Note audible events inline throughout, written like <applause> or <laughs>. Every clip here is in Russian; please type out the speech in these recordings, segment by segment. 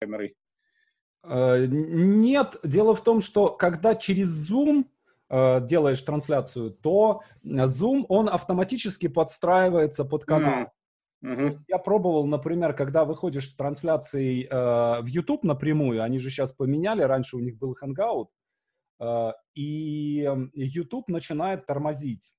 камерой? Э, нет, дело в том, что когда через Zoom э, делаешь трансляцию, то Zoom, он автоматически подстраивается под канал. Mm-hmm. Я пробовал, например, когда выходишь с трансляцией э, в YouTube напрямую, они же сейчас поменяли, раньше у них был Hangout, э, и YouTube начинает тормозить.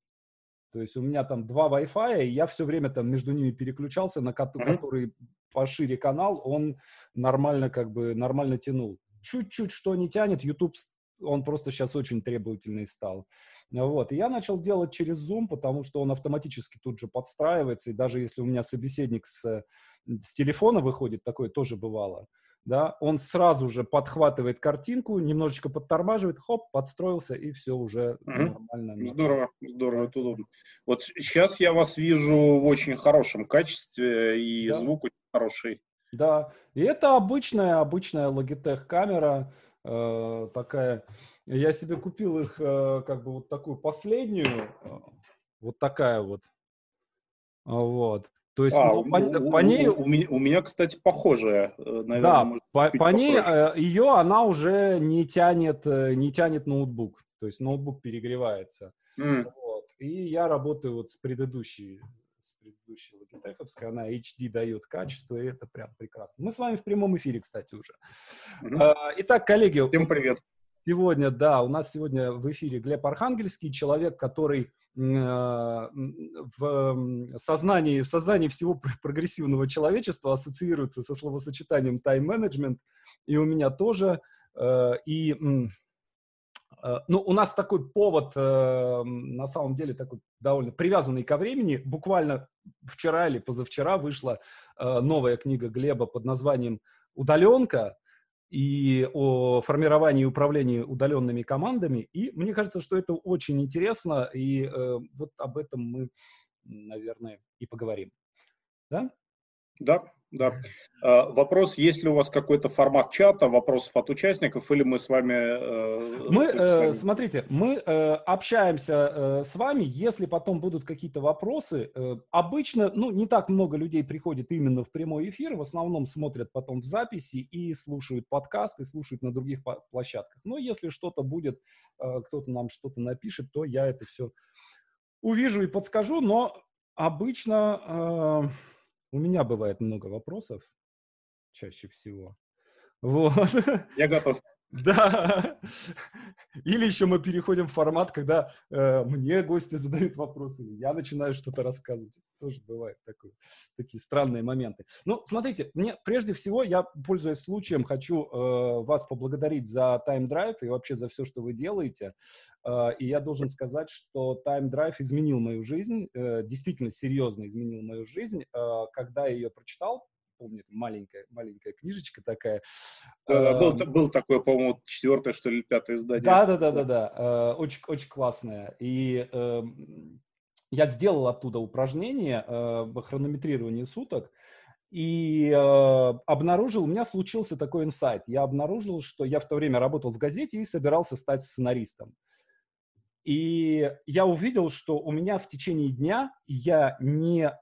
То есть у меня там два Wi-Fi, и я все время там между ними переключался, на ко- mm-hmm. который пошире канал, он нормально как бы, нормально тянул. Чуть-чуть что не тянет, YouTube, он просто сейчас очень требовательный стал. Вот, и я начал делать через Zoom, потому что он автоматически тут же подстраивается, и даже если у меня собеседник с, с телефона выходит, такое тоже бывало, да, он сразу же подхватывает картинку, немножечко подтормаживает, хоп, подстроился, и все уже угу. нормально. Здорово, здорово, это удобно. Вот сейчас я вас вижу в очень хорошем качестве, и да. звук очень хороший. Да, и это обычная, обычная Logitech камера, э, такая. Я себе купил их, э, как бы вот такую последнюю, э, вот такая вот. Вот. То есть, а, ну, по, у, по ней... У, у, меня, у меня, кстати, похожая, э, наверное, Да, может по, по ней э, ее она уже не тянет, э, не тянет ноутбук. То есть ноутбук перегревается. Mm. Вот. И я работаю вот с предыдущей, с предыдущей Logitech, она HD дает качество, и это прям прекрасно. Мы с вами в прямом эфире, кстати, уже. Mm-hmm. Итак, коллеги. Всем привет. Сегодня, да, у нас сегодня в эфире Глеб Архангельский, человек, который Э, в сознании, в сознании всего прогрессивного человечества ассоциируется со словосочетанием тайм-менеджмент, и у меня тоже. Э, и э, ну, у нас такой повод, на самом деле, такой довольно привязанный ко времени. Буквально вчера или позавчера вышла новая книга Глеба под названием «Удаленка», и о формировании и управлении удаленными командами. И мне кажется, что это очень интересно, и э, вот об этом мы, наверное, и поговорим. Да? Да, да. А, вопрос, есть ли у вас какой-то формат чата, вопросов от участников, или мы с вами... Э, мы, с вами... Э, смотрите, мы э, общаемся с вами, если потом будут какие-то вопросы. Обычно, ну, не так много людей приходит именно в прямой эфир, в основном смотрят потом в записи и слушают подкасты, слушают на других площадках. Но если что-то будет, кто-то нам что-то напишет, то я это все увижу и подскажу, но обычно... У меня бывает много вопросов, чаще всего. Вот. Я готов. Да. Или еще мы переходим в формат, когда э, мне гости задают вопросы, или я начинаю что-то рассказывать. Тоже бывает такое, такие странные моменты. Ну, смотрите, мне прежде всего, я, пользуясь случаем, хочу э, вас поблагодарить за Time Drive и вообще за все, что вы делаете. Э, и я должен сказать, что Time Drive изменил мою жизнь, э, действительно серьезно изменил мою жизнь. Э, когда я ее прочитал, помню, маленькая, маленькая книжечка такая. Да, был, был такой, по-моему, четвертое, что ли, пятое издание. Да, да, да, да, да. Очень, очень классная. И эм, я сделал оттуда упражнение э, в хронометрировании суток, и э, обнаружил, у меня случился такой инсайт. Я обнаружил, что я в то время работал в газете и собирался стать сценаристом. И я увидел, что у меня в течение дня я не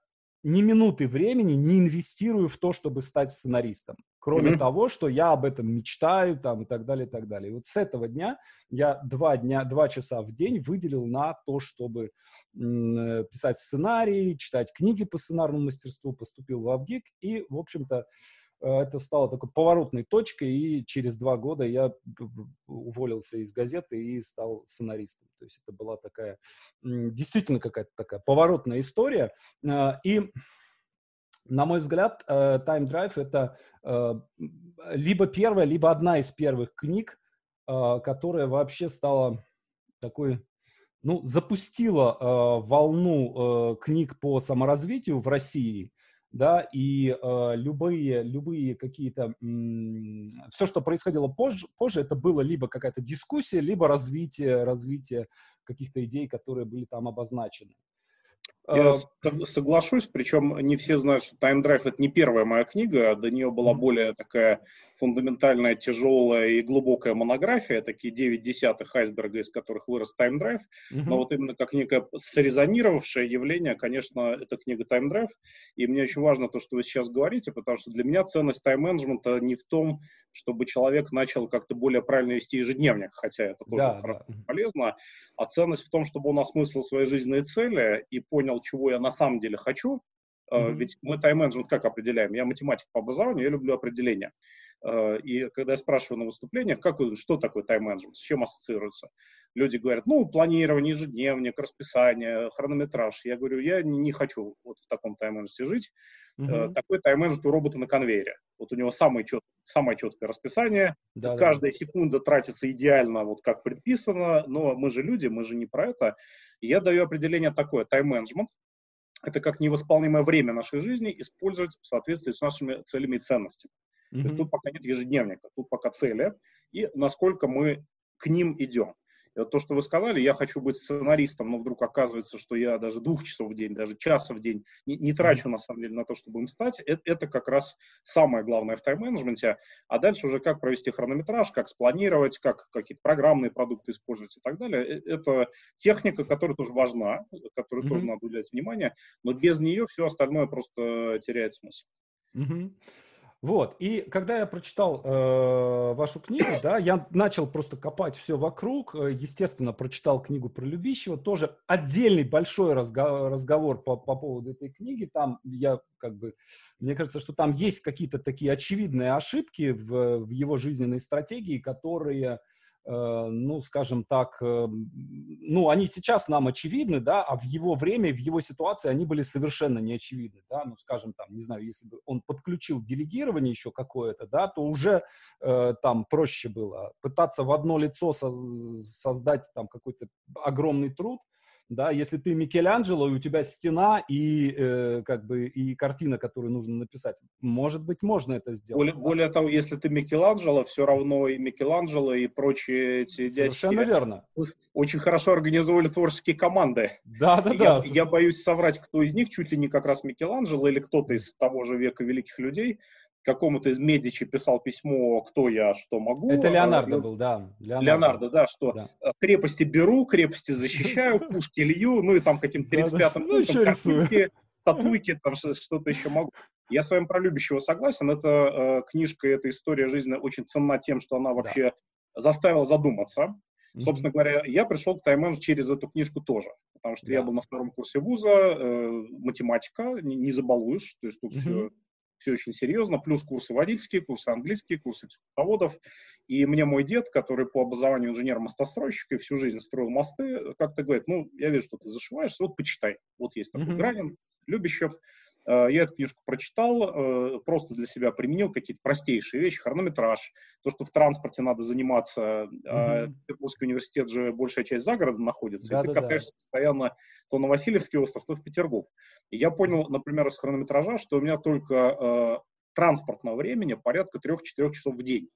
ни минуты времени не инвестирую в то, чтобы стать сценаристом. Кроме mm-hmm. того, что я об этом мечтаю там, и так далее, и так далее. И вот с этого дня я два, дня, два часа в день выделил на то, чтобы м- писать сценарии, читать книги по сценарному мастерству, поступил в Авгик и, в общем-то, Э, это стало такой поворотной точкой, и через два года я уволился из газеты и стал сценаристом. То есть это была такая, действительно какая-то такая поворотная история. Э, и, на мой взгляд, э, Time Drive — это либо первая, либо одна из первых книг, которая вообще стала такой ну, запустила э, волну э, книг по саморазвитию в России, да, и э, любые, любые какие-то, м- все, что происходило позже, позже, это было либо какая-то дискуссия, либо развитие, развитие каких-то идей, которые были там обозначены. Я э, соглашусь, причем не все знают, что Time Drive это не первая моя книга, до нее была более такая фундаментальная, тяжелая и глубокая монография, такие 9 десятых айсберга, из которых вырос Time Drive. Mm-hmm. Но вот именно как некое срезонировавшее явление, конечно, это книга Time Drive. И мне очень важно то, что вы сейчас говорите, потому что для меня ценность тайм-менеджмента не в том, чтобы человек начал как-то более правильно вести ежедневник, хотя это тоже да, да. полезно, а ценность в том, чтобы он осмыслил свои жизненные цели и понял, чего я на самом деле хочу, Mm-hmm. Ведь мы тайм-менеджмент как определяем? Я математик по образованию, я люблю определения. Э, и когда я спрашиваю на выступлениях, как, что такое тайм-менеджмент, с чем ассоциируется, люди говорят, ну, планирование, ежедневник, расписание, хронометраж. Я говорю, я не хочу вот в таком тайм-менеджменте жить. Uh-huh. Такой тайм-менеджмент у робота на конвейере. Вот у него самое, чет, самое четкое расписание. Да, Каждая да. секунда тратится идеально, вот как предписано, но мы же люди, мы же не про это. И я даю определение такое. Тайм-менеджмент – это как невосполнимое время нашей жизни использовать в соответствии с нашими целями и ценностями. Mm-hmm. То есть тут пока нет ежедневника, тут пока цели, и насколько мы к ним идем. И вот то, что вы сказали, я хочу быть сценаристом, но вдруг оказывается, что я даже двух часов в день, даже часа в день не, не трачу, на самом деле, на то, чтобы им стать. Это, это как раз самое главное в тайм-менеджменте. А дальше уже как провести хронометраж, как спланировать, как какие-то программные продукты использовать и так далее. Э, это техника, которая тоже важна, которой mm-hmm. тоже надо уделять внимание, но без нее все остальное просто теряет смысл. Mm-hmm. Вот, и когда я прочитал э, вашу книгу, да, я начал просто копать все вокруг, э, естественно, прочитал книгу про любящего, тоже отдельный большой разго- разговор по, по поводу этой книги, там я как бы, мне кажется, что там есть какие-то такие очевидные ошибки в, в его жизненной стратегии, которые ну, скажем так, э, ну, они сейчас нам очевидны, да, а в его время, в его ситуации они были совершенно неочевидны, да, ну, скажем, там, не знаю, если бы он подключил делегирование еще какое-то, да, то уже э, там проще было. Пытаться в одно лицо создать там какой-то огромный труд, да, если ты Микеланджело, и у тебя стена и э, как бы и картина, которую нужно написать, может быть, можно это сделать. Более, да? более того, если ты Микеланджело, все равно и Микеланджело, и прочие эти Совершенно дядьки верно. очень хорошо организовали творческие команды. Да, да, да. Я, я боюсь соврать, кто из них, чуть ли не как раз Микеланджело или кто-то из того же века великих людей, какому-то из Медичи писал письмо, кто я, что могу. Это Леонардо а, был, да. Леонардо, Леонардо да, что да. Э, крепости беру, крепости защищаю, <laughs> пушки лью, ну и там каким-то 35-м ну, картинки, татуйки, там что-то еще могу. Я с вами про любящего согласен. Это э, книжка, эта история жизни очень ценна тем, что она вообще да. заставила задуматься. Mm-hmm. Собственно говоря, я пришел к тайм через эту книжку тоже, потому что да. я был на втором курсе вуза, э, математика, не, не забалуешь, то есть тут mm-hmm. все все очень серьезно, плюс курсы водительские, курсы английские, курсы психоводов. И мне мой дед, который по образованию инженер-мостостроищик и всю жизнь строил мосты, как-то говорит, ну, я вижу, что ты зашиваешься, вот почитай. Вот есть такой mm-hmm. Гранин, Любящев. Э, я эту книжку прочитал, э, просто для себя применил какие-то простейшие вещи, хронометраж, то, что в транспорте надо заниматься, mm-hmm. Петербургский университет же большая часть за городом находится, да, и ты да, катаешься да. постоянно то на Васильевский остров, то в Петергоф. И я понял, например, из хронометража, что у меня только транспортного времени порядка 3-4 часов в день.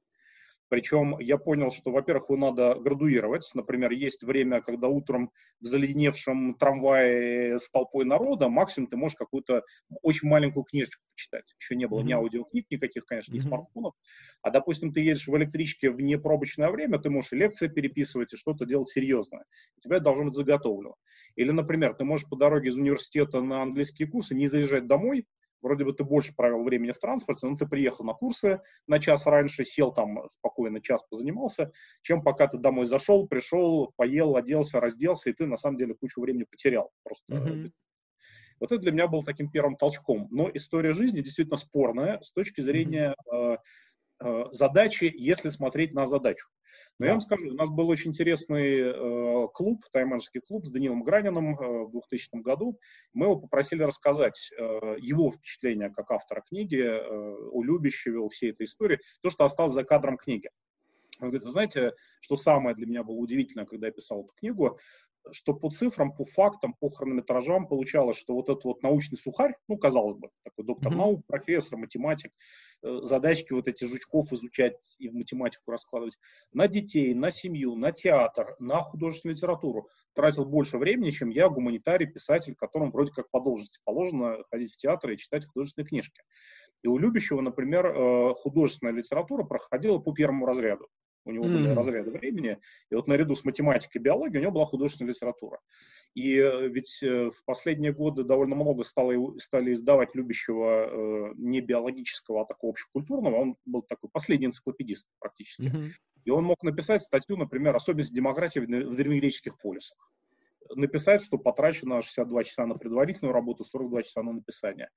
Причем я понял, что, во-первых, его надо градуировать. Например, есть время, когда утром в заледеневшем трамвае с толпой народа максимум ты можешь какую-то очень маленькую книжечку почитать. Еще не было mm-hmm. ни аудиокниг никаких, конечно, ни mm-hmm. смартфонов. А, допустим, ты едешь в электричке в непробочное время, ты можешь и лекции переписывать, и что-то делать серьезное. У тебя это должно быть заготовлено. Или, например, ты можешь по дороге из университета на английские курсы не заезжать домой, вроде бы ты больше провел времени в транспорте, но ты приехал на курсы на час раньше, сел там спокойно час позанимался, чем пока ты домой зашел, пришел, поел, оделся, разделся, и ты на самом деле кучу времени потерял. Просто mm-hmm. Вот это для меня был таким первым толчком. Но история жизни действительно спорная с точки зрения mm-hmm. э, задачи, если смотреть на задачу. Но да. я вам скажу, у нас был очень интересный э, клуб, тайменский клуб с Данилом Граниным э, в 2000 году. Мы его попросили рассказать э, его впечатления как автора книги, э, о любящего, о всей этой истории, то, что осталось за кадром книги. Он говорит, знаете, что самое для меня было удивительно, когда я писал эту книгу, что по цифрам, по фактам, по хронометражам получалось, что вот этот вот научный сухарь, ну, казалось бы, такой доктор mm-hmm. наук, профессор, математик, э, задачки вот эти жучков изучать и в математику раскладывать, на детей, на семью, на театр, на художественную литературу тратил больше времени, чем я, гуманитарий, писатель, которому вроде как по должности положено ходить в театр и читать художественные книжки. И у Любящего, например, э, художественная литература проходила по первому разряду у него были mm. разряды времени, и вот наряду с математикой и биологией у него была художественная литература. И э, ведь э, в последние годы довольно много стало, стали издавать любящего э, не биологического, а такого общекультурного, он был такой последний энциклопедист практически. Mm-hmm. И он мог написать статью, например, особенность демократии в древнегреческих полисах написать, что потрачено 62 часа на предварительную работу, 42 часа на написание.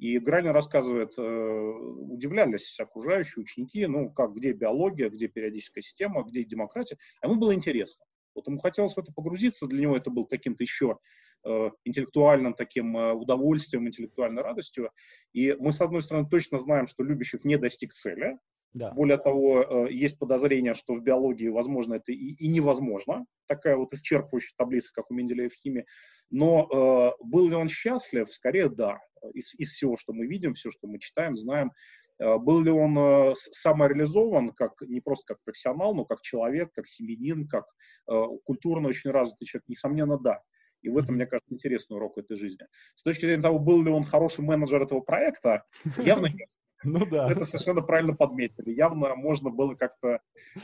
И Гранин рассказывает, э, удивлялись окружающие ученики, ну, как, где биология, где периодическая система, где демократия. А ему было интересно. Вот ему хотелось в это погрузиться, для него это был каким-то еще э, интеллектуальным таким э, удовольствием, интеллектуальной радостью. И мы, с одной стороны, точно знаем, что Любящев не достиг цели, да. Более того, э, есть подозрение, что в биологии, возможно, это и, и невозможно. Такая вот исчерпывающая таблица, как у Менделея в химии. Но э, был ли он счастлив? Скорее, да. Из, из всего, что мы видим, все, что мы читаем, знаем. Э, был ли он э, самореализован, как, не просто как профессионал, но как человек, как семьянин, как э, культурно очень развитый человек? Несомненно, да. И в этом, мне кажется, интересный урок этой жизни. С точки зрения того, был ли он хороший менеджер этого проекта, явно нет. Ну да. Это совершенно правильно подметили. Явно можно было как-то...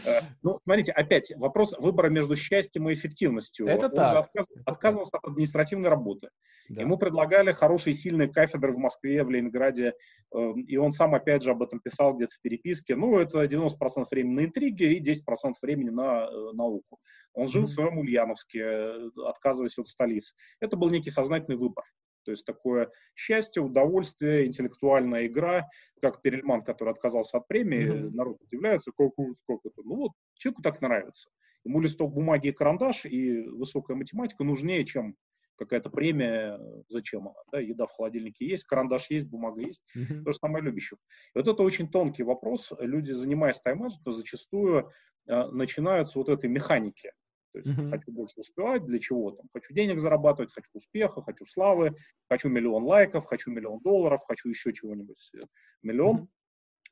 Э, ну, смотрите, опять вопрос выбора между счастьем и эффективностью. Это Он так. Же отказ, отказывался от административной работы. Да. Ему предлагали хорошие сильные кафедры в Москве, в Ленинграде, э, и он сам, опять же, об этом писал где-то в переписке. Ну, это 90% времени на интриги и 10% времени на э, науку. Он жил mm-hmm. в своем Ульяновске, э, отказываясь от столицы. Это был некий сознательный выбор. То есть такое счастье, удовольствие, интеллектуальная игра, как Перельман, который отказался от премии, mm-hmm. народ удивляется, сколько, сколько-то. Ну вот, человеку так нравится. Ему листок бумаги и карандаш, и высокая математика нужнее, чем какая-то премия, зачем она, да, еда в холодильнике есть, карандаш есть, бумага есть, mm-hmm. то же самое любящих. И вот это очень тонкий вопрос. Люди, занимаясь тайм-менеджментом, зачастую э, начинают с вот этой механики. То есть mm-hmm. хочу больше успевать, для чего там? Хочу денег зарабатывать, хочу успеха, хочу славы, хочу миллион лайков, хочу миллион долларов, хочу еще чего-нибудь, э, миллион. Mm-hmm.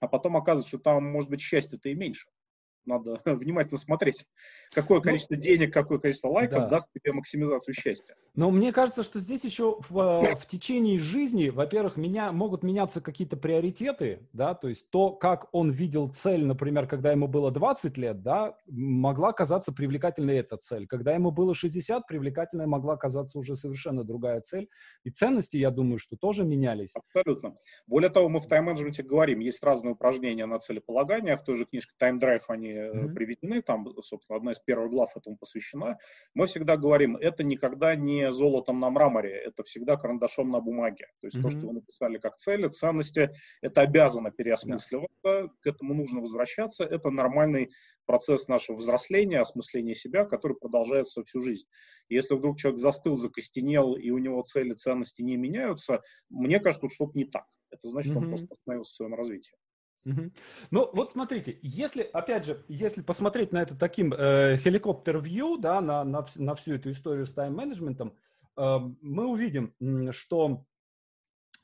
А потом оказывается, что там, может быть, счастья-то и меньше надо <laughs> внимательно смотреть, какое ну, количество ну, денег, какое количество лайков да. даст тебе максимизацию счастья. Но мне кажется, что здесь еще в, э, в течение жизни, во-первых, меня, могут меняться какие-то приоритеты, да, то есть то, как он видел цель, например, когда ему было 20 лет, да, могла казаться привлекательной эта цель. Когда ему было 60, привлекательной могла казаться уже совершенно другая цель. И ценности, я думаю, что тоже менялись. Абсолютно. Более того, мы в тайм-менеджменте говорим, есть разные упражнения на целеполагание, в той же книжке Time Drive они mm-hmm. приведены, там, собственно, одна из первых глав этому посвящена, мы всегда говорим, это никогда не золотом на мраморе, это всегда карандашом на бумаге. То есть mm-hmm. то, что вы написали как цели, ценности, это обязано переосмысливаться, yeah. к этому нужно возвращаться, это нормальный процесс нашего взросления, осмысления себя, который продолжается всю жизнь. если вдруг человек застыл, закостенел, и у него цели, ценности не меняются, мне кажется, что что-то не так. Это значит, mm-hmm. он просто остановился в своем развитии. Ну, вот смотрите, если, опять же, если посмотреть на это таким э, хеликоптер-вью, да, на, на, на всю эту историю с тайм-менеджментом, э, мы увидим, что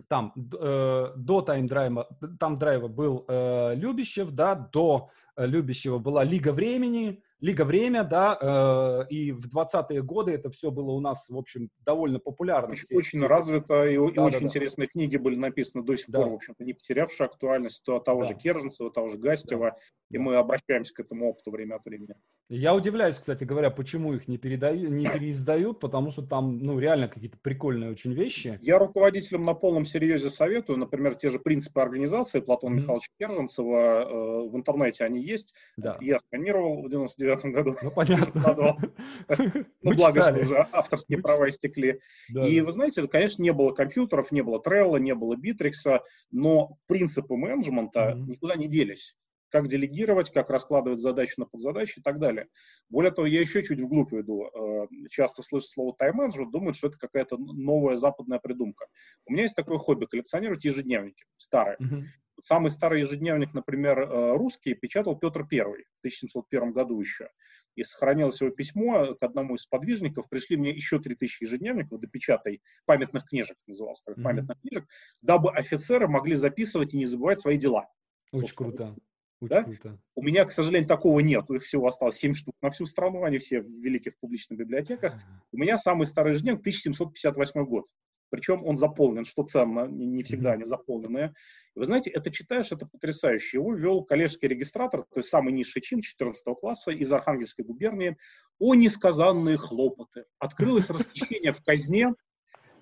там э, до тайм-драйва, там драйва был э, Любящев, да, до э, Любящего была Лига Времени, Лига Время, да, э, и в 20-е годы это все было у нас, в общем, довольно популярно. Очень, все, очень все... развито, и, да, и да, очень да, интересные да. книги были написаны до сих да. пор, в общем-то, не потерявшие актуальность, то того да. же Керженцева, того же Гастева, да. и мы обращаемся к этому опыту время от времени. Я удивляюсь, кстати говоря, почему их не, передают, не переиздают, потому что там, ну, реально какие-то прикольные очень вещи. Я руководителям на полном серьезе советую, например, те же принципы организации Платона mm-hmm. Михайловича Керженцева, э, в интернете они есть, да. я сканировал в 99 девятом году. Ну, понятно. <laughs> <laughs> Ну, благо, что уже авторские права истекли. И вы знаете, конечно, не было компьютеров, не было Trello, не было Битрикса, но принципы менеджмента никуда не делись как делегировать, как раскладывать задачи на подзадачи и так далее. Более того, я еще чуть вглубь веду. Э, часто слышу слово тайм-менеджмент, думают, что это какая-то новая западная придумка. У меня есть такое хобби – коллекционировать ежедневники старые. Uh-huh. Самый старый ежедневник, например, э, русский, печатал Петр I в 1701 году еще. и сохранилось его письмо к одному из подвижников. Пришли мне еще 3000 ежедневников, допечатай, памятных книжек назывался, mm-hmm. памятных книжек, дабы офицеры могли записывать и не забывать свои дела. Очень собственно. круто. Очень да? круто. У меня, к сожалению, такого нет. Их всего осталось 7 штук на всю страну, они все в великих публичных библиотеках. У меня самый старый ежедневник 1758 год. Причем он заполнен, что ценно, не всегда они заполненные. Вы знаете, это читаешь, это потрясающе. Его вел коллежский регистратор, то есть самый низший чин 14 класса из Архангельской губернии. О несказанные хлопоты. Открылось рассечение в казне,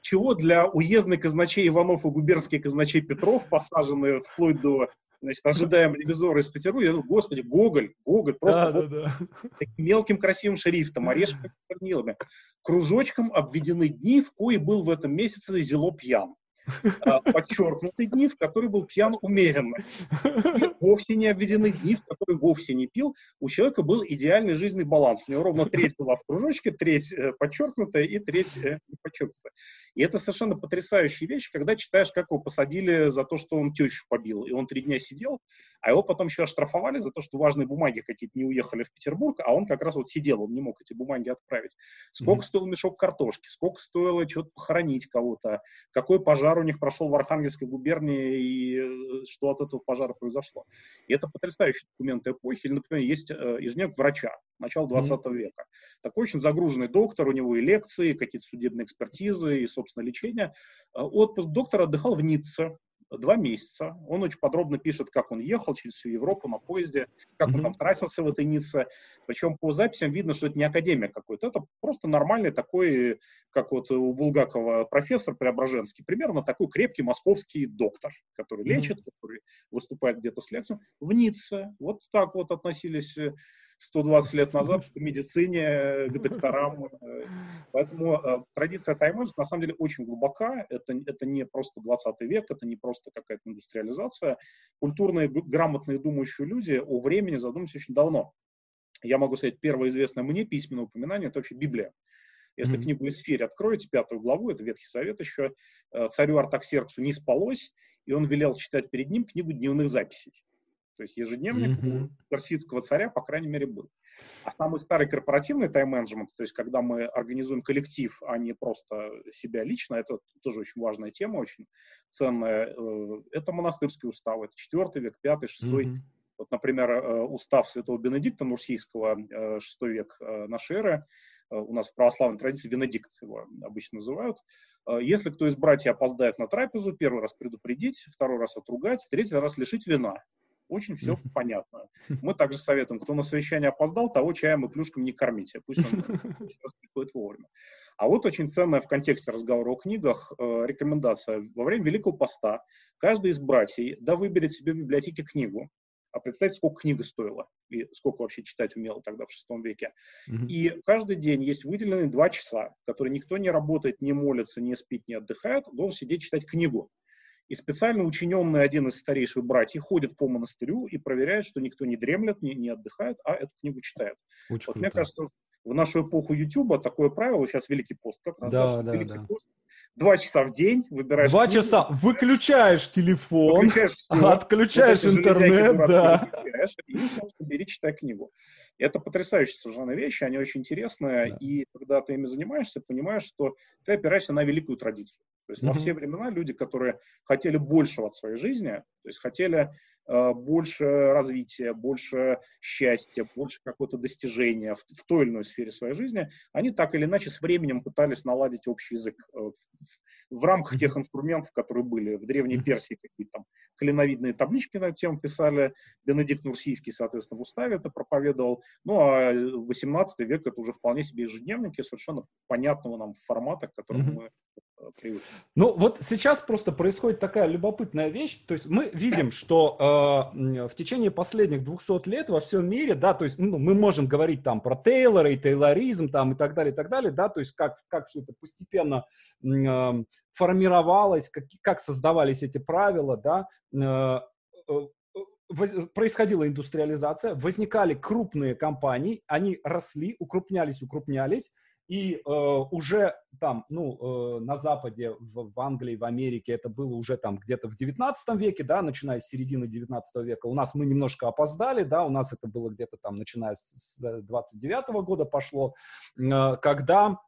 чего для уездной казначей Иванов и губернский казначей Петров, посаженные вплоть до значит, ожидаем ревизора из Петербурга, я думаю, господи, Гоголь, Гоголь, просто да, да, да. таким мелким красивым шрифтом, орешками чернилами, кружочком обведены дни, в кои был в этом месяце зело пьян. А, подчеркнуты дни, в которые был пьян умеренно. И вовсе не обведены дни, в которые вовсе не пил. У человека был идеальный жизненный баланс. У него ровно треть была в кружочке, треть э, подчеркнутая и треть э, не подчеркнутая. И это совершенно потрясающая вещь, когда читаешь, как его посадили за то, что он тещу побил, и он три дня сидел, а его потом еще оштрафовали за то, что важные бумаги какие-то не уехали в Петербург, а он как раз вот сидел, он не мог эти бумаги отправить. Сколько mm-hmm. стоил мешок картошки, сколько стоило что-то похоронить кого-то, какой пожар у них прошел в Архангельской губернии и э, что от этого пожара произошло. И это потрясающие документы эпохи. Или, например, есть э, ежедневник врача начала 20 mm-hmm. века. Такой очень загруженный доктор, у него и лекции, какие-то судебные экспертизы, и, собственно, лечение. Э, отпуск доктора отдыхал в Ницце, два месяца. Он очень подробно пишет, как он ехал через всю Европу на поезде, как mm-hmm. он там тратился в этой Ницце. Причем по записям видно, что это не академия какой-то, это просто нормальный такой, как вот у Булгакова профессор Преображенский, примерно такой крепкий московский доктор, который mm-hmm. лечит, который выступает где-то с лекцией. В Ницце вот так вот относились 120 лет назад к медицине, к докторам. Поэтому э, традиция тайм на самом деле очень глубока. Это, это не просто 20 век, это не просто какая-то индустриализация. Культурные, грамотные, думающие люди о времени задумываются очень давно. Я могу сказать, первое известное мне письменное упоминание – это вообще Библия. Если mm-hmm. книгу «Исфирь» откроете, пятую главу, это Ветхий Совет еще, э, царю Артаксерксу не спалось, и он велел читать перед ним книгу дневных записей. То есть ежедневник mm-hmm. у персидского царя, по крайней мере, был. А самый старый корпоративный тайм-менеджмент, то есть когда мы организуем коллектив, а не просто себя лично, это тоже очень важная тема, очень ценная. Э, это монастырские уставы, это 4 век, 5, 6. Mm-hmm. Вот, например, э, устав святого Бенедикта Нурсийского, 6 э, век нашей эры, у нас в православной традиции Венедикт его обычно называют. Если кто из братьев опоздает на трапезу, первый раз предупредить, второй раз отругать, третий раз лишить вина. Очень все понятно. <laughs> Мы также советуем, кто на совещание опоздал, того чаем и плюшком не кормите. Пусть он <laughs> приходит вовремя. А вот очень ценная в контексте разговора о книгах э, рекомендация. Во время Великого Поста каждый из братьев да выберет себе в библиотеке книгу, а представьте, сколько книга стоила и сколько вообще читать умело тогда в шестом веке. Mm-hmm. И каждый день есть выделенные два часа, которые никто не работает, не молится, не спит, не отдыхает, должен сидеть читать книгу. И специально учиненный один из старейших братьев ходит по монастырю и проверяет, что никто не дремлет, не, не отдыхает, а эту книгу читает. Очень вот мне кажется, в нашу эпоху YouTube такое правило, сейчас Великий пост как раз, да, да, Великий да. пост, два часа в день выбираешь Два книгу, часа, выключаешь телефон, выключаешь все, отключаешь интернет, да. И, собственно, бери, читай книгу. Это потрясающие совершенно вещи, они очень интересные, да. и когда ты ими занимаешься, понимаешь, что ты опираешься на великую традицию. То есть mm-hmm. во все времена люди, которые хотели большего от своей жизни, то есть хотели э, больше развития, больше счастья, больше какого-то достижения в, в той или иной сфере своей жизни, они так или иначе с временем пытались наладить общий язык э, в, в рамках тех инструментов, которые были. В Древней Персии какие-то там клиновидные таблички на эту тему писали, Бенедикт Нурсийский, соответственно, в уставе это проповедовал. Ну, а 18 век это уже вполне себе ежедневники совершенно понятного нам формата, к которому мы ну, вот сейчас просто происходит такая любопытная вещь. То есть мы видим, что э, в течение последних 200 лет во всем мире, да, то есть ну, мы можем говорить там про Тейлора и тейлоризм там и так далее, и так далее, да, то есть как, как все это постепенно э, формировалось, как, как создавались эти правила, да, э, э, происходила индустриализация, возникали крупные компании, они росли, укрупнялись, укрупнялись, и э, уже там, ну, э, на Западе, в, в Англии, в Америке это было уже там где-то в 19 веке, да, начиная с середины 19 века. У нас мы немножко опоздали, да, у нас это было где-то там, начиная с, с 29 -го года пошло, э, когда,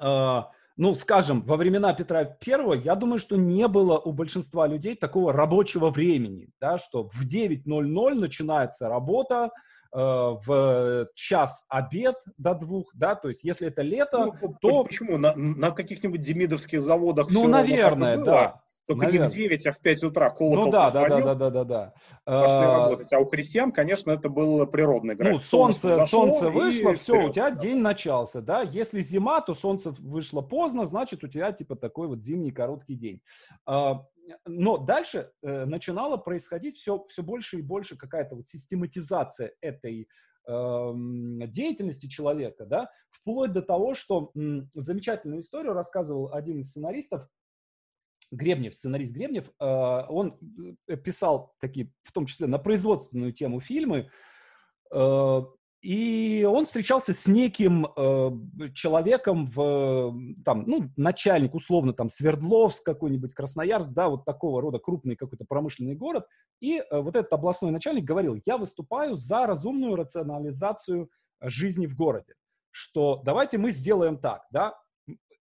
э, ну, скажем, во времена Петра Первого, я думаю, что не было у большинства людей такого рабочего времени, да, что в 9.00 начинается работа, в час обед до двух, да, то есть если это лето, ну, то... Почему? На, на каких-нибудь демидовских заводах Ну, наверное, да. Только Наверное. не в 9, а в 5 утра колокол Ну да, да, да, да, да, да, да. Пошли а, работать. А у крестьян, конечно, это был природный график. Ну, солнце, солнце вышло, все, вперед. у тебя день начался, да. Если зима, то солнце вышло поздно, значит, у тебя типа такой вот зимний короткий день. А, но дальше э, начинало происходить все, все больше и больше какая-то вот систематизация этой э, деятельности человека, да, вплоть до того, что м, замечательную историю рассказывал один из сценаристов, Гребнев, сценарист Гребнев, э, он э, писал такие, в том числе на производственную тему фильмы, э, и он встречался с неким э, человеком в, там, ну, начальник, условно, там, Свердловск какой-нибудь, Красноярск, да, вот такого рода крупный какой-то промышленный город. И э, вот этот областной начальник говорил, я выступаю за разумную рационализацию жизни в городе. Что давайте мы сделаем так, да,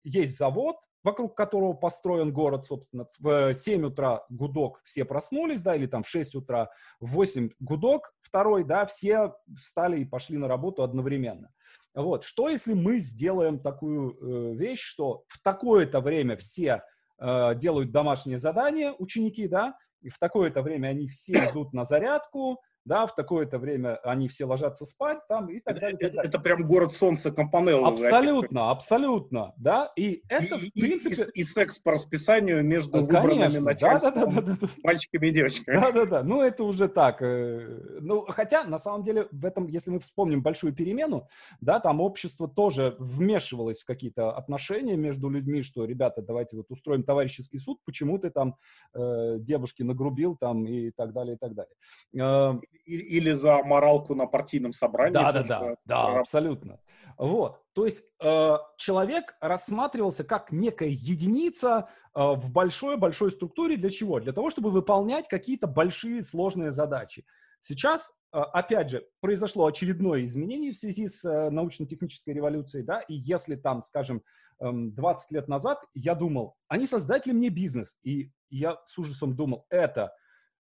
есть завод, вокруг которого построен город, собственно. В 7 утра гудок, все проснулись, да, или там в 6 утра, в 8 гудок, второй, да, все встали и пошли на работу одновременно. Вот, что если мы сделаем такую э, вещь, что в такое-то время все э, делают домашние задания, ученики, да, и в такое-то время они все идут на зарядку, да, в такое-то время они все ложатся спать там и так далее. Это, так далее. это прям город солнца Компанелло. Абсолютно, абсолютно, да, и это и, в принципе... И, и, и секс по расписанию между выбранными начальством, да, да, да, да, мальчиками и девочками. Да-да-да, ну это уже так. Э, ну, хотя, на самом деле, в этом, если мы вспомним большую перемену, да, там общество тоже вмешивалось в какие-то отношения между людьми, что, ребята, давайте вот устроим товарищеский суд, почему ты там э, девушке нагрубил там и так далее, и так далее. Э, или за моралку на партийном собрании. Да, да, да, да, абсолютно. Вот, то есть э, человек рассматривался как некая единица э, в большой-большой структуре для чего? Для того, чтобы выполнять какие-то большие сложные задачи. Сейчас, э, опять же, произошло очередное изменение в связи с э, научно-технической революцией, да, и если там, скажем, э, эм, 20 лет назад я думал, они создатели мне бизнес, и я с ужасом думал, это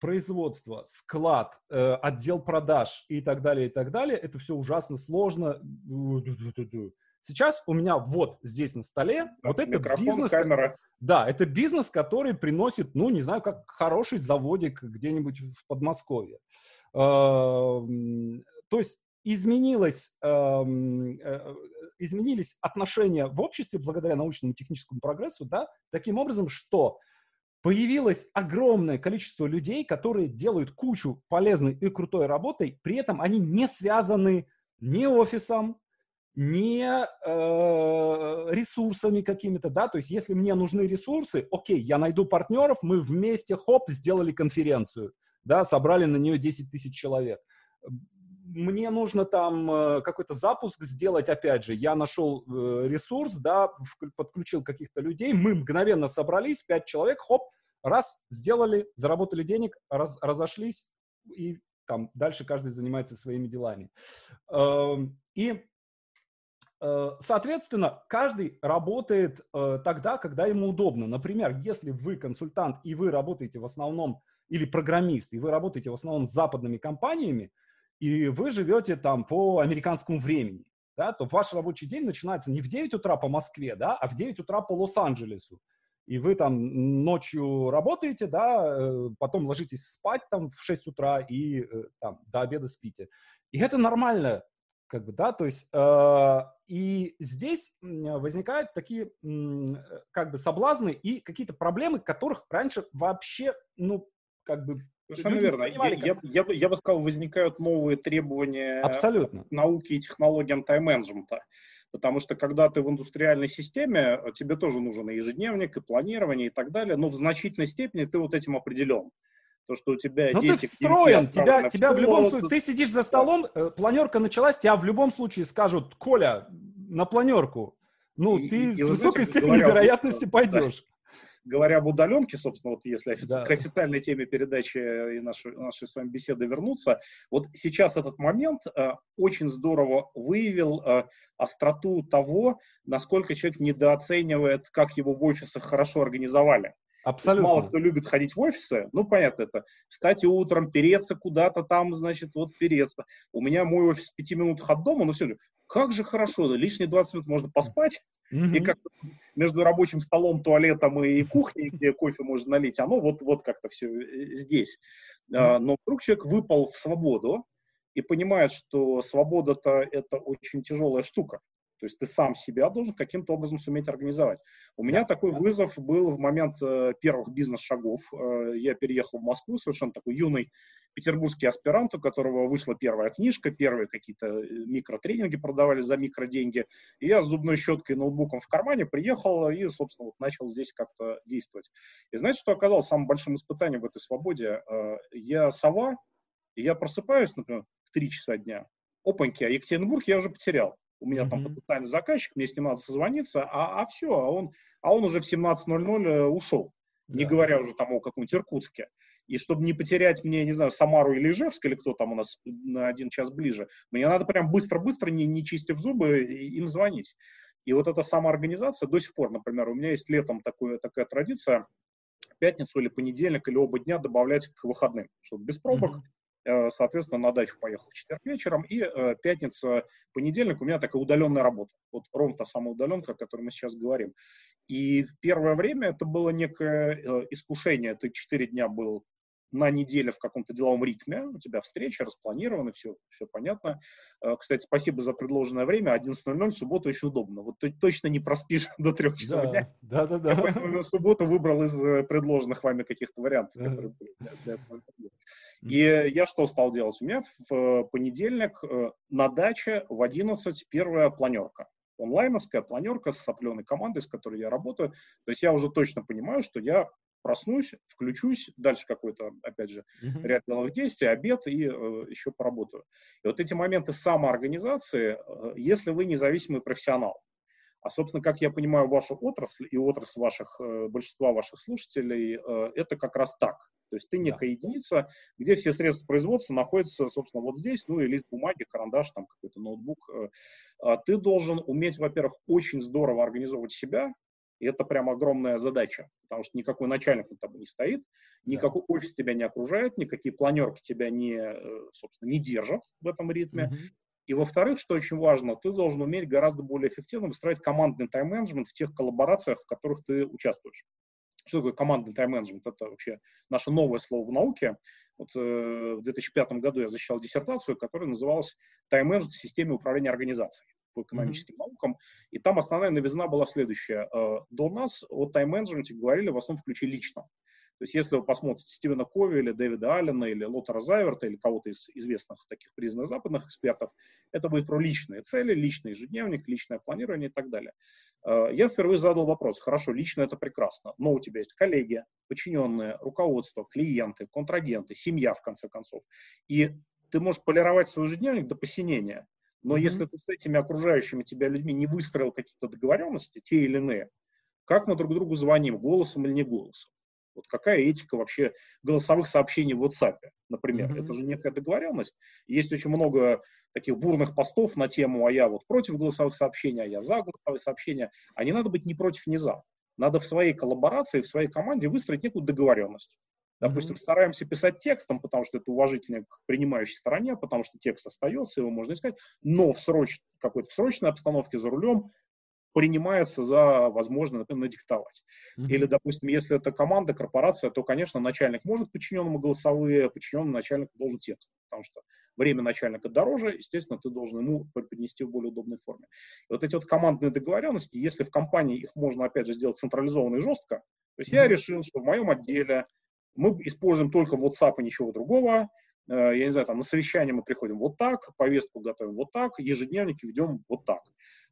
производство, склад, э, отдел продаж и так далее, и так далее, это все ужасно сложно. Сейчас у меня вот здесь на столе да, вот это бизнес. Камера. Да, это бизнес, который приносит, ну, не знаю, как хороший заводик где-нибудь в Подмосковье. Э, то есть изменилось, эм, э, изменились отношения в обществе благодаря научному и техническому прогрессу, да, таким образом, что появилось огромное количество людей, которые делают кучу полезной и крутой работы, при этом они не связаны ни офисом, не э, ресурсами какими-то, да, то есть если мне нужны ресурсы, окей, я найду партнеров, мы вместе, хоп, сделали конференцию, да, собрали на нее 10 тысяч человек. Мне нужно там э, какой-то запуск сделать, опять же, я нашел э, ресурс, да, подключил каких-то людей, мы мгновенно собрались, 5 человек, хоп, Раз, сделали, заработали денег, раз, разошлись, и там дальше каждый занимается своими делами. Эм, и, э, соответственно, каждый работает э, тогда, когда ему удобно. Например, если вы консультант и вы работаете в основном, или программист, и вы работаете в основном с западными компаниями, и вы живете там по американскому времени, да, то ваш рабочий день начинается не в 9 утра по Москве, да, а в 9 утра по Лос-Анджелесу и вы там ночью работаете, да, э, потом ложитесь спать там в 6 утра и э, там до обеда спите. И это нормально, как бы, да, то есть э, и здесь возникают такие э, как бы соблазны и какие-то проблемы, которых раньше вообще, ну, как бы Совершенно верно. Я, я, я, я бы сказал, возникают новые требования Абсолютно. к науке и технологиям тайм-менеджмента. Потому что когда ты в индустриальной системе, э, тебе тоже нужен и ежедневник, и планирование, и так далее, но в значительной степени ты вот этим определен. То, что у тебя ну, дети... ты встроен, тебя, тебя в любом случае, ты сидишь за столом. Э, планерка началась, тебя в любом случае скажут, Коля, на планерку. Ну, и, ты и, с высокой знаете, степенью говоря, вероятности пойдешь. Да говоря об удаленке, собственно, вот если офици... да. к официальной теме передачи и нашей, нашей с вами беседы вернуться, вот сейчас этот момент э, очень здорово выявил э, остроту того, насколько человек недооценивает, как его в офисах хорошо организовали. Абсолютно. Мало кто любит ходить в офисы, ну, понятно это. Встать утром, переться куда-то там, значит, вот переться. У меня мой офис в пяти минутах от дома, ну, все, как же хорошо, да, лишние 20 минут можно поспать, Mm-hmm. И как между рабочим столом, туалетом и кухней, где кофе можно налить, оно вот, вот как-то все э, здесь. Mm-hmm. Но вдруг человек выпал в свободу и понимает, что свобода-то это очень тяжелая штука. То есть ты сам себя должен каким-то образом суметь организовать. У меня такой вызов был в момент э, первых бизнес-шагов. Э, я переехал в Москву, совершенно такой юный петербургский аспирант, у которого вышла первая книжка, первые какие-то э, микротренинги продавали за микроденьги. И я с зубной щеткой и ноутбуком в кармане приехал и, собственно, вот начал здесь как-то действовать. И знаете, что оказалось самым большим испытанием в этой свободе? Э, я сова, и я просыпаюсь, например, в 3 часа дня. Опаньки, а Екатеринбург я уже потерял. У меня mm-hmm. там потенциальный заказчик, мне с ним надо созвониться, а, а все, а он, а он уже в 17.00 э, ушел. Не yeah. говоря уже там о каком-нибудь Иркутске. И чтобы не потерять мне, не знаю, Самару или Ижевск, или кто там у нас на один час ближе, мне надо прям быстро-быстро, не, не чистив зубы, им звонить. И вот эта самоорганизация до сих пор, например, у меня есть летом такое, такая традиция, пятницу или понедельник или оба дня добавлять к выходным, чтобы без пробок, mm-hmm. Э, соответственно, на дачу поехал в четверг вечером, и э, пятница, понедельник у меня такая удаленная работа. Вот ровно та самая удаленка, о которой мы сейчас говорим. И первое время это было некое э, искушение. Ты четыре дня был на неделе в каком-то деловом ритме, у тебя встреча распланированы, все, все понятно. Кстати, спасибо за предложенное время, 11.00, суббота очень удобно. Вот ты точно не проспишь <laughs> до трех часов да, дня. Да, да, да. Я поэтому на субботу выбрал из предложенных вами каких-то вариантов, которые были для, этого и я что стал делать? У меня в э, понедельник э, на даче в 11 первая планерка. Онлайновская планерка с определенной командой, с которой я работаю. То есть я уже точно понимаю, что я проснусь, включусь, дальше какой-то, опять же, uh-huh. ряд деловых действий, обед и э, еще поработаю. И вот эти моменты самоорганизации, э, если вы независимый профессионал, а, собственно, как я понимаю, вашу отрасль и отрасль ваших, э, большинства ваших слушателей, э, это как раз так. То есть ты некая да. единица, где все средства производства находятся, собственно, вот здесь, ну и лист бумаги, карандаш, там какой-то ноутбук. Э. А ты должен уметь, во-первых, очень здорово организовывать себя, и это прям огромная задача, потому что никакой начальник над тобой не стоит, никакой да. офис тебя не окружает, никакие планерки тебя не, собственно, не держат в этом ритме. Угу. И во-вторых, что очень важно, ты должен уметь гораздо более эффективно выстраивать командный тайм-менеджмент в тех коллаборациях, в которых ты участвуешь. Что такое командный тайм-менеджмент? Это вообще наше новое слово в науке. Вот, э, в 2005 году я защищал диссертацию, которая называлась «Тайм-менеджмент в системе управления организацией» по экономическим mm-hmm. наукам. И там основная новизна была следующая. Э, до нас о тайм-менеджменте говорили в основном в ключе личном. То есть если вы посмотрите Стивена Кови или Дэвида Аллена или Лотера Зайверта или кого-то из известных таких признанных западных экспертов, это будет про личные цели, личный ежедневник, личное планирование и так далее. Э, я впервые задал вопрос, хорошо, лично это прекрасно, но у тебя есть коллеги, подчиненные, руководство, клиенты, контрагенты, семья, в конце концов. И ты можешь полировать свой ежедневник до посинения, но mm-hmm. если ты с этими окружающими тебя людьми не выстроил какие-то договоренности, те или иные, как мы друг другу звоним, голосом или не голосом? Вот какая этика вообще голосовых сообщений в WhatsApp, например? Mm-hmm. Это же некая договоренность. Есть очень много таких бурных постов на тему, а я вот против голосовых сообщений, а я за голосовые сообщения. А не надо быть ни против, ни за. Надо в своей коллаборации, в своей команде выстроить некую договоренность. Допустим, mm-hmm. стараемся писать текстом, потому что это уважительно к принимающей стороне, потому что текст остается, его можно искать, но в, сроч, какой-то в срочной обстановке за рулем принимается за возможно, например, надиктовать. Mm-hmm. Или, допустим, если это команда, корпорация, то, конечно, начальник может подчиненному голосовые, подчиненный начальник должен текст, потому что время начальника дороже, естественно, ты должен ему преподнести в более удобной форме. И вот эти вот командные договоренности, если в компании их можно, опять же, сделать централизованно и жестко, то есть mm-hmm. я решил, что в моем отделе мы используем только WhatsApp и ничего другого, э, я не знаю, там на совещание мы приходим вот так, повестку готовим вот так, ежедневники ведем вот так.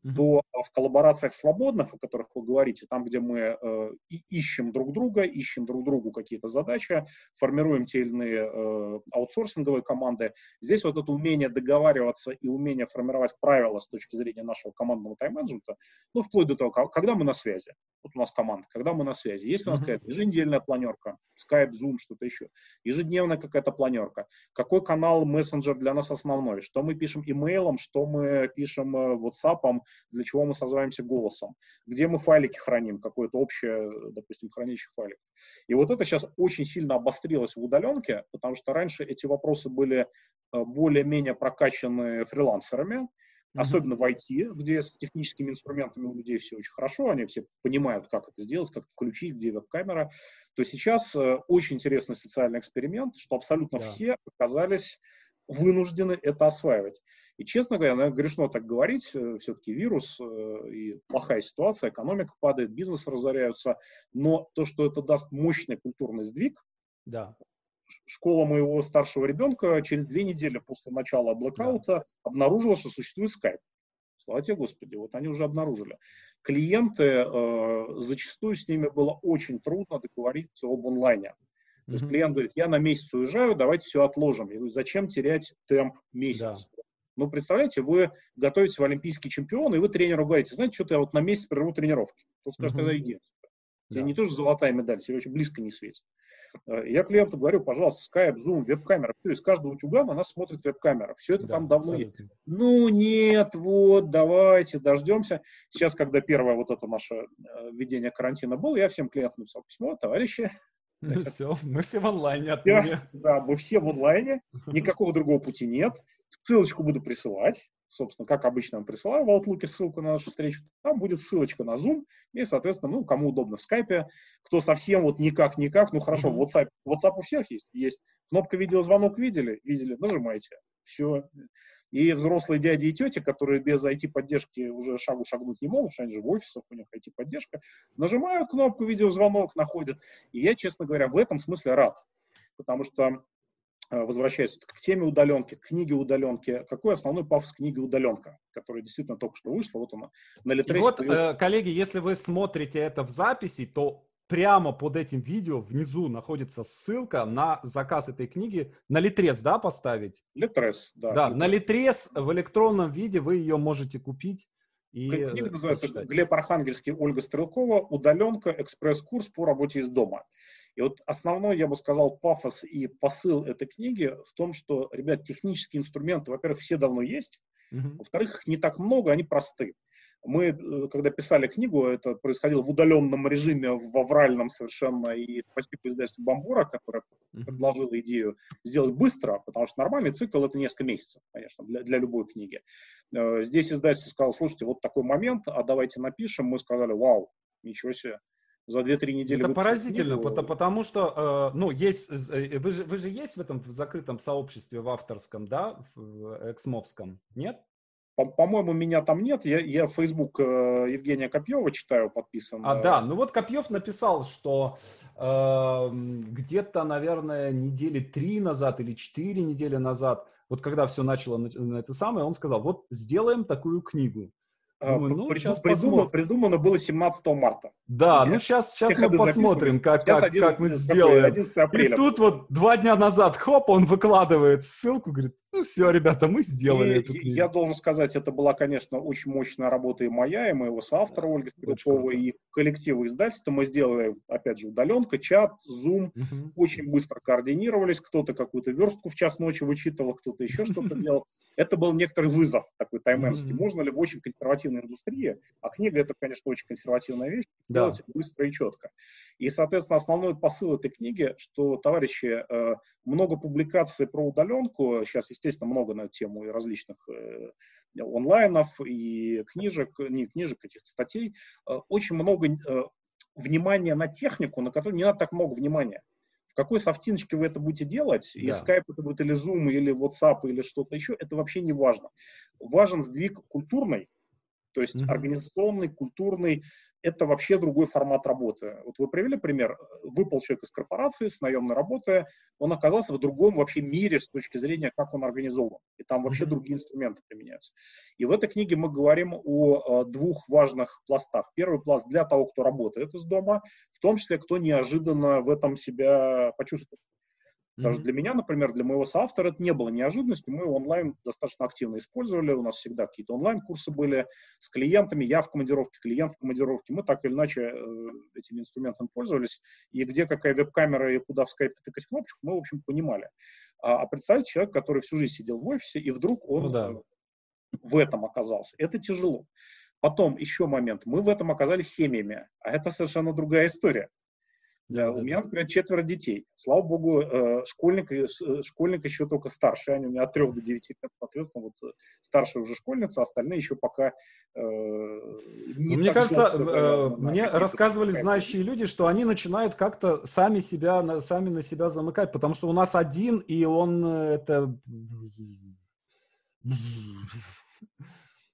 То в коллаборациях свободных, о которых вы говорите, там, где мы э, ищем друг друга, ищем друг другу какие-то задачи, формируем те или иные э, аутсорсинговые команды, здесь вот это умение договариваться и умение формировать правила с точки зрения нашего командного тайм-менеджмента, ну, вплоть до того, когда мы на связи. Вот у нас команда, когда мы на связи. Есть у нас какая-то еженедельная планерка, Skype, Zoom, что-то еще. Ежедневная какая-то планерка. Какой канал мессенджер для нас основной? Что мы пишем имейлом, что мы пишем э, WhatsApp, для чего мы созваемся голосом, где мы файлики храним, какое-то общее, допустим, хранилище файликов. И вот это сейчас очень сильно обострилось в удаленке, потому что раньше эти вопросы были э, более-менее прокачаны фрилансерами, особенно в IT, где с техническими инструментами у людей все очень хорошо, они все понимают, как это сделать, как включить, где веб-камера, то сейчас э, очень интересный социальный эксперимент, что абсолютно да. все оказались вынуждены это осваивать. И, честно говоря, наверное, грешно так говорить, э, все-таки вирус э, и плохая ситуация, экономика падает, бизнес разоряются, но то, что это даст мощный культурный сдвиг, да. школа моего старшего ребенка через две недели после начала блокаута да. обнаружила, что существует скайп. Слава тебе, Господи, вот они уже обнаружили. Клиенты, э, зачастую с ними было очень трудно договориться об онлайне. То есть клиент говорит, я на месяц уезжаю, давайте все отложим. Я говорю, зачем терять темп месяц? Да. Ну, представляете, вы готовитесь в олимпийский чемпион, и вы тренеру говорите, знаете, что-то я вот на месяц прерву тренировки. Тот скажет, тогда иди. Тебе да. не тоже золотая медаль, тебе очень близко не светит. Э, я клиенту говорю, пожалуйста, Skype, Zoom, веб-камера. Все, из каждого утюга на нас смотрит веб-камера. Все это да, там давно есть. Ну, нет, вот, давайте, дождемся. Сейчас, когда первое вот это наше э, введение карантина было, я всем клиентам написал письмо, товарищи, ну все, мы все в онлайне отныне. Да, мы все в онлайне, <laughs> никакого другого пути нет. Ссылочку буду присылать, собственно, как обычно я присылаю в Outlook ссылку на нашу встречу. Там будет ссылочка на Zoom, и, соответственно, ну, кому удобно в скайпе, кто совсем вот никак-никак, ну, хорошо, mm-hmm. WhatsApp, WhatsApp у всех есть, есть. Кнопка видеозвонок видели? Видели, нажимайте. Все. И взрослые дяди и тети, которые без IT-поддержки уже шагу шагнуть не могут, что они же в офисах, у них IT-поддержка, нажимают кнопку видеозвонок, находят. И я, честно говоря, в этом смысле рад. Потому что э, возвращаясь к теме удаленки, к книге удаленки, какой основной пафос книги удаленка, которая действительно только что вышла, вот она на Литресе. Вот, э, коллеги, если вы смотрите это в записи, то прямо под этим видео внизу находится ссылка на заказ этой книги. На Литрес, да, поставить? Литрес, да. Да, Литрес. на Литрес в электронном виде вы ее можете купить. И Книга называется прочитать. Глеб Архангельский, Ольга Стрелкова «Удаленка. Экспресс-курс по работе из дома». И вот основной, я бы сказал, пафос и посыл этой книги в том, что, ребят, технические инструменты, во-первых, все давно есть, uh-huh. во-вторых, их не так много, они просты. Мы, э, когда писали книгу, это происходило в удаленном режиме, в авральном совершенно, и спасибо издательству Бамбура, которое предложило идею сделать быстро, потому что нормальный цикл — это несколько месяцев, конечно, для, для любой книги. Э, здесь издательство сказало, слушайте, вот такой момент, а давайте напишем. Мы сказали, вау, ничего себе, за 2-3 недели. Это поразительно, книгу. потому, потому что, э, ну, есть, вы же, вы же есть в этом в закрытом сообществе, в авторском, да, в эксмовском, нет? По-моему, меня там нет. Я, я Facebook э, Евгения Копьева читаю, подписан. А, да. Ну вот Копьев написал, что э, где-то, наверное, недели три назад или четыре недели назад, вот когда все начало на, на это самое, он сказал, вот сделаем такую книгу. А, Думаю, ну, сейчас придумано, придумано было 17 марта. Да, ну сейчас, сейчас мы посмотрим, как, как, 11, как мы сделаем. 11 апреля. И тут вот два дня назад, хоп, он выкладывает ссылку, говорит, ну все, ребята, мы сделали и, эту книгу. Я должен сказать, это была, конечно, очень мощная работа и моя, и моего соавтора Ольги Стрелкова, и коллектива издательства. Мы сделали, опять же, удаленка, чат, зум, угу. очень быстро координировались, кто-то какую-то верстку в час ночи вычитывал, кто-то еще что-то <laughs> делал. Это был некоторый вызов такой тайменский. Можно ли в очень консервативной индустрии, а книга это, конечно, очень консервативная вещь, да. делать быстро и четко. И, соответственно, основной посыл этой книги, что, товарищи, э, много публикаций про удаленку, сейчас, естественно, много на эту тему и различных э, онлайнов, и книжек, не книжек, каких-то статей, э, очень много внимания на технику, на которую не надо так много внимания в какой софтиночке вы это будете делать, да. и Skype это будет или Zoom, или WhatsApp, или что-то еще, это вообще не важно. Важен сдвиг культурный, то есть mm-hmm. организационный, культурный, это вообще другой формат работы. Вот вы привели пример, выпал человек из корпорации с наемной работы, он оказался в другом вообще мире с точки зрения, как он организован. И там вообще mm-hmm. другие инструменты применяются. И в этой книге мы говорим о, о двух важных пластах. Первый пласт для того, кто работает из дома, в том числе, кто неожиданно в этом себя почувствует. Даже mm-hmm. для меня, например, для моего соавтора это не было неожиданностью. Мы онлайн достаточно активно использовали. У нас всегда какие-то онлайн-курсы были с клиентами. Я в командировке, клиент в командировке. Мы так или иначе э, этими инструментами пользовались. И где какая веб-камера и куда в скайпе тыкать кнопочку, мы, в общем, понимали. А, а представьте человек, который всю жизнь сидел в офисе, и вдруг он ну, да. Э, в этом оказался. Это тяжело. Потом еще момент. Мы в этом оказались семьями, а это совершенно другая история. Да, у меня, например, четверо детей. Слава богу, э, школьник, э, школьник еще только старший. Они у меня от трех до девяти лет. Соответственно, вот старшая уже школьница, остальные еще пока э, не Мне кажется, э, мне рассказывали знающие люди, что они начинают как-то сами себя, сами на себя замыкать, потому что у нас один, и он это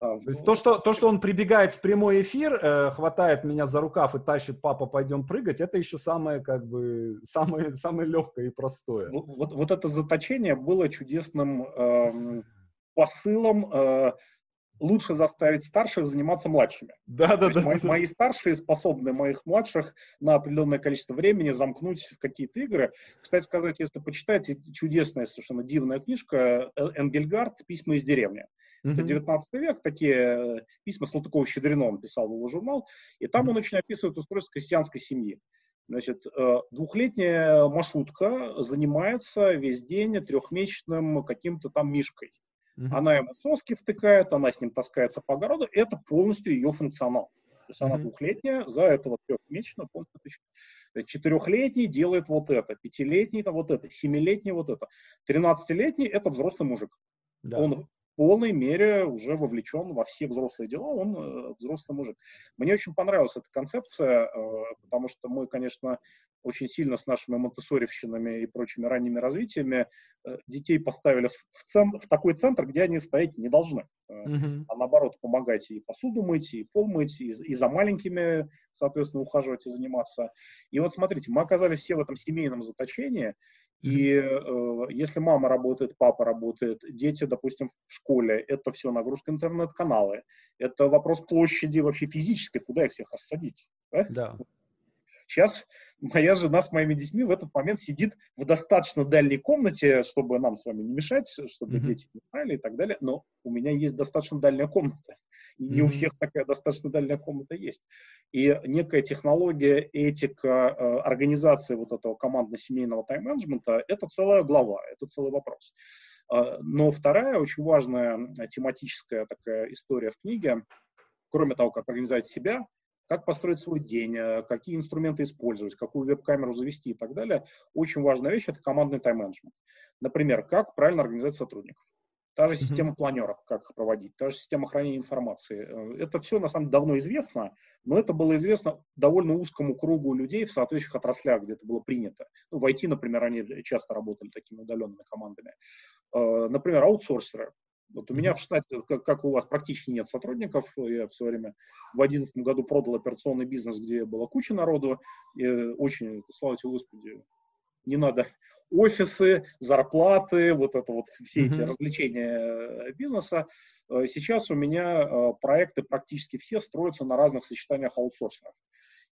то есть то что, то, что он прибегает в прямой эфир, э, хватает меня за рукав и тащит, папа, пойдем прыгать, это еще самое, как бы, самое, самое легкое и простое. Вот, вот, вот это заточение было чудесным э, посылом э, лучше заставить старших заниматься младшими. Да, да, да, мои, да. Мои старшие способны моих младших на определенное количество времени замкнуть в какие-то игры. Кстати сказать, если почитаете, чудесная, совершенно дивная книжка э, Энгельгард «Письма из деревни». Mm-hmm. Это 19 век, такие э, письма Салтыкова-Щедрина он писал в его журнал, и там он очень описывает устройство крестьянской семьи. Значит, э, двухлетняя маршрутка занимается весь день трехмесячным каким-то там мишкой. Mm-hmm. Она ему соски втыкает, она с ним таскается по огороду. Это полностью ее функционал. То есть mm-hmm. она двухлетняя, за этого трехмесячного полностью отвечает. Четырехлетний делает вот это, пятилетний это вот это, семилетний вот это, тринадцатилетний это взрослый мужик. Да. Он полной мере уже вовлечен во все взрослые дела, он э, взрослый мужик. Мне очень понравилась эта концепция, э, потому что мы, конечно, очень сильно с нашими монтессоревщинами и прочими ранними развитиями э, детей поставили в, цен, в такой центр, где они стоять не должны. Mm-hmm. А наоборот, помогать и посуду мыть, и пол мыть, и, и за маленькими, соответственно, ухаживать и заниматься. И вот смотрите, мы оказались все в этом семейном заточении, и э, если мама работает, папа работает, дети, допустим, в школе, это все нагрузка интернет-каналы, это вопрос площади вообще физической, куда их всех рассадить. Да? да. Сейчас моя жена с моими детьми в этот момент сидит в достаточно дальней комнате, чтобы нам с вами не мешать, чтобы mm-hmm. дети не знали и так далее, но у меня есть достаточно дальняя комната. Не у всех такая достаточно дальняя комната есть. И некая технология, этика, э, организация вот этого командно-семейного тайм-менеджмента – это целая глава, это целый вопрос. Э, но вторая очень важная тематическая такая история в книге, кроме того, как организовать себя, как построить свой день, э, какие инструменты использовать, какую веб-камеру завести и так далее. Очень важная вещь – это командный тайм-менеджмент. Например, как правильно организовать сотрудников. Та же система планеров, как их проводить, та же система хранения информации. Э, это все, на самом деле, давно известно, но это было известно довольно узкому кругу людей в соответствующих отраслях, где это было принято. Ну, в IT, например, они часто работали такими удаленными командами. Э, например, аутсорсеры. Вот у меня в штате, как, как у вас, практически нет сотрудников. Я все время в 2011 году продал операционный бизнес, где была куча народу. И очень, слава тебе, Господи, не надо офисы, зарплаты, вот это вот все эти mm-hmm. развлечения э, бизнеса. Э, сейчас у меня э, проекты практически все строятся на разных сочетаниях аутсорсеров.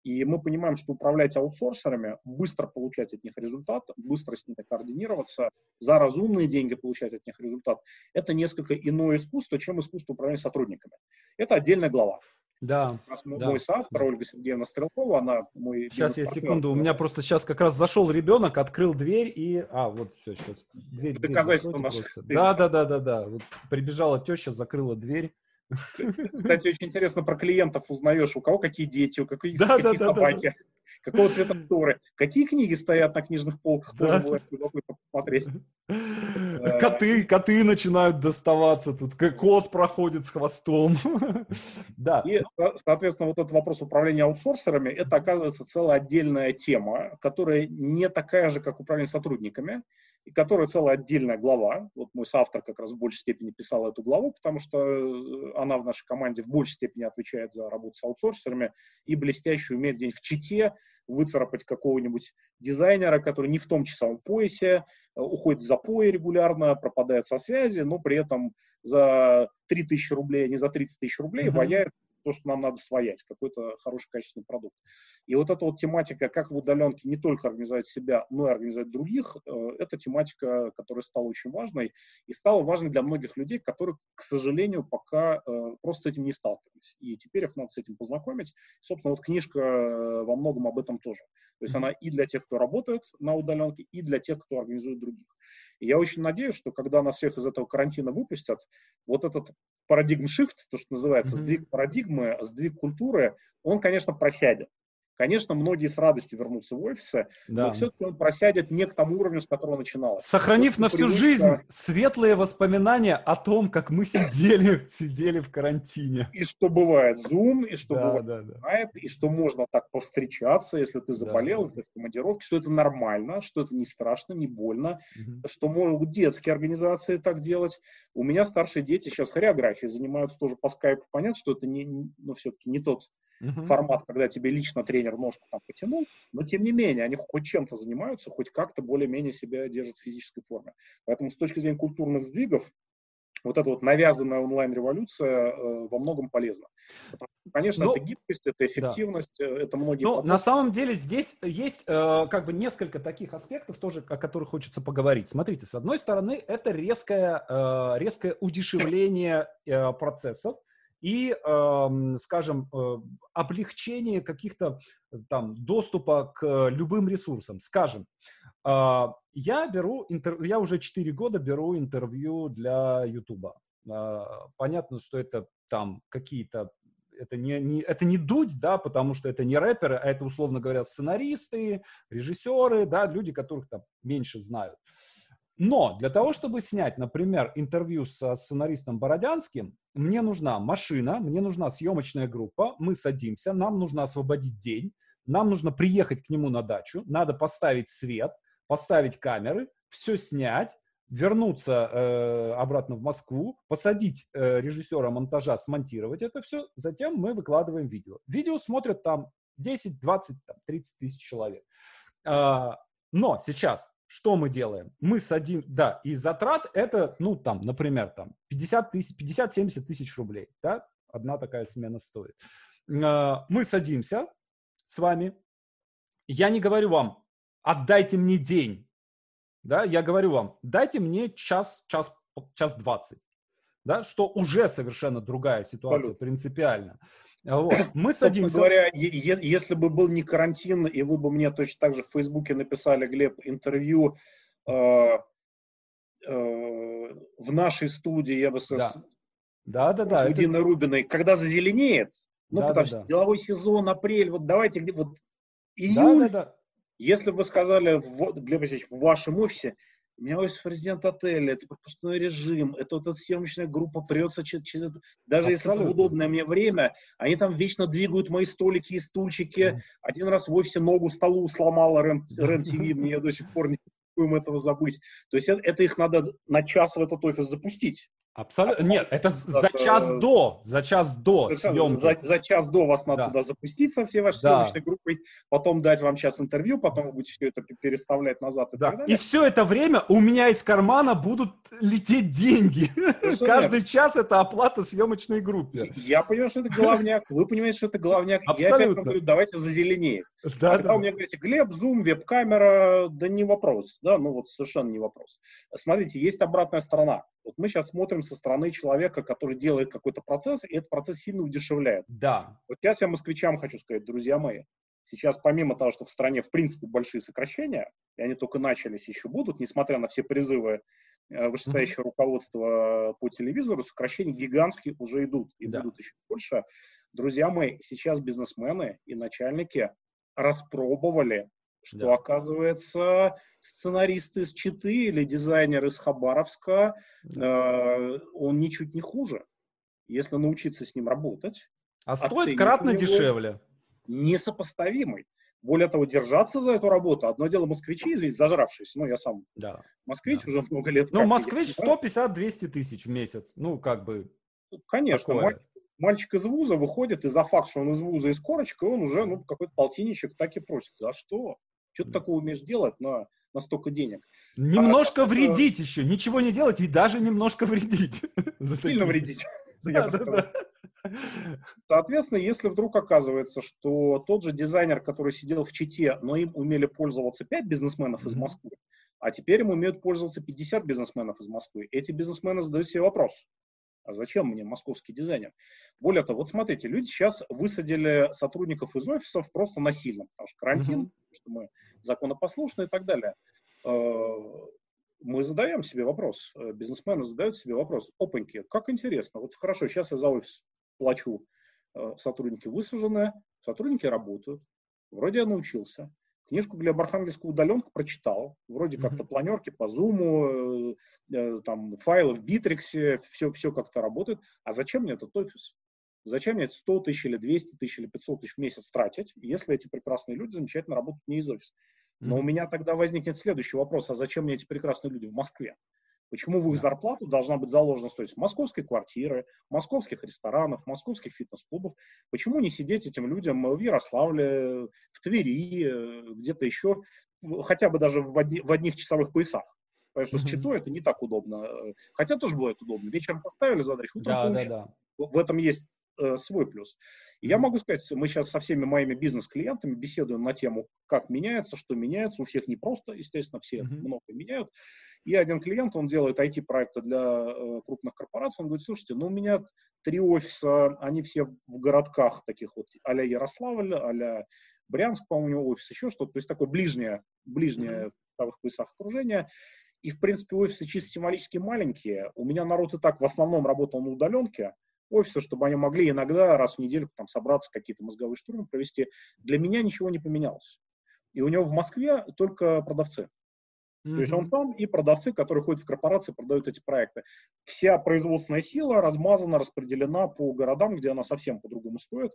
И мы понимаем, что управлять аутсорсерами, быстро получать от них результат, быстро с ними координироваться, за разумные деньги получать от них результат, это несколько иное искусство, чем искусство управления сотрудниками. Это отдельная глава. Да. Мой, да. мой соавтор Ольга Сергеевна Стрелкова, она мой Сейчас я секунду, у меня просто сейчас как раз зашел ребенок, открыл дверь и... А, вот все, сейчас. Дверь, Доказательство дверь наше. Да, да, да, да, да. Вот прибежала теща, закрыла дверь. Кстати, очень интересно про клиентов узнаешь, у кого какие дети, у каких, да, какие да, собаки. Да, да какого цвета шторы, какие книги стоят на книжных полках, да. любопытно посмотреть. <laughs> Коты, коты начинают доставаться тут, кот проходит с хвостом. <laughs> да. И, соответственно, вот этот вопрос управления аутсорсерами, это, оказывается, целая отдельная тема, которая не такая же, как управление сотрудниками. И которая целая отдельная глава. Вот мой соавтор как раз в большей степени писал эту главу, потому что э, она в нашей команде в большей степени отвечает за работу с аутсорсерами и блестяще умеет день в чите выцарапать какого-нибудь дизайнера, который не в том часовом поясе, э, уходит в запой регулярно, пропадает со связи, но при этом за 3000 рублей, а не за 30 тысяч рублей mm-hmm. ваяет то, что нам надо своять, какой-то хороший качественный продукт. И вот эта вот тематика, как в удаленке не только организовать себя, но и организовать других, э, это тематика, которая стала очень важной и стала важной для многих людей, которые, к сожалению, пока э, просто с этим не сталкивались. И теперь их надо с этим познакомить. Собственно, вот книжка э, во многом об этом тоже. То есть она и для тех, кто работает на удаленке, и для тех, кто организует других. И я очень надеюсь, что когда нас всех из этого карантина выпустят, вот этот парадигм shift, то, что называется, mm-hmm. сдвиг парадигмы, сдвиг культуры, он, конечно, просядет. Конечно, многие с радостью вернутся в офисы, да. но все-таки он просядет не к тому уровню, с которого начиналось. Сохранив на всю привычка... жизнь светлые воспоминания о том, как мы сидели, <laughs> сидели в карантине. И что бывает Zoom, и что да, бывает да, да. Skype, и что можно так повстречаться, если ты заболел, да. если ты в командировке, что это нормально, что это не страшно, не больно, угу. что могут детские организации так делать. У меня старшие дети сейчас хореографией занимаются тоже по скайпу. Понятно, что это не, ну, все-таки не тот uh-huh. формат, когда тебе лично тренер ножку там потянул, но тем не менее они хоть чем-то занимаются, хоть как-то более-менее себя держат в физической форме. Поэтому с точки зрения культурных сдвигов, вот эта вот навязанная онлайн-революция э, во многом полезна. Потому, конечно, Но, это гибкость, это эффективность, да. Э, это многие... Ну, на самом деле здесь есть э, как бы несколько таких аспектов тоже, о которых хочется поговорить. Смотрите, с одной стороны, это резкое, э, резкое удешевление э, процессов, и, скажем, э, облегчение каких-то э, там доступа к любым ресурсам. Скажем, а, я беру интервью, я уже 4 года беру интервью для Ютуба. Понятно, что это там какие-то это не, не, это не дудь, да, потому что это не рэперы, а это, условно говоря, сценаристы, режиссеры, да, люди, которых там меньше знают. Но для того, чтобы снять, например, интервью со сценаристом Бородянским, мне нужна машина, мне нужна съемочная группа, мы садимся, нам нужно освободить день, нам нужно приехать к нему на дачу, надо поставить свет, поставить камеры, все снять, вернуться э, обратно в Москву, посадить э, режиссера монтажа, смонтировать это все, затем мы выкладываем видео. Видео смотрят там 10, 20, там, 30 тысяч человек. Э, но сейчас что мы делаем? Мы садим, да, и затрат это, ну, там, например, там 50 тысяч, 50-70 тысяч рублей, да, одна такая смена стоит. А, мы садимся с вами, я не говорю вам, отдайте мне день, да, я говорю вам, дайте мне час, час, час двадцать, да, что уже совершенно другая ситуация, Абсолютно. принципиально. Вот. <laughs> Мы садимся... говоря, если бы был не карантин, и вы бы мне точно так же в Фейсбуке написали, Глеб, интервью э, э, в нашей студии, я бы сказал, да. Да, да, да. С Диной это... Рубиной, когда зазеленеет, ну, да, потому да, что да. деловой сезон, апрель, вот давайте, вот июль, да, да, да. если бы вы сказали, Глеб Васильевич, в вашем офисе, меня офис президент отеля, это пропускной режим, это вот эта съемочная группа прется через, через даже Абсолютно. если это в удобное мне время, они там вечно двигают мои столики и стульчики. Mm. Один раз в офисе ногу столу сломала РЕН-ТВ, мне я до сих пор не могу этого забыть. То есть это, это их надо на час в этот офис запустить. Абсолютно. А Нет, это за час до, за час до съемки. За, за час до вас надо да. туда запустить со всей вашей да. съемочной группой, потом дать вам час интервью, потом вы будете все это переставлять назад и да. так далее. И все это время у меня из кармана будут лететь деньги. Каждый нет. час это оплата съемочной группе. Я понимаю, что это главняк, вы понимаете, что это главняк. Абсолютно. Я опять говорю, давайте зазеленее. Да, Когда да. у меня говорите, Глеб, зум, веб-камера, да не вопрос, да, ну вот совершенно не вопрос. Смотрите, есть обратная сторона. Вот мы сейчас смотрим со стороны человека, который делает какой-то процесс, и этот процесс сильно удешевляет. Да. Вот я всем москвичам хочу сказать, друзья мои, сейчас помимо того, что в стране в принципе большие сокращения, и они только начались, еще будут, несмотря на все призывы э, вышестоящего mm-hmm. руководства по телевизору, сокращения гигантские уже идут и да. будут еще больше. Друзья мои, сейчас бизнесмены и начальники распробовали что, да. оказывается, сценарист из Читы или дизайнер из Хабаровска, да. э, он ничуть не хуже, если научиться с ним работать. А стоит кратно дешевле. Несопоставимый. Более того, держаться за эту работу. Одно дело москвичи, извините, зажравшиеся. Ну, я сам да. москвич да. уже много лет. Ну, москвич 150-200 тысяч в месяц. Ну, как бы... Ну, конечно. Такое. Мальчик из вуза выходит, и за факт, что он из вуза и с корочкой, он уже, ну, какой-то полтинничек так и просит. За что? Что ты такого умеешь делать на, на столько денег? Немножко а, вредить это... еще. Ничего не делать и даже немножко вредить. <laughs> Сильно вредить. <laughs> Да, да, да. Соответственно, если вдруг оказывается, что тот же дизайнер, который сидел в Чите, но им умели пользоваться 5 бизнесменов из Москвы, а теперь им умеют пользоваться 50 бизнесменов из Москвы, эти бизнесмены задают себе вопрос, а зачем мне московский дизайнер? Более того, вот смотрите, люди сейчас высадили сотрудников из офисов просто насильно, потому что карантин, mm-hmm. потому что мы законопослушны и так далее. Э, мы задаем себе вопрос, э, бизнесмены задают себе вопрос, опаньки, как интересно, вот хорошо, сейчас я за офис плачу, э, сотрудники высажены, сотрудники работают, вроде я научился, книжку Глеба Архангельского удаленка прочитал, вроде mm-hmm. как-то планерки по Zoom, э, э, там файлы в Битриксе, все, все как-то работает. А зачем мне этот офис? Зачем мне 100 тысяч или 200 тысяч или 500 тысяч в месяц тратить, если эти прекрасные люди замечательно работают не из офиса? Но mm-hmm. у меня тогда возникнет следующий вопрос, а зачем мне эти прекрасные люди в Москве? Почему в их зарплату должна быть заложена стоимость московской квартиры, московских ресторанов, московских фитнес-клубов? Почему не сидеть этим людям в Ярославле, в Твери, э, где-то еще, хотя бы даже в, одни, в одних часовых поясах? Потому что mm-hmm. с Читой это не так удобно. Хотя тоже бывает удобно. Вечером поставили задачу, утром да, получили. Да, да. В этом есть э, свой плюс. И я могу сказать, мы сейчас со всеми моими бизнес-клиентами беседуем на тему, как меняется, что меняется. У всех непросто, естественно, все mm-hmm. много меняют. И один клиент, он делает IT-проекты для э, крупных корпораций, он говорит, слушайте, ну у меня три офиса, они все в городках таких вот, а-ля Ярославль, а-ля Брянск, по-моему, офис, еще что-то, то есть такое ближнее, ближнее mm-hmm. в правых поясах окружение. И, в принципе, офисы чисто символически маленькие. У меня народ и так в основном работал на удаленке, офисы, чтобы они могли иногда раз в неделю там собраться, какие-то мозговые штурмы провести. Для меня ничего не поменялось. И у него в Москве только продавцы. Mm-hmm. То есть он сам и продавцы, которые ходят в корпорации, продают эти проекты. Вся производственная сила размазана, распределена по городам, где она совсем по-другому стоит,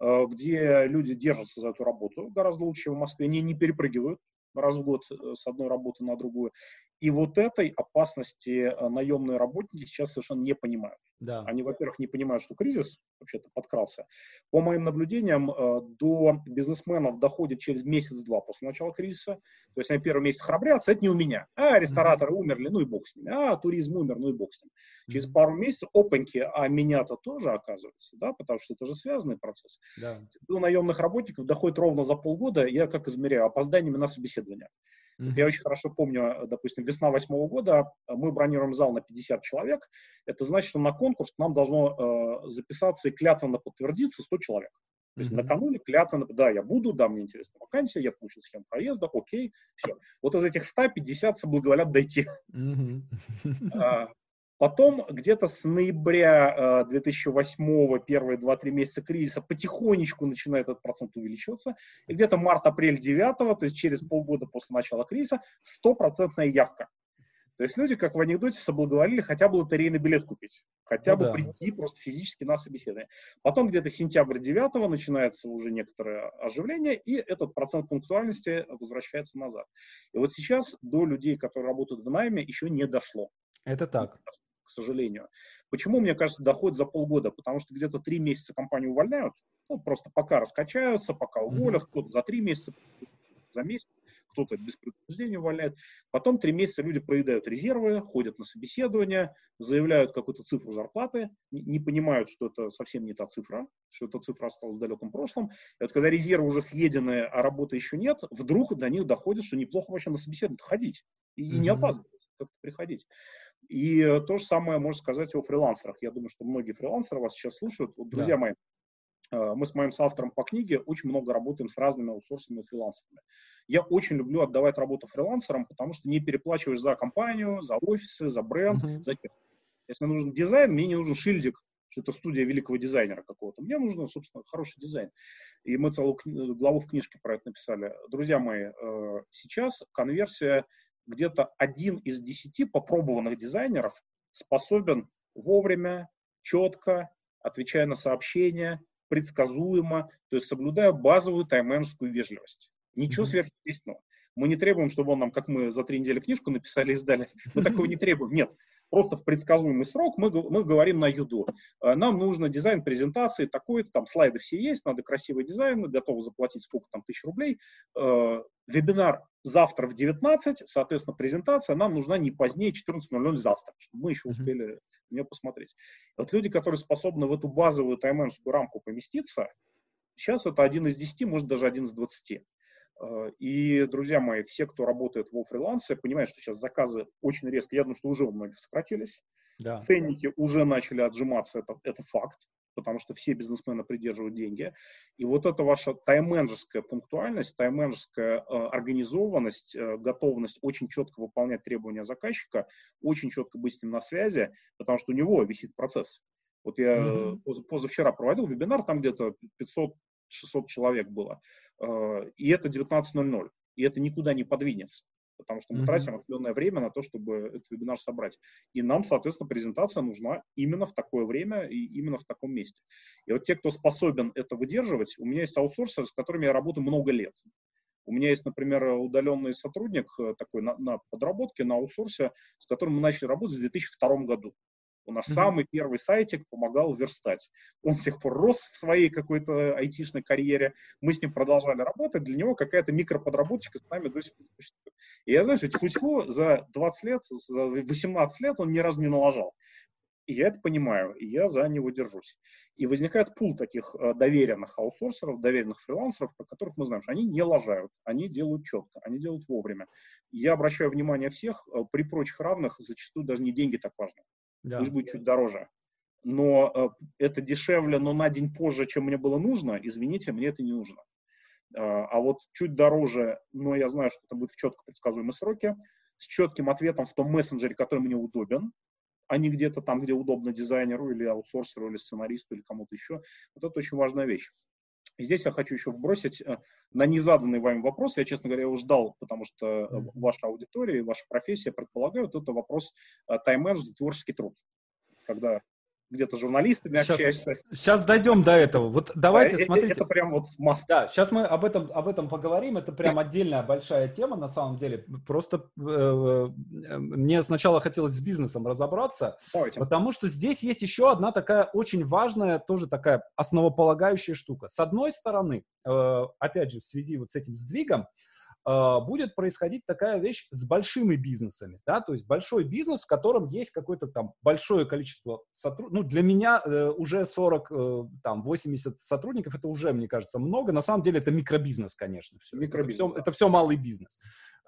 э, где люди держатся за эту работу гораздо лучше, чем в Москве, они не перепрыгивают раз в год э, с одной работы на другую. И вот этой опасности э, наемные работники сейчас совершенно не понимают. Да. Они, во-первых, не понимают, что кризис вообще-то подкрался. По моим наблюдениям, э, до бизнесменов доходит через месяц-два после начала кризиса. То есть они первый месяц храбрятся, это не у меня. А, рестораторы mm-hmm. умерли, ну и бог с ними. А, туризм умер, ну и бог с ним. Через mm-hmm. пару месяцев, опаньки, а меня-то тоже оказывается, да, потому что это же связанный процесс. Да. До наемных работников доходит ровно за полгода, я как измеряю, опозданиями на собеседование. Mm-hmm. Я очень хорошо помню, допустим, весна восьмого года, мы бронируем зал на 50 человек. Это значит, что на конкурс нам должно э, записаться и клятвенно подтвердиться 100 человек. То есть mm-hmm. накануне клятвенно, да, я буду, да, мне интересна вакансия, я получил схему проезда, окей, все. Вот из этих 150 соблаговолят дойти. Mm-hmm. Потом где-то с ноября 2008, э, первые 2-3 месяца кризиса, потихонечку начинает этот процент увеличиваться. И где-то март-апрель 9, то есть через полгода после начала кризиса, стопроцентная явка. То есть люди, как в анекдоте, соблаговолили хотя бы лотерейный билет купить, хотя ну, бы да. прийти просто физически на собеседование. Потом где-то сентябрь 9 начинается уже некоторое оживление, и этот процент пунктуальности возвращается назад. И вот сейчас до людей, которые работают в найме, еще не дошло. Это так к сожалению. Почему, мне кажется, доходит за полгода? Потому что где-то три месяца компанию увольняют, ну, просто пока раскачаются, пока уволят, кто-то за три месяца, за месяц, кто-то без предупреждения увольняет. Потом три месяца люди проедают резервы, ходят на собеседование, заявляют какую-то цифру зарплаты, не, не понимают, что это совсем не та цифра, что эта цифра осталась в далеком прошлом. И вот когда резервы уже съедены, а работы еще нет, вдруг до них доходит, что неплохо вообще на собеседование ходить и, mm-hmm. и не опаздывать, как-то приходить. И э, то же самое можно сказать о фрилансерах. Я думаю, что многие фрилансеры вас сейчас слушают. Вот, друзья да. мои, э, мы с моим соавтором по книге очень много работаем с разными аутсорсами фрилансерами. Я очень люблю отдавать работу фрилансерам, потому что не переплачиваешь за компанию, за офисы, за бренд, uh-huh. за Если мне нужен дизайн, мне не нужен шильдик, что это студия великого дизайнера какого-то. Мне нужен, собственно, хороший дизайн. И мы целую главу в книжке про это написали. Друзья мои, э, сейчас конверсия где-то один из десяти попробованных дизайнеров способен вовремя, четко, отвечая на сообщения, предсказуемо, то есть соблюдая базовую тайм-менеджерскую вежливость. Ничего mm-hmm. сверхъестественного. Мы не требуем, чтобы он нам, как мы за три недели книжку написали и сдали. Мы такого не требуем. Нет. Просто в предсказуемый срок мы, мы говорим на юду. Э, нам нужно дизайн презентации такой-то, там слайды все есть, надо красивый дизайн, готовы заплатить сколько там тысяч рублей. Э, вебинар завтра в 19, соответственно, презентация нам нужна не позднее 14.00 завтра, чтобы мы еще успели на нее посмотреть. Вот люди, которые способны в эту базовую тайм рамку поместиться, сейчас это один из 10, может даже один из 20. Э, и, друзья мои, все, кто работает во фрилансе, понимают, что сейчас заказы очень резко, я думаю, что уже у многих сократились. Да. Ценники уже начали отжиматься, это, это факт, потому что все бизнесмены придерживают деньги. И вот эта ваша тайм-менеджерская пунктуальность, тайм-менеджерская э, организованность, э, готовность очень четко выполнять требования заказчика, очень четко быть с ним на связи, потому что у него висит процесс. Вот я mm-hmm. позавчера проводил вебинар, там где-то 500 600 человек было. Э, и это 19.00. И это никуда не подвинется, потому что мы mm-hmm. тратим определенное время на то, чтобы этот вебинар собрать. И нам, соответственно, презентация нужна именно в такое время и именно в таком месте. И вот те, кто способен это выдерживать, у меня есть аутсорсеры, с которыми я работаю много лет. У меня есть, например, удаленный сотрудник э, такой на, на подработке, на аутсорсе, с которым мы начали работать в 2002 году. У нас mm-hmm. самый первый сайтик помогал верстать. Он с тех пор рос в своей какой-то айтишной карьере. Мы с ним продолжали работать. Для него какая-то микроподработочка с нами до сих пор существует. И я, знаешь, тьфу за 20 лет, за 18 лет он ни разу не налажал. И я это понимаю, и я за него держусь. И возникает пул таких э, доверенных аутсорсеров, доверенных фрилансеров, про которых мы знаем, что они не лажают, они делают четко, они делают вовремя. Я обращаю внимание всех, э, при прочих равных зачастую даже не деньги так важны. Да. Пусть будет чуть дороже. Но э, это дешевле, но на день позже, чем мне было нужно, извините, мне это не нужно. Э, а вот чуть дороже, но я знаю, что это будет в четко предсказуемые сроки, с четким ответом в том мессенджере, который мне удобен, а не где-то там, где удобно дизайнеру или аутсорсеру, или сценаристу, или кому-то еще. Вот это очень важная вещь. И здесь я хочу еще вбросить э, на незаданный вами вопрос. Я, честно говоря, его ждал, потому что э, ваша аудитория, ваша профессия предполагают, это вопрос э, тайм-менеджмента, творческий труд. Когда где-то журналистами сейчас, общаешься. Сейчас дойдем до этого. Вот давайте, да, смотрите. Это, прям вот масс. Да, сейчас мы об этом, об этом поговорим. Это прям отдельная большая тема на самом деле. Просто э, э, мне сначала хотелось с бизнесом разобраться, давайте. потому что здесь есть еще одна такая очень важная, тоже такая основополагающая штука. С одной стороны, э, опять же, в связи вот с этим сдвигом, а, будет происходить такая вещь с большими бизнесами, да, то есть большой бизнес, в котором есть какое-то там большое количество сотрудников, ну, для меня э, уже 40, э, там, 80 сотрудников, это уже, мне кажется, много, на самом деле это микробизнес, конечно, все. Микробизнес. Это все, это все малый бизнес.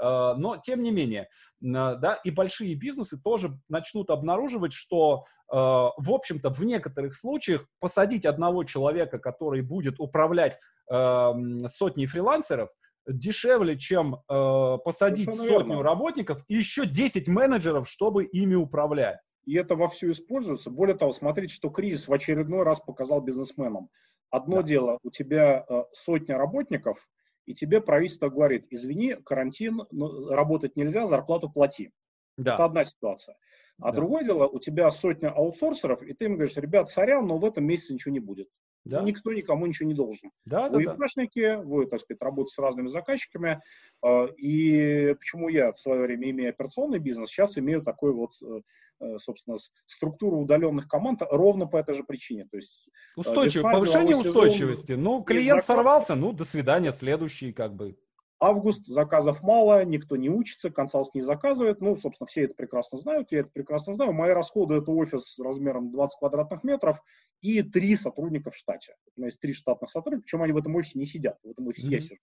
Uh, но, тем не менее, да, и большие бизнесы тоже начнут обнаруживать, что, uh, в общем-то, в некоторых случаях посадить одного человека, который будет управлять сотней фрилансеров, дешевле, чем э, посадить Совершенно сотню верно. работников и еще 10 менеджеров, чтобы ими управлять. И это вовсю используется. Более того, смотрите, что кризис в очередной раз показал бизнесменам. Одно да. дело, у тебя э, сотня работников, и тебе правительство говорит, извини, карантин, ну, работать нельзя, зарплату плати. Да. Это одна ситуация. А да. другое дело, у тебя сотня аутсорсеров, и ты им говоришь, ребят, сорян, но в этом месяце ничего не будет. Да. никто никому ничего не должен. Да, вы да, ИПшники, да. вы, так сказать, работаете с разными заказчиками. Э, и почему я в свое время, имея операционный бизнес, сейчас имею такой вот, э, э, собственно, структуру удаленных команд ровно по этой же причине. То есть, Устойчивость, повышение устойчивости. Ну, клиент сорвался, ну, до свидания, следующий, как бы. Август, заказов мало, никто не учится, консалт не заказывает. Ну, собственно, все это прекрасно знают, я это прекрасно знаю. Мои расходы – это офис размером 20 квадратных метров и три сотрудника в штате. У меня есть три штатных сотрудника, причем они в этом офисе не сидят. В этом офисе mm-hmm. я сижу.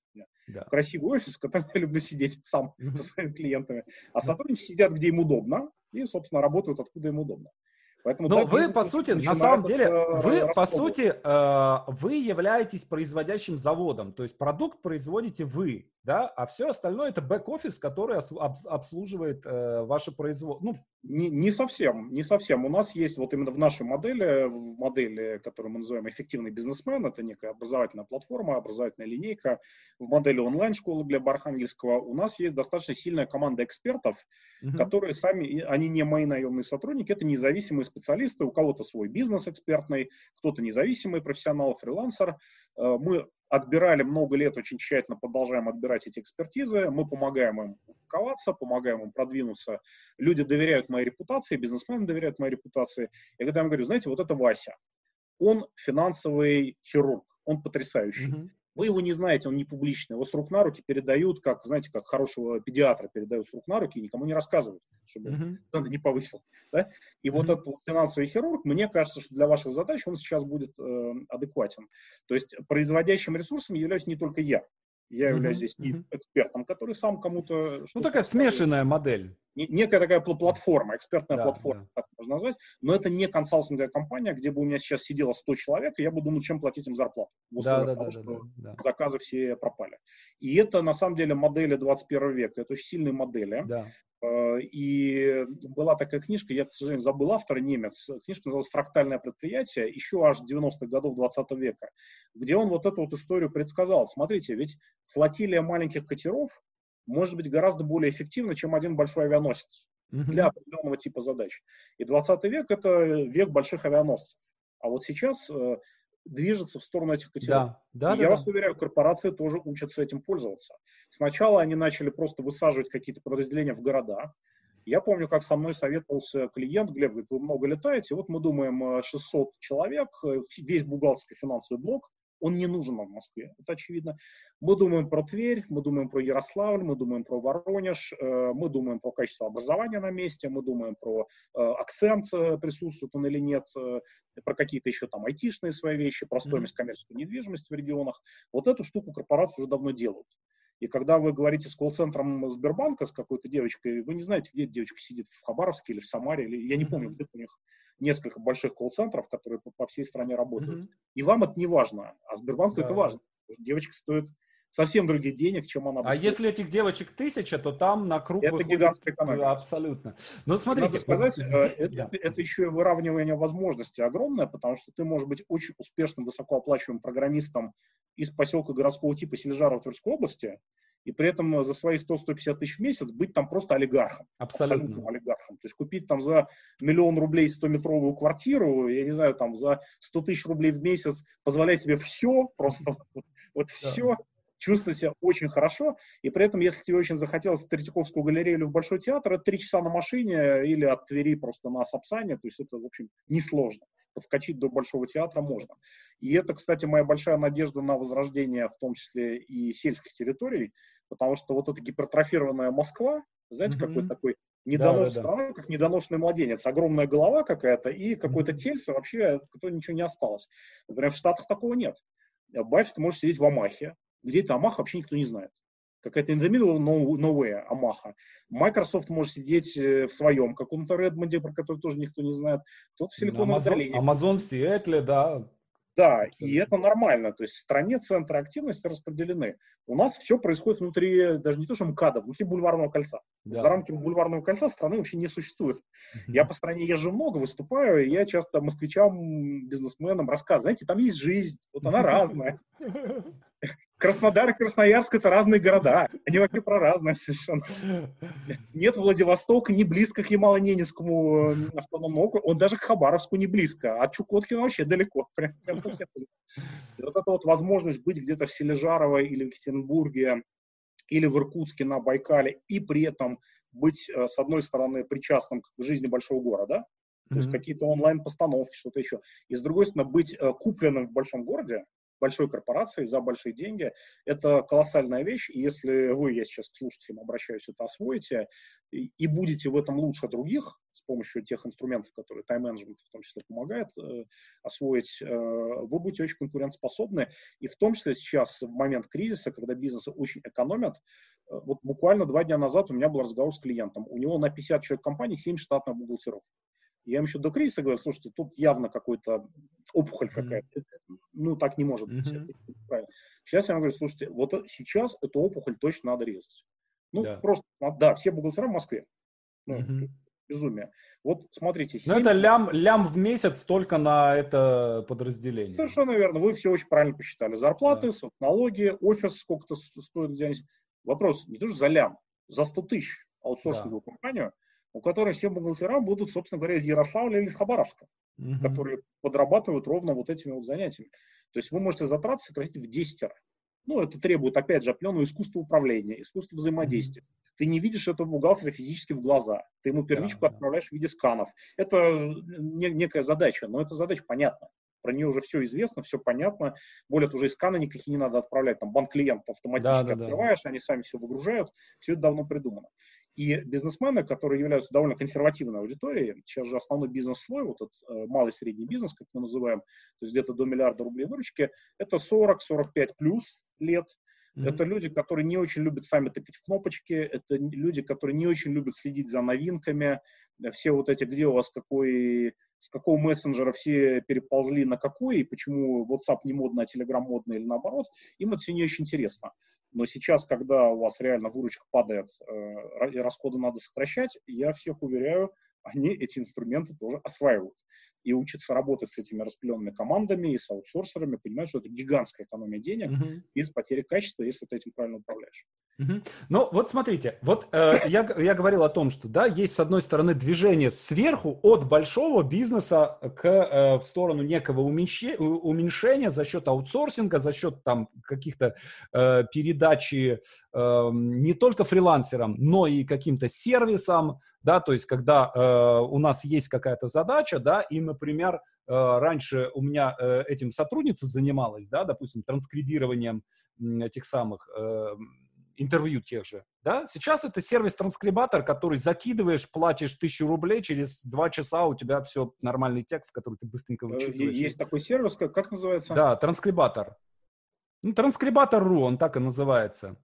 Да. Красивый офис, в котором я люблю сидеть сам mm-hmm. со своими клиентами. А сотрудники сидят, где им удобно, и, собственно, работают, откуда им удобно. Поэтому, Но вы, по сути, на самом деле, э, вы, по сути, э, вы являетесь производящим заводом, то есть продукт производите вы, да, а все остальное это бэк-офис, который обслуживает э, ваше производство. Ну, не, не совсем, не совсем. У нас есть вот именно в нашей модели, в модели, которую мы называем эффективный бизнесмен, это некая образовательная платформа, образовательная линейка, в модели онлайн-школы для Бархангельского у нас есть достаточно сильная команда экспертов, угу. которые сами, они не мои наемные сотрудники, это независимые специалисты, у кого-то свой бизнес экспертный, кто-то независимый профессионал, фрилансер. Э, мы отбирали много лет, очень тщательно продолжаем отбирать эти экспертизы, мы помогаем им публиковаться, помогаем им продвинуться. Люди доверяют моей репутации, бизнесмены доверяют моей репутации. И когда я им говорю, знаете, вот это Вася, он финансовый хирург, он потрясающий. Mm-hmm. Вы его не знаете, он не публичный. Его с рук на руки передают, как, знаете, как хорошего педиатра передают с рук на руки и никому не рассказывают, чтобы mm-hmm. надо не повысил. Да? И mm-hmm. вот этот финансовый хирург, мне кажется, что для ваших задач он сейчас будет э, адекватен. То есть производящим ресурсом являюсь не только я. Я являюсь mm-hmm. здесь и экспертом, который сам кому-то... Ну, такая смешанная модель. Некая такая платформа, экспертная да, платформа, да. так можно назвать. Но это не консалтинговая компания, где бы у меня сейчас сидело 100 человек, и я бы думал, чем платить им зарплату. Да, да, того, да, что да, да. заказы все пропали. И это, на самом деле, модели 21 века. Это очень сильные модели. Да. Э, и была такая книжка, я, к сожалению, забыл автора, немец. Книжка называлась «Фрактальное предприятие», еще аж 90-х годов 20 века, где он вот эту вот историю предсказал. Смотрите, ведь флотилия маленьких катеров может быть гораздо более эффективна, чем один большой авианосец для определенного типа задач. И 20 век – это век больших авианосцев. А вот сейчас э, движется в сторону этих катеров. Да, да, я да, вас да. уверяю, корпорации тоже учатся этим пользоваться. Сначала они начали просто высаживать какие-то подразделения в города. Я помню, как со мной советовался клиент, Глеб говорит, вы много летаете, вот мы думаем 600 э, человек, э, весь бухгалтерский финансовый блок, он не нужен нам в Москве, это очевидно. Мы думаем про Тверь, мы думаем про Ярославль, мы думаем про Воронеж, э, мы думаем про качество образования на месте, мы думаем про э, акцент, э, присутствует он или нет, про какие-то еще там айтишные свои вещи, про стоимость коммерческой недвижимости в регионах. Вот эту штуку корпорации уже давно делают. И когда вы говорите с колл-центром Сбербанка, с какой-то девочкой, вы не знаете, где девочка сидит, в Хабаровске или в Самаре, или я не помню, где у них несколько больших колл-центров, которые по, по всей стране работают. Mm-hmm. И вам это не важно, а Сбербанку да. это важно. Девочка стоит совсем других денег, чем она. А если этих девочек тысяча, то там на круг это выходит... гигантская экономика. Абсолютно. Но смотрите, Надо сказать, вот, э, это, да. это еще и выравнивание возможностей огромное, потому что ты можешь быть очень успешным, высокооплачиваемым программистом из поселка городского типа Сележарова Тверской области, и при этом за свои 100-150 тысяч в месяц быть там просто олигархом. Абсолютно. абсолютным олигархом. То есть купить там за миллион рублей 100-метровую квартиру, я не знаю, там за 100 тысяч рублей в месяц позволять себе все, просто вот, все, чувствовать себя очень хорошо, и при этом, если тебе очень захотелось в Третьяковскую галерею или в Большой театр, это три часа на машине или от Твери просто на Сапсане, то есть это, в общем, несложно подскочить до Большого театра можно. И это, кстати, моя большая надежда на возрождение, в том числе и сельских территорий, потому что вот эта гипертрофированная Москва, знаете, mm-hmm. какой такой недоношенный да, да, да. как недоношенный младенец, огромная голова какая-то и какое-то тельце вообще, которое ничего не осталось. Например, в Штатах такого нет. Баффет может сидеть в Амахе, где это Амах вообще никто не знает какая-то in the middle no, nowhere, Амаха. Microsoft может сидеть э, в своем каком-то Redmond, про который тоже никто не знает. Кто-то в Силиконовой долине. Amazon в Сиэтле, да. Да, Абсолютно. и это нормально. То есть в стране центры активности распределены. У нас все происходит внутри, даже не то, что МКАДа, внутри бульварного кольца. Да. За рамками бульварного кольца страны вообще не существует. Uh-huh. Я по стране езжу много, выступаю, и я часто москвичам, бизнесменам рассказываю, знаете, там есть жизнь, вот она <laughs> разная. <laughs> Краснодар и Красноярск это разные города. Они вообще про разные совершенно. Нет Владивостока не близко к Ямало-Ненецкому э, автономному округу. Он даже к Хабаровску не близко. А Чукоткина вообще далеко. <laughs> Прям, прям совсем Вот эта вот возможность быть где-то в Сележарово или в Екатеринбурге или в Иркутске на Байкале и при этом быть, э, с одной стороны, причастным к жизни большого города, то mm-hmm. есть какие-то онлайн-постановки, что-то еще, и с другой стороны, быть э, купленным в большом городе, большой корпорации за большие деньги. Это колоссальная вещь, и если вы, я сейчас к слушателям обращаюсь, это освоите и, и будете в этом лучше других с помощью тех инструментов, которые тайм-менеджмент в том числе помогает э, освоить, э, вы будете очень конкурентоспособны. И в том числе сейчас, в момент кризиса, когда бизнесы очень экономят, э, вот буквально два дня назад у меня был разговор с клиентом. У него на 50 человек компании 7 штатных бухгалтеров. Я им еще до кризиса говорю, слушайте, тут явно какой-то опухоль mm-hmm. какая-то. Ну, так не может быть. Mm-hmm. Правильно. Сейчас я вам говорю, слушайте, вот сейчас эту опухоль точно надо резать. Ну, да. просто, да, все бухгалтера в Москве. Ну, mm-hmm. Безумие. Вот смотрите. 7... Ну, это лям, лям в месяц только на это подразделение. Совершенно верно. Вы все очень правильно посчитали. Зарплаты, да. налоги, офис сколько-то стоит где-нибудь. Вопрос не то, что за лям, за 100 тысяч аутсорсинговую да. компанию, у которой все бухгалтера будут, собственно говоря, из Ярославля или из Хабаровска, угу. которые подрабатывают ровно вот этими вот занятиями. То есть вы можете затраты сократить в 10 раз. Ну, это требует, опять же, определенного искусства управления, искусства взаимодействия. Mm-hmm. Ты не видишь этого бухгалтера физически в глаза. Ты ему первичку yeah, отправляешь в виде сканов. Это не, некая задача, но эта задача понятна. Про нее уже все известно, все понятно. Более того, уже и сканы никакие не надо отправлять. Там банк клиентов автоматически да, да, открываешь, да. они сами все выгружают. Все это давно придумано. И бизнесмены, которые являются довольно консервативной аудиторией, сейчас же основной бизнес-слой, вот этот э, малый средний бизнес, как мы называем, то есть где-то до миллиарда рублей выручки, это 40-45 плюс лет. Mm-hmm. Это люди, которые не очень любят сами тыкать в кнопочки, это люди, которые не очень любят следить за новинками, все вот эти, где у вас какой, с какого мессенджера все переползли на какой, и почему WhatsApp не модно, а Telegram модно или наоборот, им это все не очень интересно. Но сейчас, когда у вас реально выручка падает э, и расходы надо сокращать, я всех уверяю, они эти инструменты тоже осваивают и учатся работать с этими распределенными командами и с аутсорсерами, понимают, что это гигантская экономия денег mm-hmm. без потери качества, если ты этим правильно управляешь. Угу. Ну, вот смотрите, вот э, я, я говорил о том, что, да, есть, с одной стороны, движение сверху от большого бизнеса к, э, в сторону некого уменьшения, уменьшения за счет аутсорсинга, за счет там каких-то э, передачи э, не только фрилансерам, но и каким-то сервисам, да, то есть когда э, у нас есть какая-то задача, да, и, например, э, раньше у меня э, этим сотрудница занималась, да, допустим, транскрибированием этих самых э, интервью тех же, да, сейчас это сервис-транскрибатор, который закидываешь, платишь тысячу рублей, через два часа у тебя все нормальный текст, который ты быстренько вычитываешь. Есть такой сервис, как, как называется? Да, транскрибатор. Ну, транскрибатор.ру, он так и называется.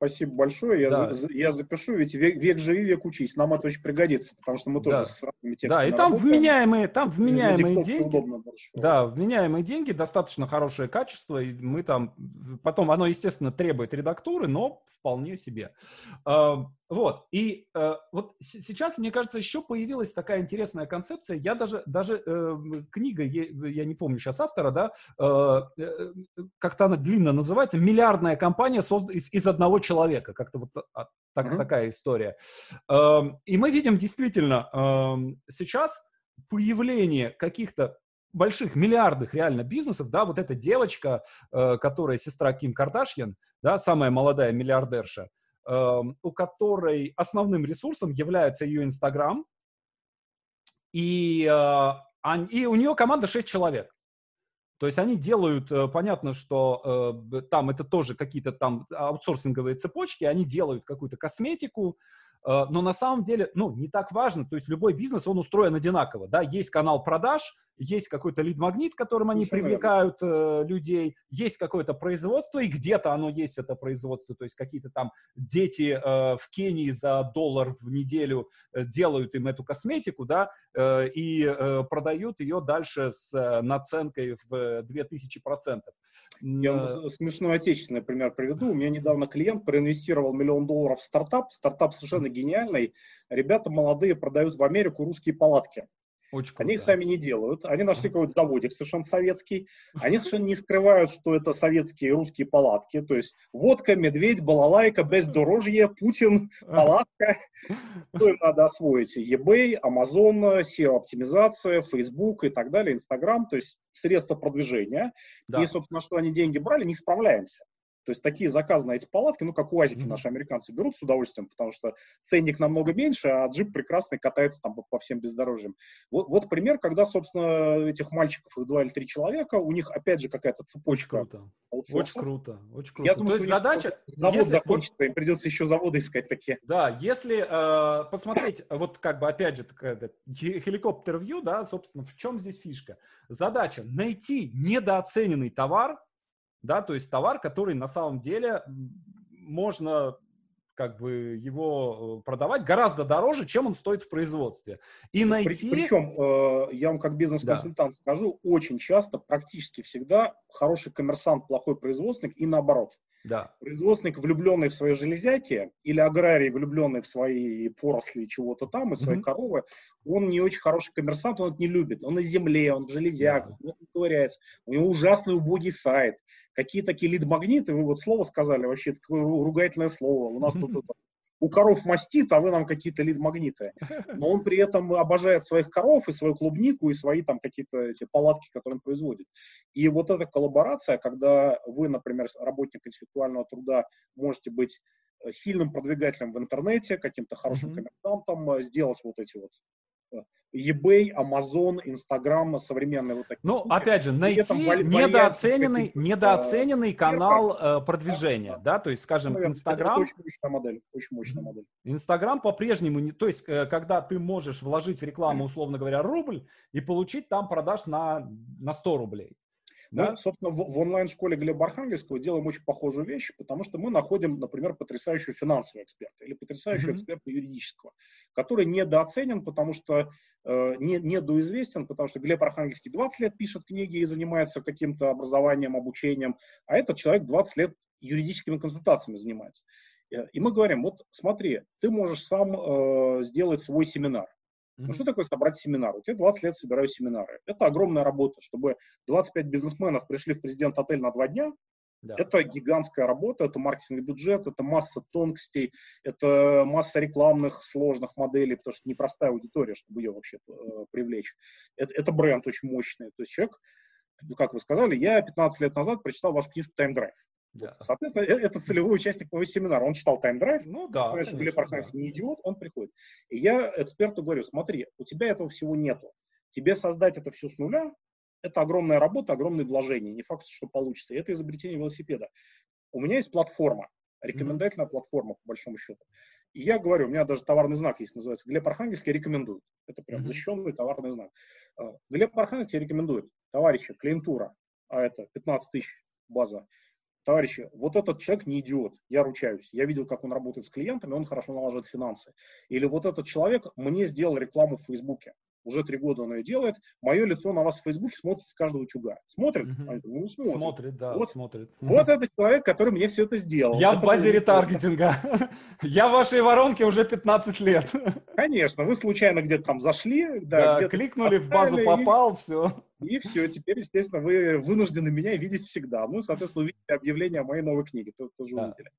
Спасибо большое. Я, да. за, я запишу, ведь век, век живи, век учись. Нам это очень пригодится, потому что мы тоже да. с разными текстами Да, и там работаем. вменяемые, там вменяемые деньги. Да, вменяемые деньги, достаточно хорошее качество, и мы там, потом оно, естественно, требует редактуры, но вполне себе. Вот, и э, вот сейчас, мне кажется, еще появилась такая интересная концепция. Я даже, даже э, книга, я не помню сейчас автора, да, э, как-то она длинно называется, «Миллиардная компания созд... из, из одного человека». Как-то вот а, так, mm-hmm. такая история. Э, и мы видим действительно э, сейчас появление каких-то больших, миллиардных реально бизнесов, да, вот эта девочка, э, которая сестра Ким Кардашьян, да, самая молодая миллиардерша, Эм, у которой основным ресурсом является ее Инстаграм, и, э, и у нее команда 6 человек. То есть они делают, э, понятно, что э, там это тоже какие-то там аутсорсинговые цепочки, они делают какую-то косметику, но на самом деле, ну, не так важно, то есть любой бизнес, он устроен одинаково, да, есть канал продаж, есть какой-то лид-магнит, которым они Совершенно привлекают э, людей, есть какое-то производство, и где-то оно есть, это производство, то есть какие-то там дети э, в Кении за доллар в неделю э, делают им эту косметику, да, э, и э, продают ее дальше с э, наценкой в 2000%. Я вам смешной отечественный пример приведу. У меня недавно клиент проинвестировал миллион долларов в стартап. Стартап совершенно гениальный. Ребята молодые продают в Америку русские палатки. Очень круто. Они их сами не делают. Они нашли какой-то заводик совершенно советский. <laughs> Они совершенно не скрывают, что это советские русские палатки. То есть водка, медведь, балалайка, бездорожье, Путин, <laughs> палатка. <laughs> Что им надо освоить? eBay, Amazon, SEO-оптимизация, Facebook и так далее, Instagram. То есть средства продвижения. Да. И, собственно, что они деньги брали, не справляемся. То есть такие заказы на эти палатки, ну, как УАЗики наши американцы берут с удовольствием, потому что ценник намного меньше, а джип прекрасный катается там по, по всем бездорожьям. Вот, вот пример, когда, собственно, этих мальчиков, их два или три человека, у них, опять же, какая-то цепочка. Очень круто. Очень круто. Очень круто. Я думаю, То есть задача... Завод если... закончится, им придется еще заводы искать такие. Да, если э, посмотреть, вот как бы, опять же, хеликоптер-вью, да, собственно, в чем здесь фишка? Задача найти недооцененный товар, да, то есть товар, который на самом деле можно как бы его э, продавать гораздо дороже, чем он стоит в производстве. И найти... Причем, э, я вам как бизнес-консультант да. скажу, очень часто, практически всегда, хороший коммерсант, плохой производственник и наоборот. Да. Производственник, влюбленный в свои железяки, или аграрий, влюбленный в свои поросли чего-то там, и свои mm-hmm. коровы, он не очень хороший коммерсант, он это не любит. Он на земле, он в железяках, да. он ковыряется. У него ужасный убогий сайт. Какие такие лид-магниты, вы вот слово сказали, вообще такое ругательное слово. У нас тут <laughs> у коров мастит, а вы нам какие-то лид-магниты. Но он при этом обожает своих коров и свою клубнику, и свои там какие-то эти палатки, которые он производит. И вот эта коллаборация, когда вы, например, работник интеллектуального труда, можете быть э, сильным продвигателем в интернете, каким-то хорошим mm-hmm. комментантом, э, сделать вот эти вот eBay, Amazon, Instagram, современные вот такие. Ну, штуки. опять же, найти недооцененный, недооцененный канал э, продвижения, да, да, то есть, скажем, Наверное, Instagram. Это очень мощная модель, очень мощная модель. Instagram по-прежнему, не, то есть, э, когда ты можешь вложить в рекламу, условно говоря, рубль и получить там продаж на, на 100 рублей. Да? Собственно, в, в онлайн-школе Глеба Архангельского делаем очень похожую вещь, потому что мы находим, например, потрясающего финансового эксперта или потрясающего mm-hmm. эксперта юридического, который недооценен, потому что э, не, недоизвестен, потому что Глеб Архангельский 20 лет пишет книги и занимается каким-то образованием, обучением, а этот человек 20 лет юридическими консультациями занимается. Э, и мы говорим, вот смотри, ты можешь сам э, сделать свой семинар. Ну, что такое собрать семинар? Вот я 20 лет собираю семинары. Это огромная работа. Чтобы 25 бизнесменов пришли в президент-отель на два дня, да. Это гигантская работа, это маркетинговый бюджет, это масса тонкостей, это масса рекламных сложных моделей, потому что непростая аудитория, чтобы ее вообще э, привлечь. Это, это бренд очень мощный. То есть человек, ну, как вы сказали, я 15 лет назад прочитал вашу книжку «Тайм Драйв». Да. Соответственно, э, это целевой участник моего семинара. Он читал тайм-драйв, ну да, конечно, Глеб Архангельский да. не идиот, он приходит. И я эксперту говорю, смотри, у тебя этого всего нету. Тебе создать это все с нуля, это огромная работа, огромные вложения. Не факт, что получится. И это изобретение велосипеда. У меня есть платформа, рекомендательная mm-hmm. платформа, по большому счету. И я говорю, у меня даже товарный знак есть, называется Глеб Архангельский рекомендует. Это прям mm-hmm. защищенный товарный знак. А, Глеб Архангельский рекомендует, товарищи, клиентура, а это 15 тысяч база, товарищи, вот этот человек не идиот, я ручаюсь. Я видел, как он работает с клиентами, он хорошо налаживает финансы. Или вот этот человек мне сделал рекламу в Фейсбуке. Уже три года он ее делает. Мое лицо на вас в Фейсбуке смотрит с каждого утюга. Смотрит? Угу. Ну, смотрит. Смотрит, да, вот, смотрит. Вот этот человек, который мне все это сделал. Я это в базе ретаргетинга. <laughs> Я в вашей воронке уже 15 лет. <laughs> Конечно, вы случайно где-то там зашли. Да, кликнули, в базу попал, все. И все, теперь, естественно, вы вынуждены меня видеть всегда. Ну, соответственно, увидите объявление о моей новой книге, тоже да. увидели.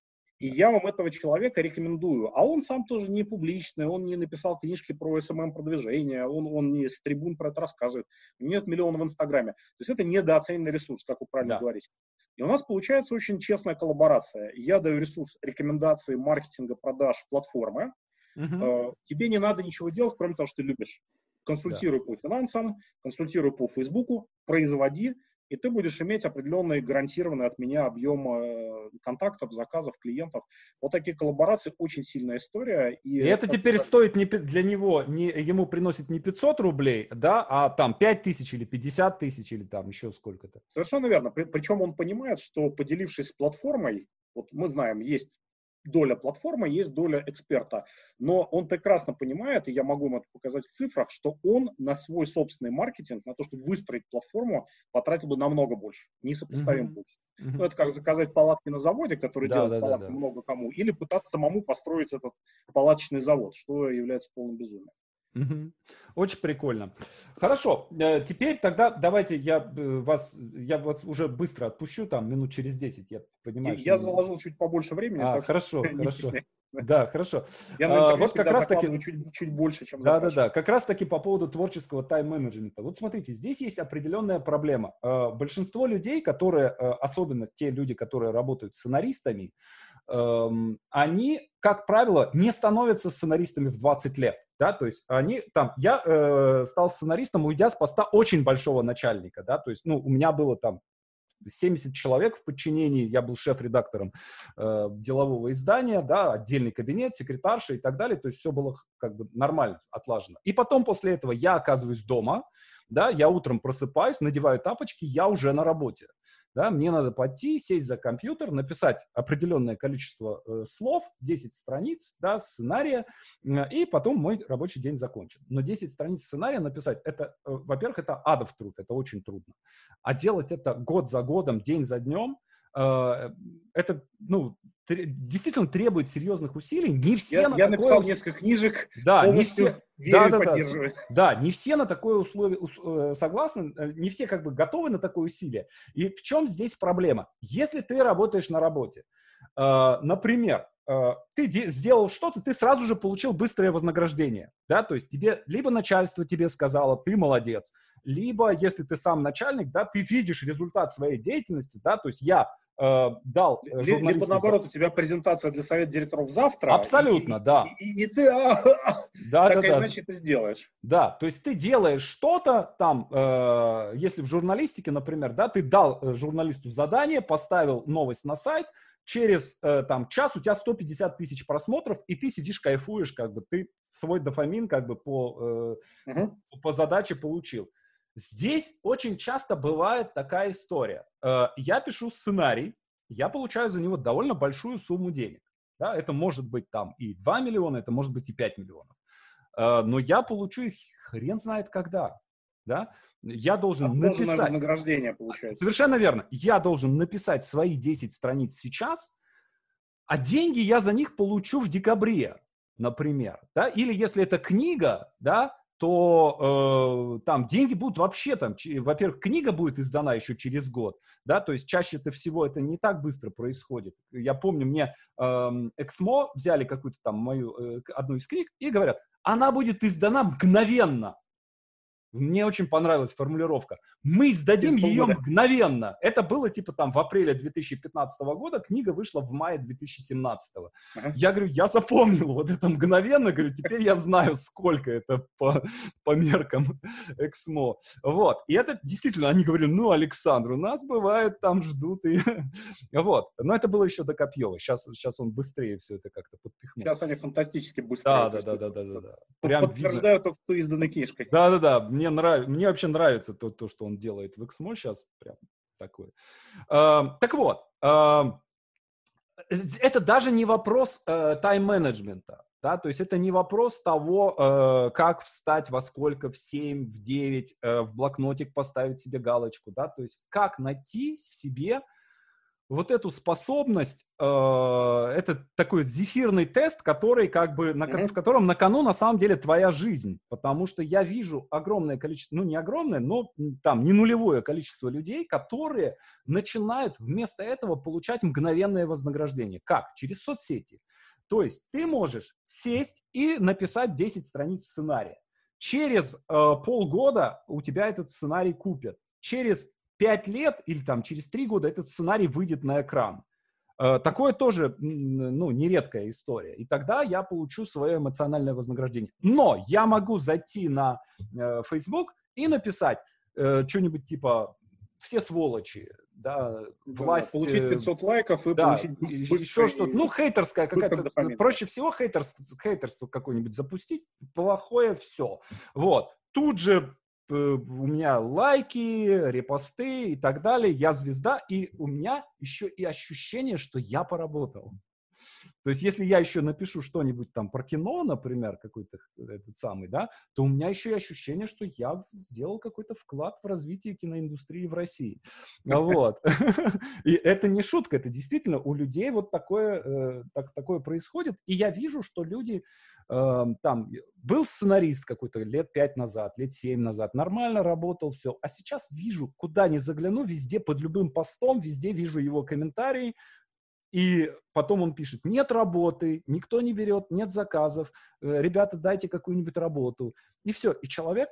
И я вам этого человека рекомендую. А он сам тоже не публичный, он не написал книжки про СММ-продвижение, он, он не с трибун про это рассказывает. У него нет миллиона в Инстаграме. То есть это недооцененный ресурс, как вы правильно да. говорите. И у нас получается очень честная коллаборация. Я даю ресурс рекомендации маркетинга, продаж, платформы. Угу. Тебе не надо ничего делать, кроме того, что ты любишь. Консультируй да. по финансам, консультируй по Фейсбуку, производи, и ты будешь иметь определенный гарантированный от меня объем э, контактов, заказов, клиентов. Вот такие коллаборации очень сильная история. И, и это, это теперь стоит не, для него, не, ему приносит не 500 рублей, да, а там 5 тысяч или 50 тысяч или там еще сколько-то. Совершенно верно. При, причем он понимает, что поделившись с платформой, вот мы знаем, есть доля платформы, есть доля эксперта. Но он прекрасно понимает, и я могу ему это показать в цифрах, что он на свой собственный маркетинг, на то, чтобы выстроить платформу, потратил бы намного больше, несопоставим mm-hmm. больше. Mm-hmm. Ну, это как заказать палатки на заводе, который да, делает да, палатки да, да. много кому, или пытаться самому построить этот палаточный завод, что является полным безумием. Угу. Очень прикольно. Хорошо, э, теперь тогда давайте я э, вас, я вас уже быстро отпущу, там минут через 10, я понимаю. Я, я заложил чуть побольше времени. А, хорошо, <laughs> хорошо. Да, хорошо. Я а, вот как раз таки чуть, чуть больше, чем Да, да, да. Как раз таки по поводу творческого тайм-менеджмента. Вот смотрите, здесь есть определенная проблема. А, большинство людей, которые, особенно те люди, которые работают сценаристами, они, как правило, не становятся сценаристами в 20 лет да, то есть они там, я э, стал сценаристом, уйдя с поста очень большого начальника, да, то есть, ну, у меня было там 70 человек в подчинении, я был шеф-редактором э, делового издания, да, отдельный кабинет, секретарша и так далее, то есть все было как бы нормально, отлажено. И потом после этого я оказываюсь дома, да, я утром просыпаюсь, надеваю тапочки, я уже на работе да, мне надо пойти, сесть за компьютер, написать определенное количество э, слов, 10 страниц, да, сценария, э, и потом мой рабочий день закончен. Но 10 страниц сценария написать, это, э, во-первых, это адов труд, это очень трудно. А делать это год за годом, день за днем, это, ну, действительно требует серьезных усилий. Не все я, на я такое написал ус... несколько книжек, да, не все, да, да, да, да, не все на такое условие э, согласны, э, не все как бы готовы на такое усилие. И в чем здесь проблема? Если ты работаешь на работе, э, например, э, ты сделал что-то, ты сразу же получил быстрое вознаграждение, да, то есть тебе, либо начальство тебе сказало, ты молодец, либо, если ты сам начальник, да, ты видишь результат своей деятельности, да, то есть я дал э, журналисту... Либо наоборот, у тебя презентация для совета директоров завтра. Абсолютно, и, да. И, и, ты а, <laughs> да, так да, да. иначе ты сделаешь. Да, то есть ты делаешь что-то там, э, если в журналистике, например, да, ты дал э, журналисту задание, поставил новость на сайт, через э, там час у тебя 150 тысяч просмотров, и ты сидишь, кайфуешь, как бы ты свой дофамин как бы по, э, uh-huh. по задаче получил. Здесь очень часто бывает такая история. Э, я пишу сценарий, я получаю за него довольно большую сумму денег. Да? Это может быть там и 2 миллиона, это может быть и 5 миллионов. Э, но я получу их хрен знает когда. Да? Я должен написать... вознаграждение получается. Совершенно верно. Я должен написать свои 10 страниц сейчас, а деньги я за них получу в декабре, например. Да? Или если это книга, да, то э, там деньги будут вообще там, во-первых, книга будет издана еще через год, да, то есть чаще-то всего это не так быстро происходит. Я помню, мне э, Эксмо взяли какую-то там мою, э, одну из книг и говорят, она будет издана мгновенно. Мне очень понравилась формулировка. Мы сдадим ее мгновенно. Это было типа там в апреле 2015 года, книга вышла в мае 2017. Ага. Я говорю, я запомнил вот это мгновенно, говорю, теперь я знаю, сколько это по, по меркам Эксмо. Вот. И это действительно, они говорили, ну, Александр, у нас бывает, там ждут. И... <laughs> вот. Но это было еще до Копьева. Сейчас, сейчас он быстрее все это как-то подпихнул. Сейчас они фантастически быстрее. Да, да, да, да, да, да. Прям Подтверждаю только, кто изданной книжкой. Да, да, да мне, нрав... мне вообще нравится то, то, что он делает в XMO сейчас. Прям такое. Э, так вот, э, это даже не вопрос э, тайм-менеджмента. Да, то есть это не вопрос того, э, как встать во сколько, в 7, в 9, э, в блокнотик поставить себе галочку, да, то есть как найти в себе вот эту способность, э, это такой зефирный тест, который как бы, на, mm-hmm. в котором на кону на самом деле твоя жизнь, потому что я вижу огромное количество, ну не огромное, но там не нулевое количество людей, которые начинают вместо этого получать мгновенное вознаграждение. Как? Через соцсети. То есть ты можешь сесть и написать 10 страниц сценария. Через э, полгода у тебя этот сценарий купят. Через пять лет или там через три года этот сценарий выйдет на экран. Э, такое тоже, ну, нередкая история. И тогда я получу свое эмоциональное вознаграждение. Но я могу зайти на э, Facebook и написать э, что-нибудь типа «все сволочи», да, власть... Получить 500 лайков и да, получить еще что-то. Ну, хейтерская какая-то... Проще всего хейтерс, хейтерство какое-нибудь запустить, плохое все. Вот. Тут же у меня лайки, репосты и так далее, я звезда, и у меня еще и ощущение, что я поработал. То есть, если я еще напишу что-нибудь там про кино, например, какой-то этот самый, да, то у меня еще и ощущение, что я сделал какой-то вклад в развитие киноиндустрии в России. Вот. <laughs> И это не шутка, это действительно у людей вот такое, э, так, такое происходит. И я вижу, что люди Эм, там был сценарист какой-то лет пять назад, лет семь назад, нормально работал, все. А сейчас вижу, куда ни загляну, везде под любым постом, везде вижу его комментарии, и потом он пишет, нет работы, никто не берет, нет заказов, э, ребята, дайте какую-нибудь работу. И все, и человек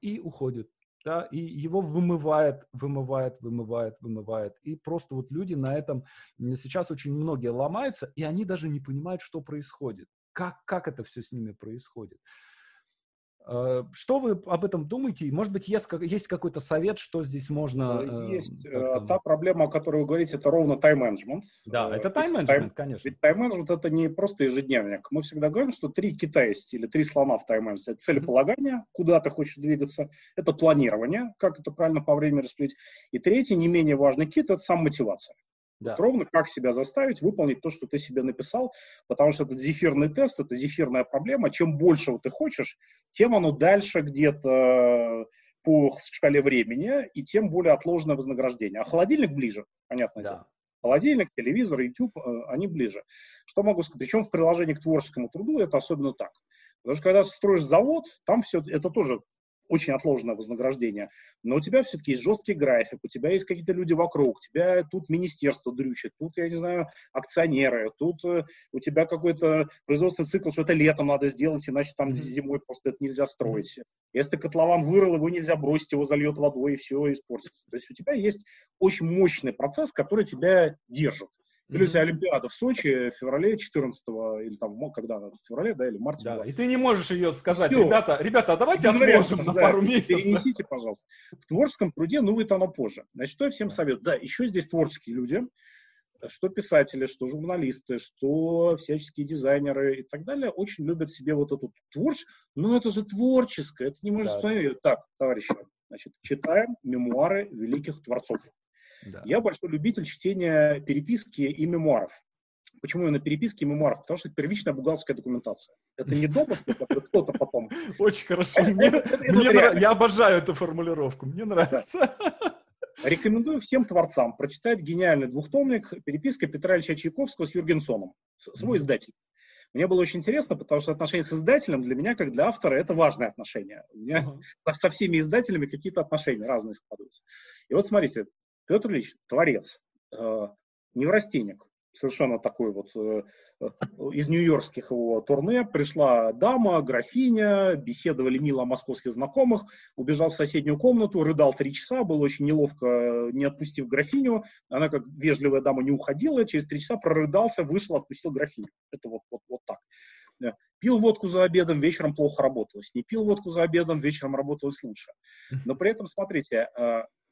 и уходит. Да, и его вымывает, вымывает, вымывает, вымывает. И просто вот люди на этом сейчас очень многие ломаются, и они даже не понимают, что происходит как, как это все с ними происходит. Э, что вы об этом думаете? Может быть, есть, есть какой-то совет, что здесь можно... Э, есть э, та проблема, о которой вы говорите, это ровно тайм-менеджмент. Да, это тайм-менеджмент, конечно. Ведь тайм-менеджмент это не просто ежедневник. Мы всегда говорим, что три кита есть, или три слона в тайм-менеджменте. Это целеполагание, mm-hmm. куда ты хочешь двигаться, это планирование, как это правильно по времени распределить. И третий, не менее важный кит, это сам мотивация. Да. Вот ровно как себя заставить выполнить то, что ты себе написал, потому что это зефирный тест, это зефирная проблема. Чем больше ты хочешь, тем оно дальше где-то по шкале времени, и тем более отложенное вознаграждение. А холодильник ближе, понятно да. дело. Холодильник, телевизор, YouTube, э, они ближе. Что могу сказать? Причем в приложении к творческому труду это особенно так. Потому что когда строишь завод, там все это тоже очень отложенное вознаграждение, но у тебя все-таки есть жесткий график, у тебя есть какие-то люди вокруг, у тебя тут министерство дрючит, тут, я не знаю, акционеры, тут э, у тебя какой-то производственный цикл, что это летом надо сделать, иначе там зимой просто это нельзя строить. Если котлован вырыл, его нельзя бросить, его зальет водой, и все испортится. То есть у тебя есть очень мощный процесс, который тебя держит. Плюс mm-hmm. Олимпиада в Сочи в феврале 14 или там, когда она, в феврале, да, или марте. Да, была. и ты не можешь ее сказать, Все. ребята, ребята, а давайте Без отложим на да, пару месяцев. Перенесите, пожалуйста. В творческом труде, ну, это оно позже. Значит, что я всем советую? Да, еще здесь творческие люди, что писатели, что журналисты, что всяческие дизайнеры и так далее, очень любят себе вот эту творчество. Ну, это же творческое, это не может да. остановить. Так, товарищи, значит, читаем мемуары великих творцов. Да. Я большой любитель чтения переписки и мемуаров. Почему именно переписки и мемуаров? Потому что это первичная бухгалтерская документация. Это не допуск, это кто-то потом. Очень хорошо. Я обожаю эту формулировку. Мне нравится. Рекомендую всем творцам прочитать гениальный двухтомник «Переписка Петра Ильича Чайковского с Юргенсоном», свой издатель. Мне было очень интересно, потому что отношения с издателем для меня, как для автора, это важное отношение. У меня uh-huh. со всеми издателями какие-то отношения разные складываются. И вот смотрите, Петр Ильич, творец, э, неврастенник, совершенно такой вот э, э, из нью-йоркских его турне пришла дама, графиня, беседовали мило о московских знакомых, убежал в соседнюю комнату, рыдал три часа, было очень неловко, не отпустив графиню, она как вежливая дама не уходила, через три часа прорыдался, вышел, отпустил графиню. Это вот, вот, вот так. Пил водку за обедом, вечером плохо работалось. Не пил водку за обедом, вечером работалось лучше. Но при этом, смотрите,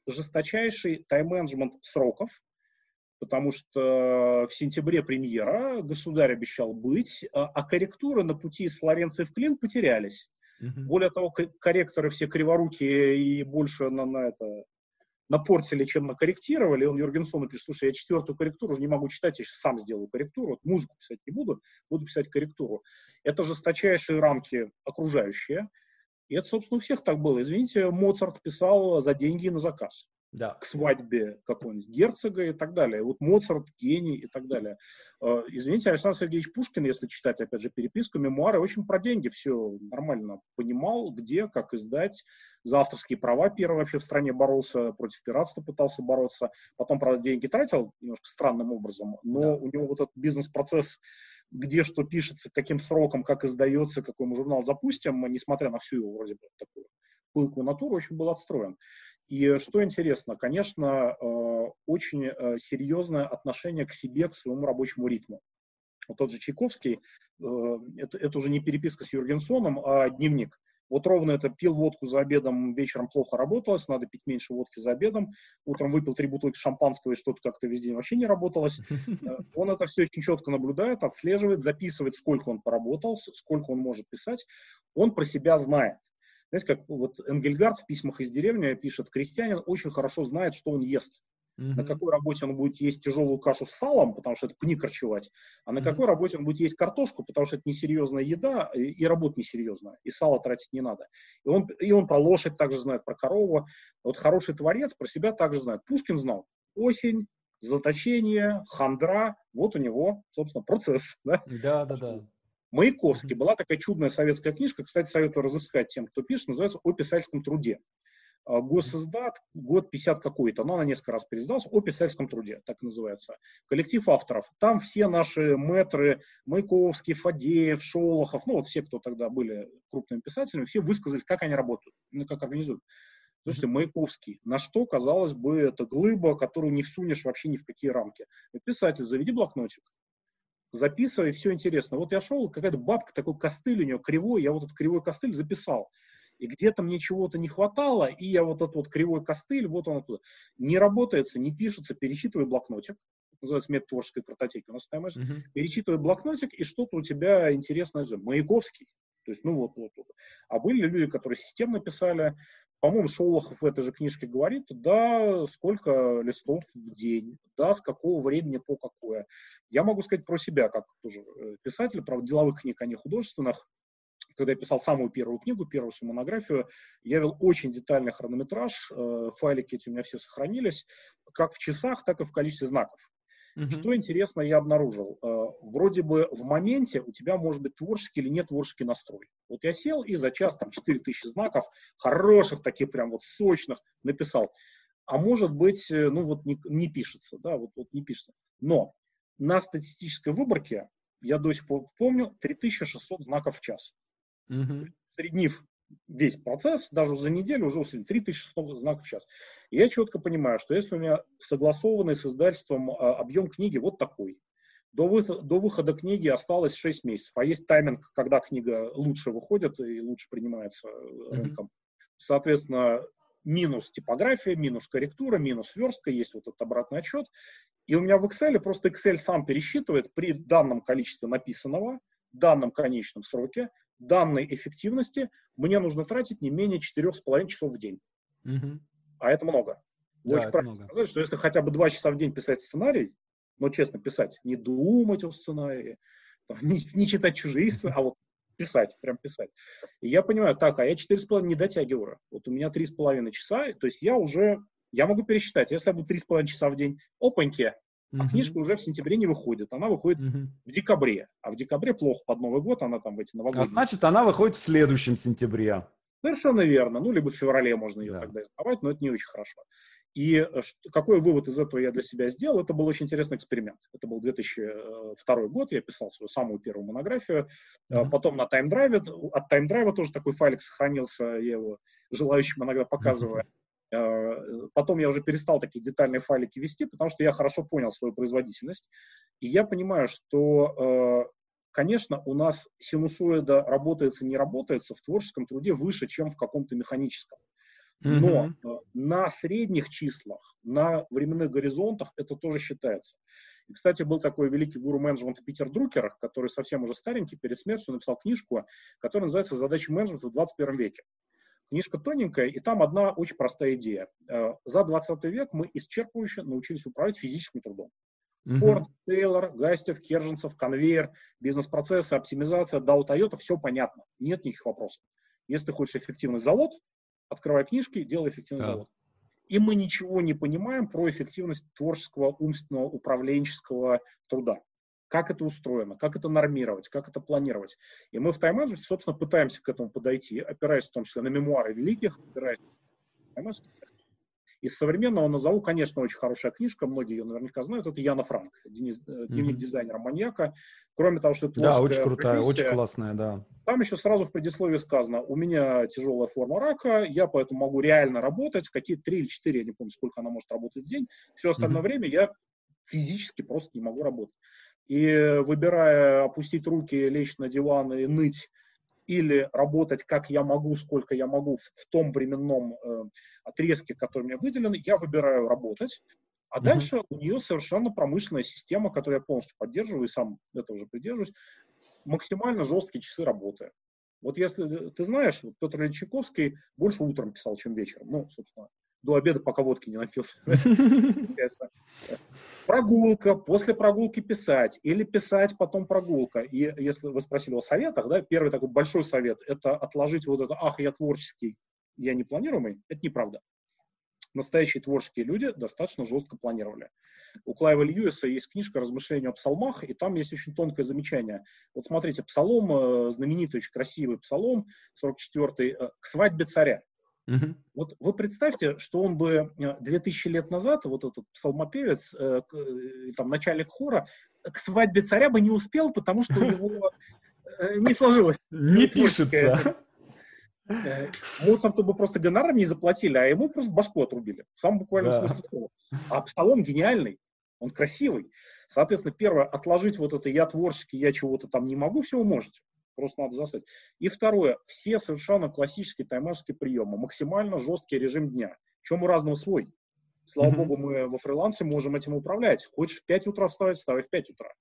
жесточайший тайм-менеджмент сроков, потому что в сентябре премьера, государь обещал быть, а, а корректуры на пути из Флоренции в Клин потерялись. Uh-huh. Более того, корректоры все криворукие и больше на, на это напортили, чем накорректировали. Он Юргенсону пишет, слушай, я четвертую корректуру уже не могу читать, я сейчас сам сделаю корректуру. Вот музыку писать не буду, буду писать корректуру. Это жесточайшие рамки окружающие. И это, собственно, у всех так было. Извините, Моцарт писал за деньги на заказ. Да. К свадьбе какого-нибудь герцога и так далее. Вот Моцарт, гений и так далее. Э, извините, Александр Сергеевич Пушкин, если читать, опять же, переписку, мемуары, очень про деньги все нормально понимал, где, как издать. За авторские права первый вообще в стране боролся, против пиратства пытался бороться. Потом, правда, деньги тратил немножко странным образом, но да. у него вот этот бизнес-процесс где что пишется, каким сроком, как издается, какой мы журнал запустим, несмотря на всю его вроде бы такую пылкую натуру, очень был отстроен. И что интересно, конечно, э, очень э, серьезное отношение к себе, к своему рабочему ритму. Вот тот же Чайковский, э, это, это уже не переписка с Юргенсоном, а дневник. Вот ровно это пил водку за обедом, вечером плохо работалось, надо пить меньше водки за обедом. Утром выпил три бутылки шампанского, и что-то как-то весь день вообще не работалось. <laughs> Э, он это все очень четко наблюдает, отслеживает, записывает, сколько он поработал, сколько он может писать. Он про себя знает. Знаете, как вот Энгельгард в письмах из деревни пишет, крестьянин очень хорошо знает, что он ест. Mm-hmm. На какой работе он будет есть тяжелую кашу с салом, потому что это пни корчевать, а на mm-hmm. какой работе он будет есть картошку, потому что это несерьезная еда, и, и работа несерьезная, и сало тратить не надо. И он, и он про лошадь также знает, про корову. Вот хороший творец про себя также знает. Пушкин знал осень, заточение, хандра, вот у него, собственно, процесс. Да, да, да. да. Маяковский. Была такая чудная советская книжка, кстати, советую разыскать тем, кто пишет, называется «О писательском труде». А, госиздат, год 50 какой-то, но она несколько раз переиздалась, о писательском труде, так называется. Коллектив авторов. Там все наши мэтры, Маяковский, Фадеев, Шолохов, ну вот все, кто тогда были крупными писателями, все высказались, как они работают, ну, как организуют. Слушайте, Маяковский, на что, казалось бы, это глыба, которую не всунешь вообще ни в какие рамки. Писатель, заведи блокнотик, записывай, все интересно. Вот я шел, какая-то бабка, такой костыль у нее кривой, я вот этот кривой костыль записал и где-то мне чего-то не хватало, и я вот этот вот кривой костыль, вот он оттуда. Не работается, не пишется, перечитывай блокнотик, называется метод творческой картотеки у нас таймэш, uh-huh. перечитывай блокнотик, и что-то у тебя интересное, Маяковский, то есть, ну вот, вот, вот. А были люди, которые системно писали, по-моему, Шолохов в этой же книжке говорит, да, сколько листов в день, да, с какого времени по какое. Я могу сказать про себя, как тоже э, писатель, правда, деловых книг, а не художественных когда я писал самую первую книгу, первую свою монографию, я вел очень детальный хронометраж, э, файлики эти у меня все сохранились, как в часах, так и в количестве знаков. Угу. Что интересно я обнаружил? Э, вроде бы в моменте у тебя может быть творческий или не творческий настрой. Вот я сел и за час там 4000 знаков, хороших, таких прям вот сочных, написал. А может быть, э, ну вот не, не пишется, да, вот, вот не пишется. Но на статистической выборке, я до сих пор помню, 3600 знаков в час. Угу. Среднив весь процесс, даже за неделю уже усилен 3600 знаков в час. И я четко понимаю, что если у меня согласованный с издательством а, объем книги вот такой, до выхода, до выхода книги осталось 6 месяцев, а есть тайминг, когда книга лучше выходит и лучше принимается mm-hmm. рынком. Соответственно, минус типография, минус корректура, минус верстка, есть вот этот обратный отчет. И у меня в Excel просто Excel сам пересчитывает при данном количестве написанного, данном конечном сроке, данной эффективности мне нужно тратить не менее 4,5 часов в день. Угу. А это много. да, очень правильно много. сказать, что если хотя бы 2 часа в день писать сценарий, но честно писать, не думать о сценарии, не, не читать чужие сценарии, а вот писать, прям писать. И я понимаю, так, а я 4,5 не дотягиваю. Вот у меня 3,5 часа, то есть я уже, я могу пересчитать, если я буду 3,5 часа в день, опаньки, а книжка уже в сентябре не выходит. Она выходит в декабре. А в декабре плохо под Новый год, она там в эти новогодние. А значит, она выходит в следующем сентябре. Совершенно верно. Ну, либо в феврале можно ее да. тогда издавать, но это не очень хорошо. И э, какой вывод из этого я для себя сделал? Это был очень интересный эксперимент. Это был 2002 э, год, я писал свою самую первую монографию. Mm-hmm. Потом на таймдрайве, от таймдрайва тоже такой файлик сохранился, я его желающим иногда <laughs> показываю. Mm-hmm. Э, потом я уже перестал такие детальные файлики вести, потому что я хорошо понял свою производительность. И я понимаю, что, э, конечно, у нас синусоида работается, не работается в творческом труде выше, чем в каком-то механическом. Но mm-hmm. на средних числах, на временных горизонтах это тоже считается. И, кстати, был такой великий гуру менеджмента Питер Друкер, который совсем уже старенький, перед смертью написал книжку, которая называется «Задачи менеджмента в 21 веке». Книжка тоненькая, и там одна очень простая идея. Э, за 20 век мы исчерпывающе научились управлять физическим трудом. Mm-hmm. Форд, Тейлор, Гастев, Керженцев, конвейер, бизнес-процессы, оптимизация, DAO, Toyota, все понятно. Нет никаких вопросов. Если ты хочешь эффективный завод, открывай книжки, делай эффективный yeah. завод. И мы ничего не понимаем про эффективность творческого, умственного, управленческого труда как это устроено, как это нормировать, как это планировать. И мы в тайм-менеджменте, собственно, пытаемся к этому подойти, опираясь в том числе на мемуары великих, опираясь на из современного назову, конечно, очень хорошая книжка, многие ее наверняка знают, это Яна Франк, дневник mm-hmm. дизайнера-маньяка. Кроме того, что это Да, очень крутая, очень классная, да. Там еще сразу в предисловии сказано, у меня тяжелая форма рака, я поэтому могу реально работать, какие три или четыре, я не помню, сколько она может работать в день, все остальное mm-hmm. время я физически просто не могу работать. И выбирая опустить руки, лечь на диван и ныть, или работать как я могу, сколько я могу в том временном э, отрезке, который мне выделен, я выбираю работать. А mm-hmm. дальше у нее совершенно промышленная система, которую я полностью поддерживаю и сам этого уже придерживаюсь, максимально жесткие часы работы. Вот если ты знаешь, вот Петр Ильич Чайковский больше утром писал, чем вечером. Ну, собственно, до обеда, пока водки не напился. <laughs> Прогулка, после прогулки писать, или писать, потом прогулка. И если вы спросили о советах, да, первый такой большой совет – это отложить вот это «ах, я творческий, я не планируемый» – это неправда. Настоящие творческие люди достаточно жестко планировали. У Клайва Льюиса есть книжка «Размышления о псалмах», и там есть очень тонкое замечание. Вот смотрите, псалом, э, знаменитый, очень красивый псалом, 44-й, э, «К свадьбе царя». Угу. Вот вы представьте, что он бы 2000 э, лет назад, вот этот псалмопевец, э, э, там, начальник хора, к свадьбе царя бы не успел, потому что у него не сложилось. <laughs> Не пишется. Моцарту бы просто гонорар не заплатили, а ему просто башку отрубили. В самом буквальном смысле слова. А псалом гениальный, он красивый. Соответственно, первое, отложить вот это «я творческий, я чего-то там не могу», все вы можете. Просто надо заставить. И второе, все совершенно классические таймерские приемы, максимально жесткий режим дня. Чем у разного свой. Слава mm-hmm. богу, мы во фрилансе можем этим управлять. Хочешь в 5 утра вставать, вставай в 5 утра.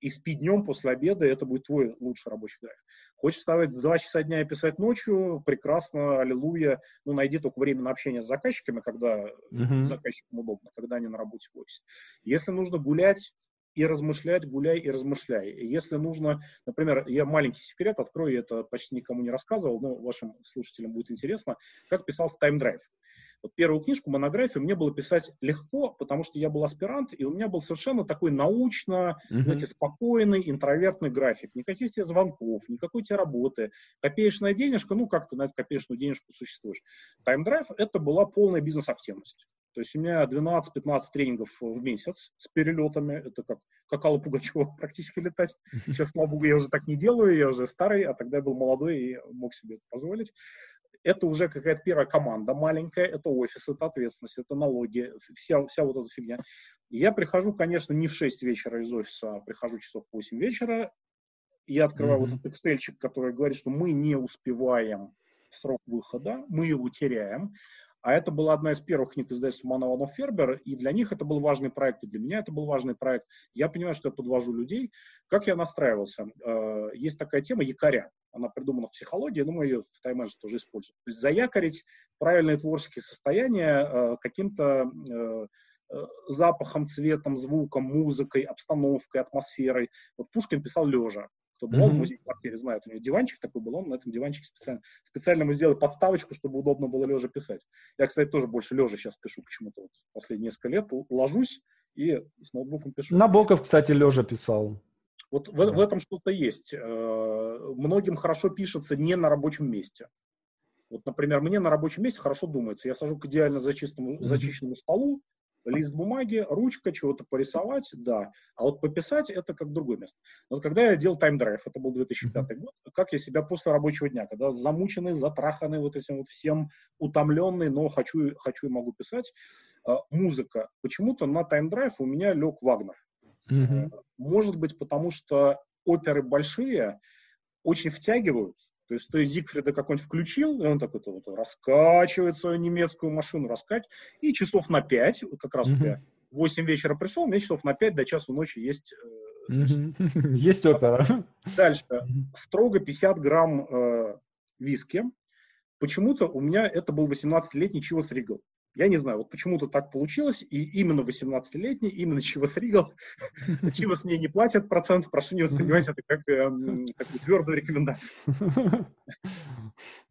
И спи днем после обеда, это будет твой лучший рабочий график. Хочешь вставать в 2 часа дня и писать ночью, прекрасно, аллилуйя. Ну, найди только время на общение с заказчиками, когда mm-hmm. заказчикам удобно, когда они на работе в офисе. Если нужно гулять, и размышлять, гуляй и размышляй. Если нужно, например, я маленький секрет открою, я это почти никому не рассказывал, но вашим слушателям будет интересно, как писался тайм-драйв. Вот первую книжку, монографию, мне было писать легко, потому что я был аспирант, и у меня был совершенно такой научно, mm-hmm. знаете, спокойный, интровертный график. Никаких тебе звонков, никакой тебе работы. Копеечная денежка, ну, как ты на эту копеечную денежку существуешь. Таймдрайв — это была полная бизнес-активность. То есть у меня 12-15 тренингов в месяц с перелетами. Это как, как Алла Пугачева <laughs> практически летать. Сейчас, слава богу, я уже так не делаю, я уже старый, а тогда я был молодой и мог себе это позволить. Это уже какая-то первая команда маленькая, это офис, это ответственность, это налоги, вся, вся вот эта фигня. я прихожу, конечно, не в 6 вечера из офиса, а прихожу часов в 8 вечера. Я открываю mm-hmm. вот этот excel который говорит, что мы не успеваем срок выхода, мы его теряем. А это была одна из первых книг издательства Манованов Фербер, и для них это был важный проект, и для меня это был важный проект. Я понимаю, что я подвожу людей. Как я настраивался? Э, есть такая тема якоря. Она придумана в психологии, но мы ее в тайм тоже используем. То есть заякорить правильные творческие состояния э, каким-то э, запахом, цветом, звуком, музыкой, обстановкой, атмосферой. Вот Пушкин писал лежа. Кто был mm-hmm. в музее квартире, знает, у него диванчик такой был, он на этом диванчике специально, специально мы сделали подставочку, чтобы удобно было лежа писать. Я, кстати, тоже больше лежа сейчас пишу почему-то. Вот последние несколько лет ложусь и с ноутбуком пишу. Набоков, кстати, лежа писал. Вот в, в этом что-то есть. Э, многим хорошо пишется не на рабочем месте. Вот, например, мне на рабочем месте хорошо думается. Я сажу к идеально зачистому, зачищенному столу, лист бумаги, ручка, чего-то порисовать, да. А вот пописать это как другое место. Вот когда я делал тайм-драйв, это был 2005 год, как я себя после рабочего дня, когда замученный, затраханный вот этим вот всем, утомленный, но хочу, хочу и могу писать, э, музыка. Почему-то на тайм-драйв у меня лег Вагнер. Mm-hmm. Может быть, потому что оперы большие очень втягивают, то есть ты Зигфрида какой-нибудь включил, и он такой вот раскачивает свою немецкую машину, раскачивает, и часов на 5, как раз mm-hmm. у тебя 8 вечера пришел, мне часов на 5 до часу ночи есть... Mm-hmm. <laughs> Есть опера. Дальше. <laughs> Строго 50 грамм э, виски. Почему-то у меня это был 18-летний Чивас Ригл. Я не знаю, вот почему-то так получилось, и именно 18-летний, именно Чивас Ригал. <laughs> Чивас мне не платят процент, прошу не воспринимать это как, э, как твердую рекомендацию.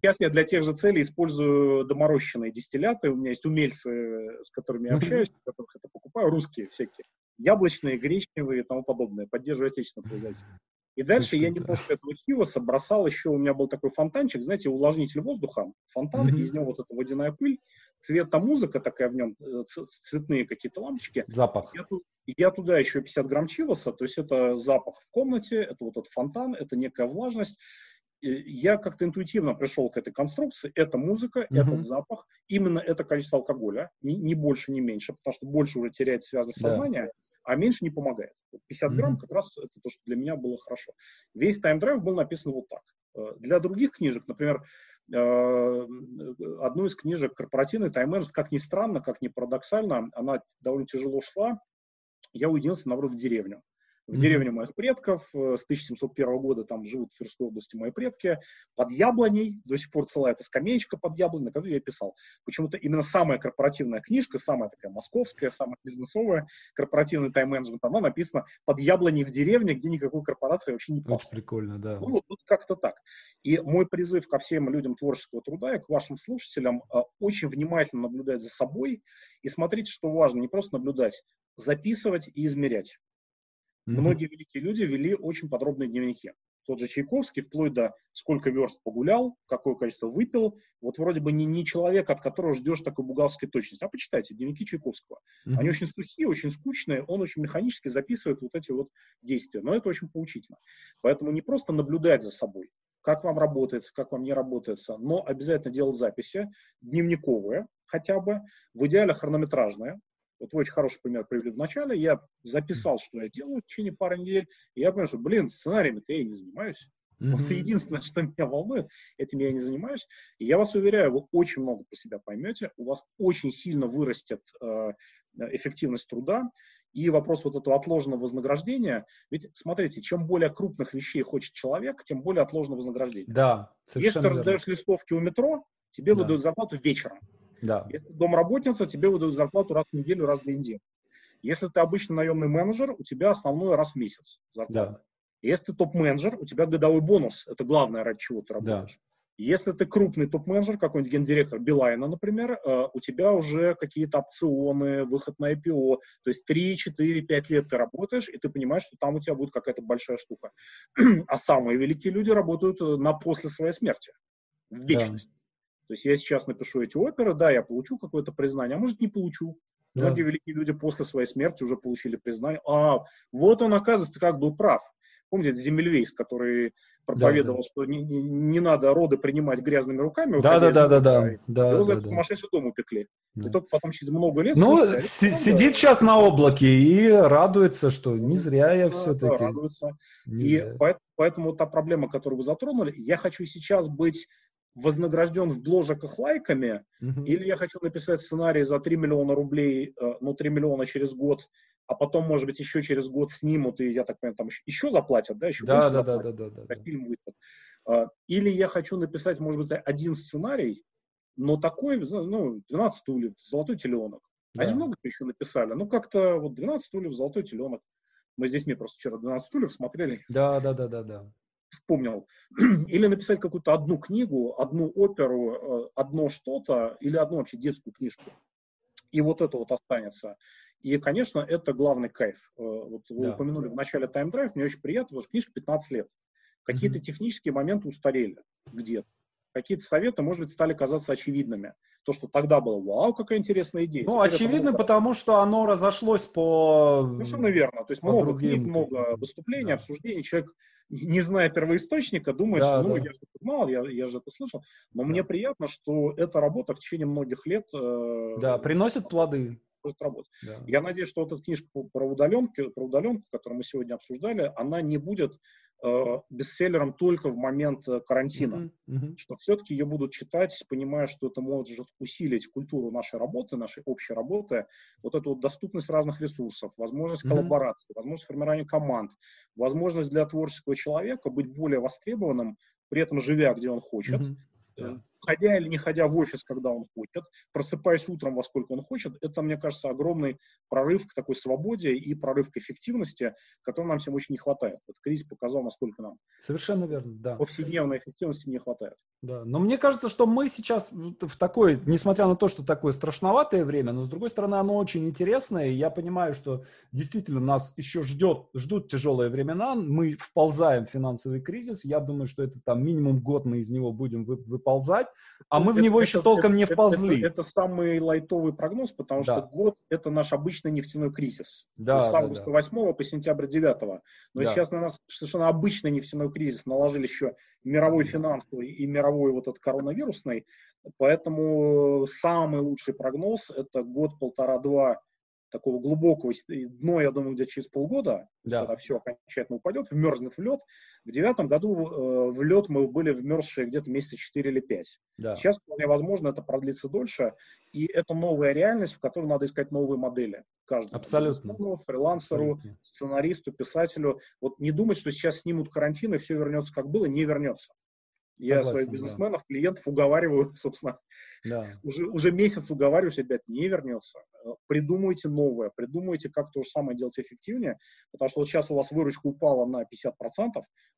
Сейчас я для тех же целей использую доморощенные дистилляты, у меня есть умельцы, с которыми я общаюсь, которых это покупаю, русские всякие, яблочные, гречневые и тому подобное, поддерживаю отечественного производителя. И дальше я немножко этого хивоса бросал еще, у меня был такой фонтанчик, знаете, увлажнитель воздуха, фонтан, mm-hmm. из него вот эта водяная пыль, цвета музыка такая в нем, э, цветные какие-то лампочки. Запах. Я, я туда еще 50 грамм чивоса, то есть это запах в комнате, это вот этот фонтан, это некая влажность. Я как-то интуитивно пришел к этой конструкции. Это музыка, mm-hmm. этот запах, именно это количество алкоголя, ни, ни больше, ни меньше, потому что больше уже теряет связность да. сознания а меньше не помогает. 50 грамм как раз это то, что для меня было хорошо. Весь тайм-драйв был написан вот так. Э, для других книжек, например, э, одну из книжек «Корпоративный тайм-менеджмент», как ни странно, как ни парадоксально, она довольно тяжело шла. Я уединился, наоборот, в деревню в деревне моих предков. Э, с 1701 года там живут в Тверской области мои предки. Под яблоней, до сих пор целая эта скамеечка под яблоней, на которой я писал. Почему-то именно самая корпоративная книжка, самая такая московская, самая бизнесовая, корпоративный тайм-менеджмент, она написана под яблоней в деревне, где никакой корпорации вообще не Очень прикольно, да. Ну, вот как-то так. И мой призыв ко всем людям творческого труда и к вашим слушателям э, очень внимательно наблюдать за собой и смотреть, что важно, не просто наблюдать, записывать и измерять. Mm-hmm. Многие великие люди вели очень подробные дневники. Тот же Чайковский, вплоть до сколько верст погулял, какое количество выпил. Вот вроде бы не, не человек, от которого ждешь такой бухгалтерской точности. А почитайте дневники Чайковского. Mm-hmm. Они очень сухие, очень скучные. Он очень механически записывает вот эти вот действия. Но это очень поучительно. Поэтому не просто наблюдать за собой, как вам работается, как вам не работается, но обязательно делать записи, дневниковые хотя бы, в идеале хронометражные, вот вы очень хороший пример привели в начале. Я записал, что я делаю в течение пары недель, и я понял, что, блин, сценариями-то я не занимаюсь. Mm-hmm. Вот единственное, что меня волнует, этим я не занимаюсь. И я вас уверяю, вы очень много по себя поймете, у вас очень сильно вырастет э, эффективность труда. И вопрос вот этого отложенного вознаграждения, ведь смотрите, чем более крупных вещей хочет человек, тем более отложенного вознаграждения. Да, Если ты раздаешь листовки у метро, тебе да. выдают зарплату вечером. Да. Если домработница, тебе выдают зарплату раз в неделю, раз в две недели. Если ты обычный наемный менеджер, у тебя основной раз в месяц зарплата. Да. Если ты топ-менеджер, у тебя годовой бонус. Это главное, ради чего ты работаешь. Да. Если ты крупный топ-менеджер, какой-нибудь гендиректор Билайна, например, э, у тебя уже какие-то опционы, выход на IPO, то есть 3, 4, 5 лет ты работаешь, и ты понимаешь, что там у тебя будет какая-то большая штука. <clears throat> А самые великие люди работают э, на после своей смерти, в вечность. Да. То есть я сейчас напишу эти оперы, да, я получу какое-то признание, а может не получу. Да. Многие великие люди после своей смерти уже получили признание. А, вот он, оказывается, как был прав. Помните, Земельвейс, который проповедовал, да, да. что не, не, не надо роды принимать грязными руками. Да, да, да, да, да, да. Его за да, сумасшедший дом упекли. Да. И только потом через много лет... Ну, сказали, с- сидит да. сейчас на облаке и радуется, что не зря я да, все-таки... Да, радуется. Не и зря. Поэтому, поэтому та проблема, которую вы затронули, я хочу сейчас быть вознагражден в бложиках лайками, uh-huh. или я хочу написать сценарий за 3 миллиона рублей, э, ну, 3 миллиона через год, а потом, может быть, еще через год снимут, и, я так понимаю, там еще заплатят, да, еще да, больше да, заплатят, да, да, да, да, фильм выйдет. А, или я хочу написать, может быть, один сценарий, но такой, ну, 12 стульев, золотой теленок. Да. Они много еще написали, ну, как-то вот 12 стульев, золотой теленок. Мы с детьми просто вчера 12 стульев смотрели. Да, да, да, да, да. Вспомнил. <clears throat> Или написать какую-то одну книгу, одну оперу, э, одно что-то, или одну вообще детскую книжку. И вот это вот останется. И, конечно, это главный кайф. Э, вот вы да. упомянули в начале Time Drive, мне очень приятно, потому что книжка 15 лет. Какие-то mm-hmm. технические моменты устарели где-то. Какие-то советы, может быть, стали казаться очевидными. То, что тогда было, вау, какая интересная идея. Ну, Теперь очевидно, много... потому что оно разошлось по... Совершенно верно. То есть много другим... книг, много выступлений, да. обсуждений. Человек, не зная первоисточника, думает, да, что, ну, да. я же это знал, я, я же это слышал. Но да. мне приятно, что эта работа в течение многих лет... Э, да, приносит плоды будет работать. Да. Я надеюсь, что вот эта книжка про удаленку, про удаленку, которую мы сегодня обсуждали, она не будет бестселлером только в момент э, карантина. Uh-huh, uh-huh. Что все-таки ее будут читать, понимая, что это может усилить культуру нашей работы, нашей общей работы, вот эту вот доступность разных ресурсов, возможность uh-huh. коллаборации, возможность формирования команд, возможность для творческого человека быть более востребованным, при этом живя, где он хочет. Uh-huh ходя или не ходя в офис, когда он хочет, просыпаясь утром, во сколько он хочет, это, мне кажется, огромный прорыв к такой свободе и прорыв к эффективности, который нам всем очень не хватает. Этот кризис показал, насколько нам Совершенно верно, да. повседневной эффективности не хватает. Да, но мне кажется, что мы сейчас в такой, несмотря на то, что такое страшноватое время, но с другой стороны оно очень интересное, и я понимаю, что действительно нас еще ждет, ждут тяжелые времена, мы вползаем в финансовый кризис, я думаю, что это там минимум год мы из него будем выползать, а мы в него это, еще толком это, не вползли. Это, это, это самый лайтовый прогноз, потому да. что год – это наш обычный нефтяной кризис. Да, с августа да, да. 8 по сентябрь 9. Но да. сейчас на нас совершенно обычный нефтяной кризис наложили еще мировой финансовый и мировой вот этот коронавирусный. Поэтому самый лучший прогноз – это год, полтора, два – такого глубокого дно, я думаю, где через полгода, да. когда все окончательно упадет, вмерзнет в лед. В девятом году э, в лед мы были вмерзшие где-то месяца 4 или 5. Да. Сейчас вполне возможно это продлится дольше, и это новая реальность, в которой надо искать новые модели. Каждому. Абсолютно. Фрилансеру, Абсолютно. сценаристу, писателю. Вот не думать, что сейчас снимут карантин и все вернется как было, не вернется. Я Согласен, своих бизнесменов, да. клиентов уговариваю, <laughs> собственно, да. уже, уже месяц уговариваю, ребят, не вернется. Э, придумайте новое, придумайте, как то же самое делать эффективнее, потому что вот сейчас у вас выручка упала на 50%,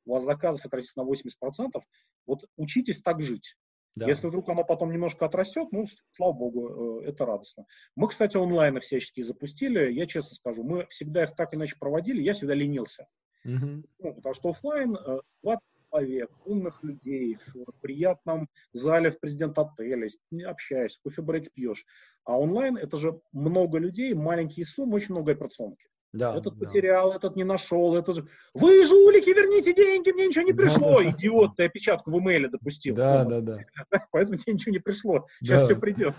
у вас заказы сократятся на 80%, вот учитесь так жить. Да. Если вдруг оно потом немножко отрастет, ну, слава богу, э, это радостно. Мы, кстати, онлайны всячески запустили. Я честно скажу, мы всегда их так иначе проводили, я всегда ленился. Угу. Ну, потому что офлайн, 20 э, человек, умных людей, в приятном зале в президент-отеле, общаясь, кофе-брейк пьешь. А онлайн это же много людей, маленькие суммы, очень много операционки. Да, этот да. потерял, этот не нашел, это же... Вы жулики, верните деньги, мне ничего не пришло. Да, Идиот, ты опечатку в имейле допустил. Да, ну, да, да. <laughs> Поэтому тебе ничего не пришло. Сейчас да. все придет.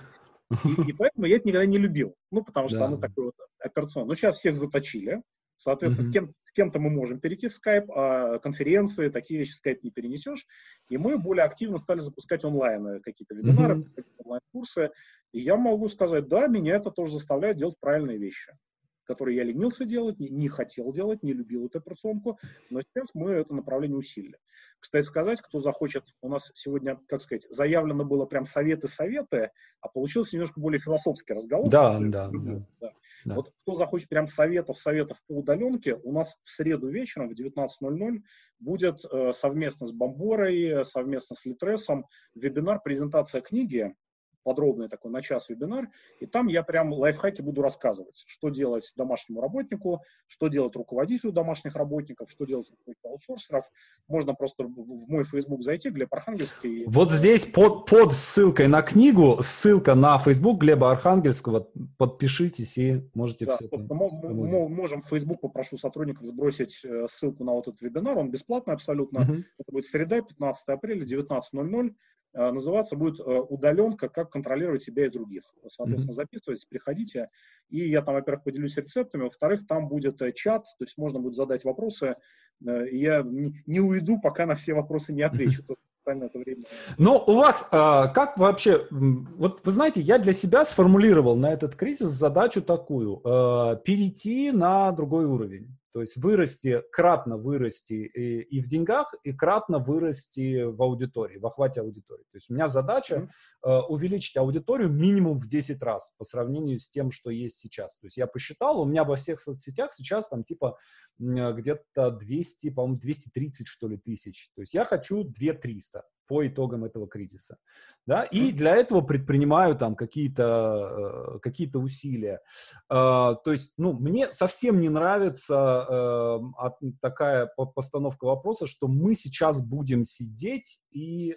<laughs> И, и поэтому я это никогда не любил. Ну, потому что да. оно такое вот операционное. Ну, сейчас всех заточили. Соответственно, mm-hmm. с, кем, с кем-то мы можем перейти в Skype, а конференции, такие вещи в Skype не перенесешь. И мы более активно стали запускать онлайн э, какие-то вебинары, mm-hmm. какие-то онлайн-курсы. И я могу сказать, да, меня это тоже заставляет делать правильные вещи, которые я ленился делать, не, не хотел делать, не любил эту операционку, но сейчас мы это направление усилили. Кстати сказать, кто захочет, у нас сегодня, как сказать, заявлено было прям советы-советы, а получился немножко более философский разговор. Да, да, да. да. Да. Вот кто захочет прям советов, советов по удаленке, у нас в среду вечером в 19.00 будет э, совместно с Бомборой, совместно с Литресом вебинар, презентация книги подробный такой на час вебинар, и там я прям лайфхаки буду рассказывать, что делать домашнему работнику, что делать руководителю домашних работников, что делать аутсорсеров. Можно просто в мой Facebook зайти, Глеб Архангельский. Вот здесь под, под ссылкой на книгу, ссылка на Facebook Глеба Архангельского, подпишитесь и можете да, все это... Можем в Facebook, попрошу сотрудников сбросить э, ссылку на вот этот вебинар, он бесплатный абсолютно. Uh-huh. Это будет среда, 15 апреля, 19.00. Э, называться будет э, удаленка «Как контролировать себя и других». Соответственно, записывайтесь, приходите. И я там, во-первых, поделюсь рецептами, во-вторых, там будет э, чат, то есть можно будет задать вопросы. И я не уйду, пока на все вопросы не отвечу. это время. Но у вас как вообще, вот вы знаете, я для себя сформулировал на этот кризис задачу такую, перейти на другой уровень. То есть вырасти, кратно вырасти и, и в деньгах, и кратно вырасти в аудитории, в охвате аудитории. То есть у меня задача э, увеличить аудиторию минимум в 10 раз по сравнению с тем, что есть сейчас. То есть я посчитал, у меня во всех соцсетях сейчас там типа где-то 200, по-моему, 230 что ли тысяч. То есть я хочу 2-300 по итогам этого кризиса. Да? И для этого предпринимаю там какие-то э, какие усилия. Э, то есть, ну, мне совсем не нравится э, такая постановка вопроса, что мы сейчас будем сидеть и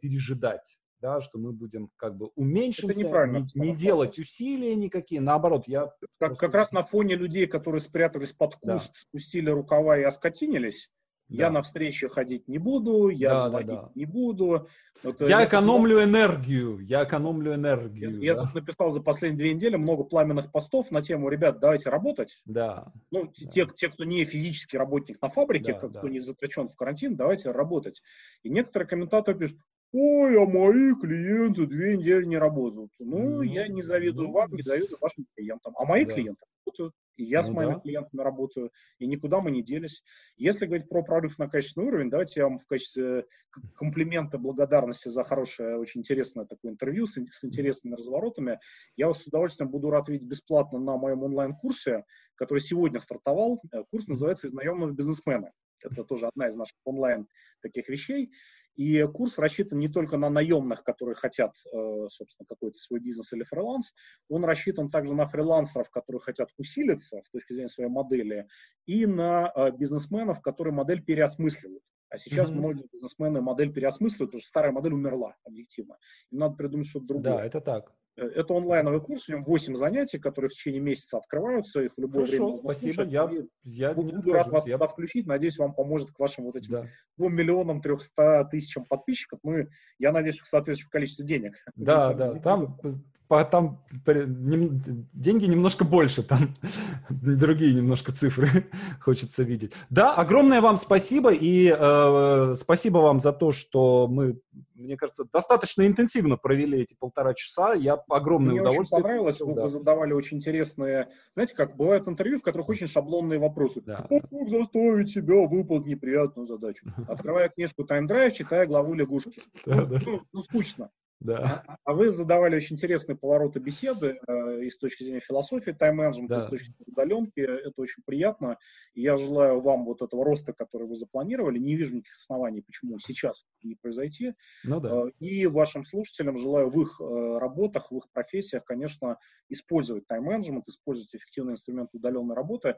пережидать да, что мы будем как бы уменьшимся, не, не делать усилия никакие, наоборот, я... Как, просто... как раз на фоне людей, которые спрятались под куст, да. спустили рукава и оскотинились, да. Я на встречи ходить не буду, я да, звонить да, да. не буду. Вот, я, я экономлю я... энергию, я экономлю энергию. Я, да. я тут написал за последние две недели много пламенных постов на тему, ребят, давайте работать. Да. Ну, да. Те, те, кто не физический работник на фабрике, да, кто да. не затрачен в карантин, давайте работать. И некоторые комментаторы пишут, ой, а мои клиенты две недели не работают. Ну, ну я не завидую ну, вам, не завидую вашим клиентам. А мои да. клиенты работают. И я ну, с моими да. клиентами работаю, и никуда мы не делись. Если говорить про прорыв на качественный уровень, давайте я вам в качестве комплимента, благодарности за хорошее, очень интересное такое интервью с, с интересными разворотами, я вас с удовольствием буду рад видеть бесплатно на моем онлайн-курсе, который сегодня стартовал. Э, курс называется «Из наемного бизнесмена». Это тоже одна из наших онлайн таких вещей. И курс рассчитан не только на наемных, которые хотят, э, собственно, какой-то свой бизнес или фриланс, он рассчитан также на фрилансеров, которые хотят усилиться с точки зрения своей модели, и на э, бизнесменов, которые модель переосмысливают. А сейчас mm-hmm. многие бизнесмены модель переосмысливают, потому что старая модель умерла объективно. Им надо придумать что-то другое. Да, это так. Э, это онлайновый курс, у него 8 занятий, которые в течение месяца открываются, их в любое Хорошо, время спасибо, я, я буду, буду рад вас я... туда включить, надеюсь, вам поможет к вашим вот этим да. 2 миллионам 300 тысячам подписчиков, ну, и я надеюсь, что соответствующее количество денег. Да, да, там там деньги немножко больше, там <laughs> другие немножко цифры <laughs> хочется видеть. Да, огромное вам спасибо и э, спасибо вам за то, что мы, мне кажется, достаточно интенсивно провели эти полтора часа. Я огромное мне удовольствие. Мне понравилось, да. вы задавали очень интересные, знаете, как бывают интервью, в которых очень шаблонные вопросы. Да. Как заставить себя выполнить неприятную задачу? <laughs> Открывая книжку Drive, читая главу лягушки. Да, ну, да. Ну, ну, скучно. Да. А, а вы задавали очень интересные повороты беседы э, и с точки зрения философии тайм-менеджмента, да. и с точки зрения удаленки. Это очень приятно. И я желаю вам вот этого роста, который вы запланировали. Не вижу никаких оснований, почему сейчас не произойти. Ну, да. Э, и вашим слушателям желаю в их э, работах, в их профессиях, конечно, использовать тайм-менеджмент, использовать эффективный инструмент удаленной работы.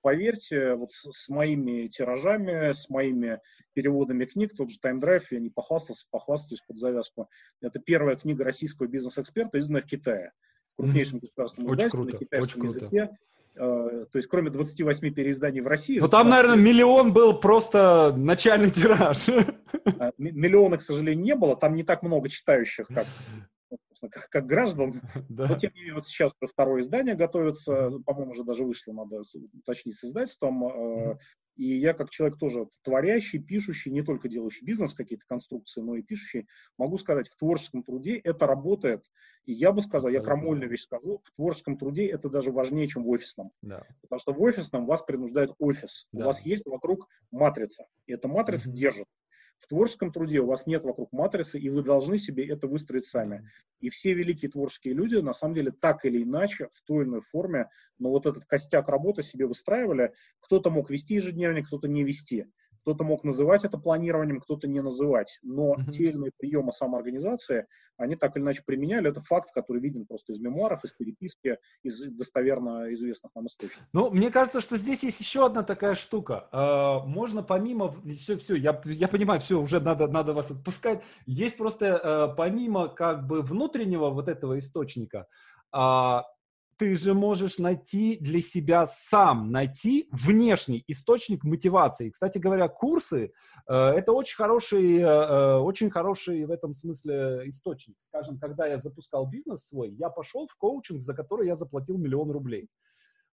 Поверьте, вот с, с моими тиражами, с моими переводами книг, тот же Drive, я не похвастался, похвастаюсь под завязку. Это первая книга российского бизнес-эксперта, изданная в Китае, в крупнейшем государственном очень издательстве круто, на китайском очень языке. Круто. То есть, кроме 28 переизданий в России... Ну, там, наверное, миллион был просто начальный тираж. А, миллиона, к сожалению, не было. Там не так много читающих, как как, как граждан. Да. Но тем не менее, вот сейчас второе издание готовится, по-моему, уже даже вышло, надо уточнить с издательством. И я, как человек тоже творящий, пишущий, не только делающий бизнес, какие-то конструкции, но и пишущий, могу сказать, в творческом труде это работает. И я бы сказал, Абсолютно. я крамольную вещь скажу, в творческом труде это даже важнее, чем в офисном. Да. Потому что в офисном вас принуждает офис. Да. У вас есть вокруг матрица. И эта матрица mm-hmm. держит. В творческом труде у вас нет вокруг матрицы, и вы должны себе это выстроить сами. И все великие творческие люди, на самом деле, так или иначе, в той или иной форме, но вот этот костяк работы себе выстраивали. Кто-то мог вести ежедневник, кто-то не вести. Кто-то мог называть это планированием, кто-то не называть. Но mm-hmm. те или иные приемы самоорганизации, они так или иначе применяли. Это факт, который виден просто из мемуаров, из переписки, из достоверно известных нам источников. Ну, мне кажется, что здесь есть еще одна такая штука. А, можно помимо... Все, все я, я понимаю, все, уже надо, надо вас отпускать. Есть просто э, помимо как бы внутреннего вот этого источника, а, ты же можешь найти для себя сам, найти внешний источник мотивации. Кстати говоря, курсы э, это очень хороший, э, э, очень хороший в этом смысле источник. Скажем, когда я запускал бизнес свой, я пошел в коучинг, за который я заплатил миллион рублей.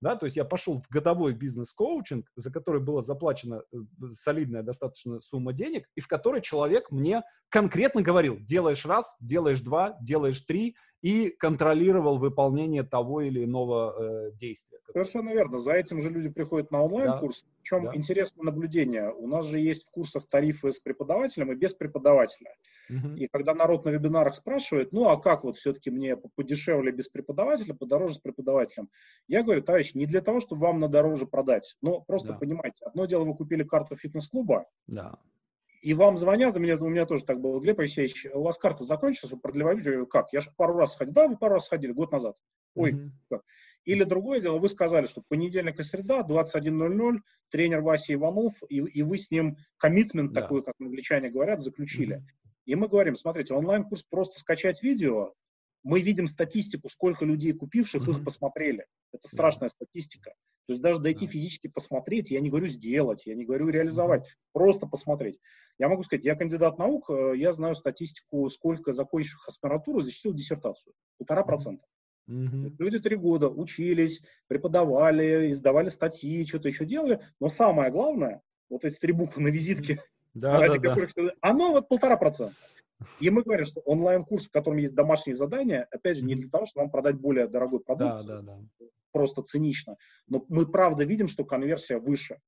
Да, то есть я пошел в годовой бизнес-коучинг, за который была заплачена э, солидная достаточно сумма денег, и в который человек мне конкретно говорил, делаешь раз, делаешь два, делаешь три, и контролировал выполнение того или иного э, действия. Совершенно верно. За этим же люди приходят на онлайн-курс. Да. Причем да. интересное наблюдение. У нас же есть в курсах тарифы с преподавателем и без преподавателя. Угу. И когда народ на вебинарах спрашивает, ну а как вот все-таки мне подешевле без преподавателя, подороже с преподавателем? Я говорю, товарищ, не для того, чтобы вам на дороже продать, но просто да. понимаете, одно дело, вы купили карту фитнес-клуба, да и вам звонят, у меня, у меня тоже так было, Глеб Алексеевич, у вас карта закончилась, вы продлеваете? Как? Я же пару раз ходил. Да, вы пару раз ходили, год назад. Ой, mm-hmm. как? Или другое дело, вы сказали, что понедельник и среда, 21.00, тренер Вася Иванов, и, и вы с ним коммитмент да. такой, как англичане говорят, заключили. Mm-hmm. И мы говорим, смотрите, онлайн-курс просто скачать видео, мы видим статистику, сколько людей, купивших, mm-hmm. их посмотрели. Это страшная yeah. статистика. То есть даже дойти физически посмотреть, я не говорю сделать, я не говорю реализовать, просто посмотреть. Я могу сказать, я кандидат наук, э, я знаю статистику, сколько закончивших аспирантуру защитил диссертацию. Полтора процента. Mm-hmm. Люди три года учились, преподавали, издавали статьи, что-то еще делали. Но самое главное, вот эти три буквы на визитке, да, ради да, которых да. оно вот полтора процента. И мы говорим, что онлайн-курс, в котором есть домашние задания, опять же, не для того, чтобы вам продать более дорогой продукт, да, да, да. Просто цинично, но мы правда видим, что конверсия выше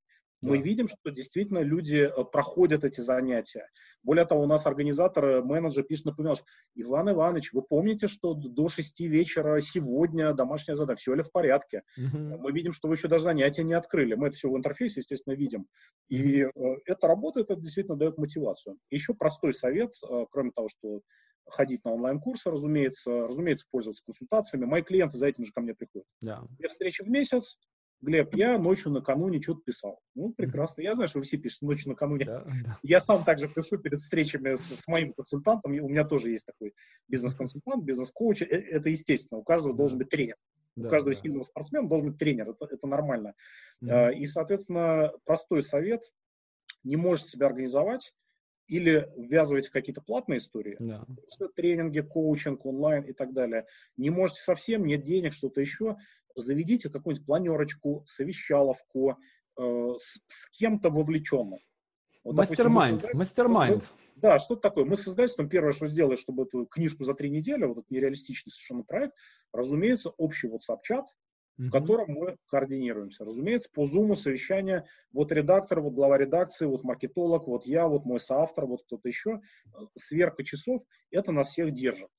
мы да. видим, что действительно люди э, проходят эти занятия. Более того, у нас организаторы, менеджер пишет, напоминал, Иван Иванович, вы помните, что до 6 вечера сегодня домашнее задание, все ли в порядке? Угу. Мы видим, что вы еще даже занятия не открыли. Мы это все в интерфейсе, естественно, видим. И э, это работает, это действительно дает мотивацию. Еще простой совет, э, кроме того, что ходить на онлайн-курсы, разумеется, разумеется, пользоваться консультациями. Мои клиенты за этим же ко мне приходят. Да. Две встречи в месяц, Глеб, я ночью накануне что-то писал. Ну, прекрасно. Я знаю, что вы все пишете ночью накануне. Да, да. <laughs> Я сам также пишу перед встречами с, с моим консультантом. У меня тоже есть такой бизнес-консультант, бизнес-коуч. Э, это естественно. У каждого да. должен быть тренер. Да, у каждого да. сильного спортсмена должен быть тренер. Это, это нормально. Mm-hmm. И, соответственно, простой совет. Не можешь себя организовать, или ввязываете какие-то платные истории, да. тренинги, коучинг, онлайн и так далее. Не можете совсем, нет денег, что-то еще, заведите какую-нибудь планерочку, совещаловку э, с, с кем-то вовлеченным. Вот, мастер-майнд, мастер-майнд. Да, что-то такое. Мы с издательством первое, что сделали, чтобы эту книжку за три недели, вот этот нереалистичный совершенно проект, разумеется, общий WhatsApp-чат, в котором мы координируемся. Разумеется, по Zoom совещание, вот редактор, вот глава редакции, вот маркетолог, вот я, вот мой соавтор, вот кто-то еще. Сверка часов, это нас всех держит.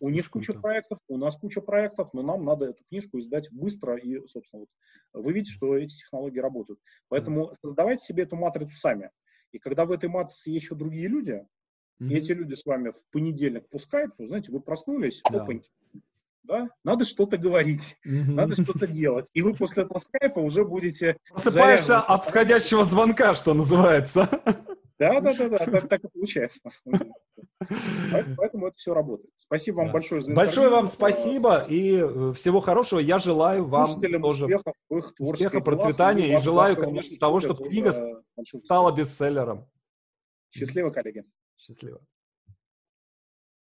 У них куча проектов, у нас куча проектов, но нам надо эту книжку издать быстро, и, собственно, вот вы видите, что эти технологии работают. Поэтому создавайте себе эту матрицу сами. И когда в этой матрице есть еще другие люди, mm-hmm. и эти люди с вами в понедельник пускают, вы знаете, вы проснулись, да. опаньки, да, надо что-то говорить, mm-hmm. надо что-то делать. И вы после этого скайпа уже будете... Просыпаешься от входящего звонка, что называется. Да, да, да, да, так, так и получается. Поэтому это все работает. Спасибо вам да. большое за Большое вам спасибо и э, всего хорошего. Я желаю вам тоже успехов, успеха, процветания и желаю, конечно, того, чтобы книга стала бестселлером. Счастливо, коллеги. Счастливо.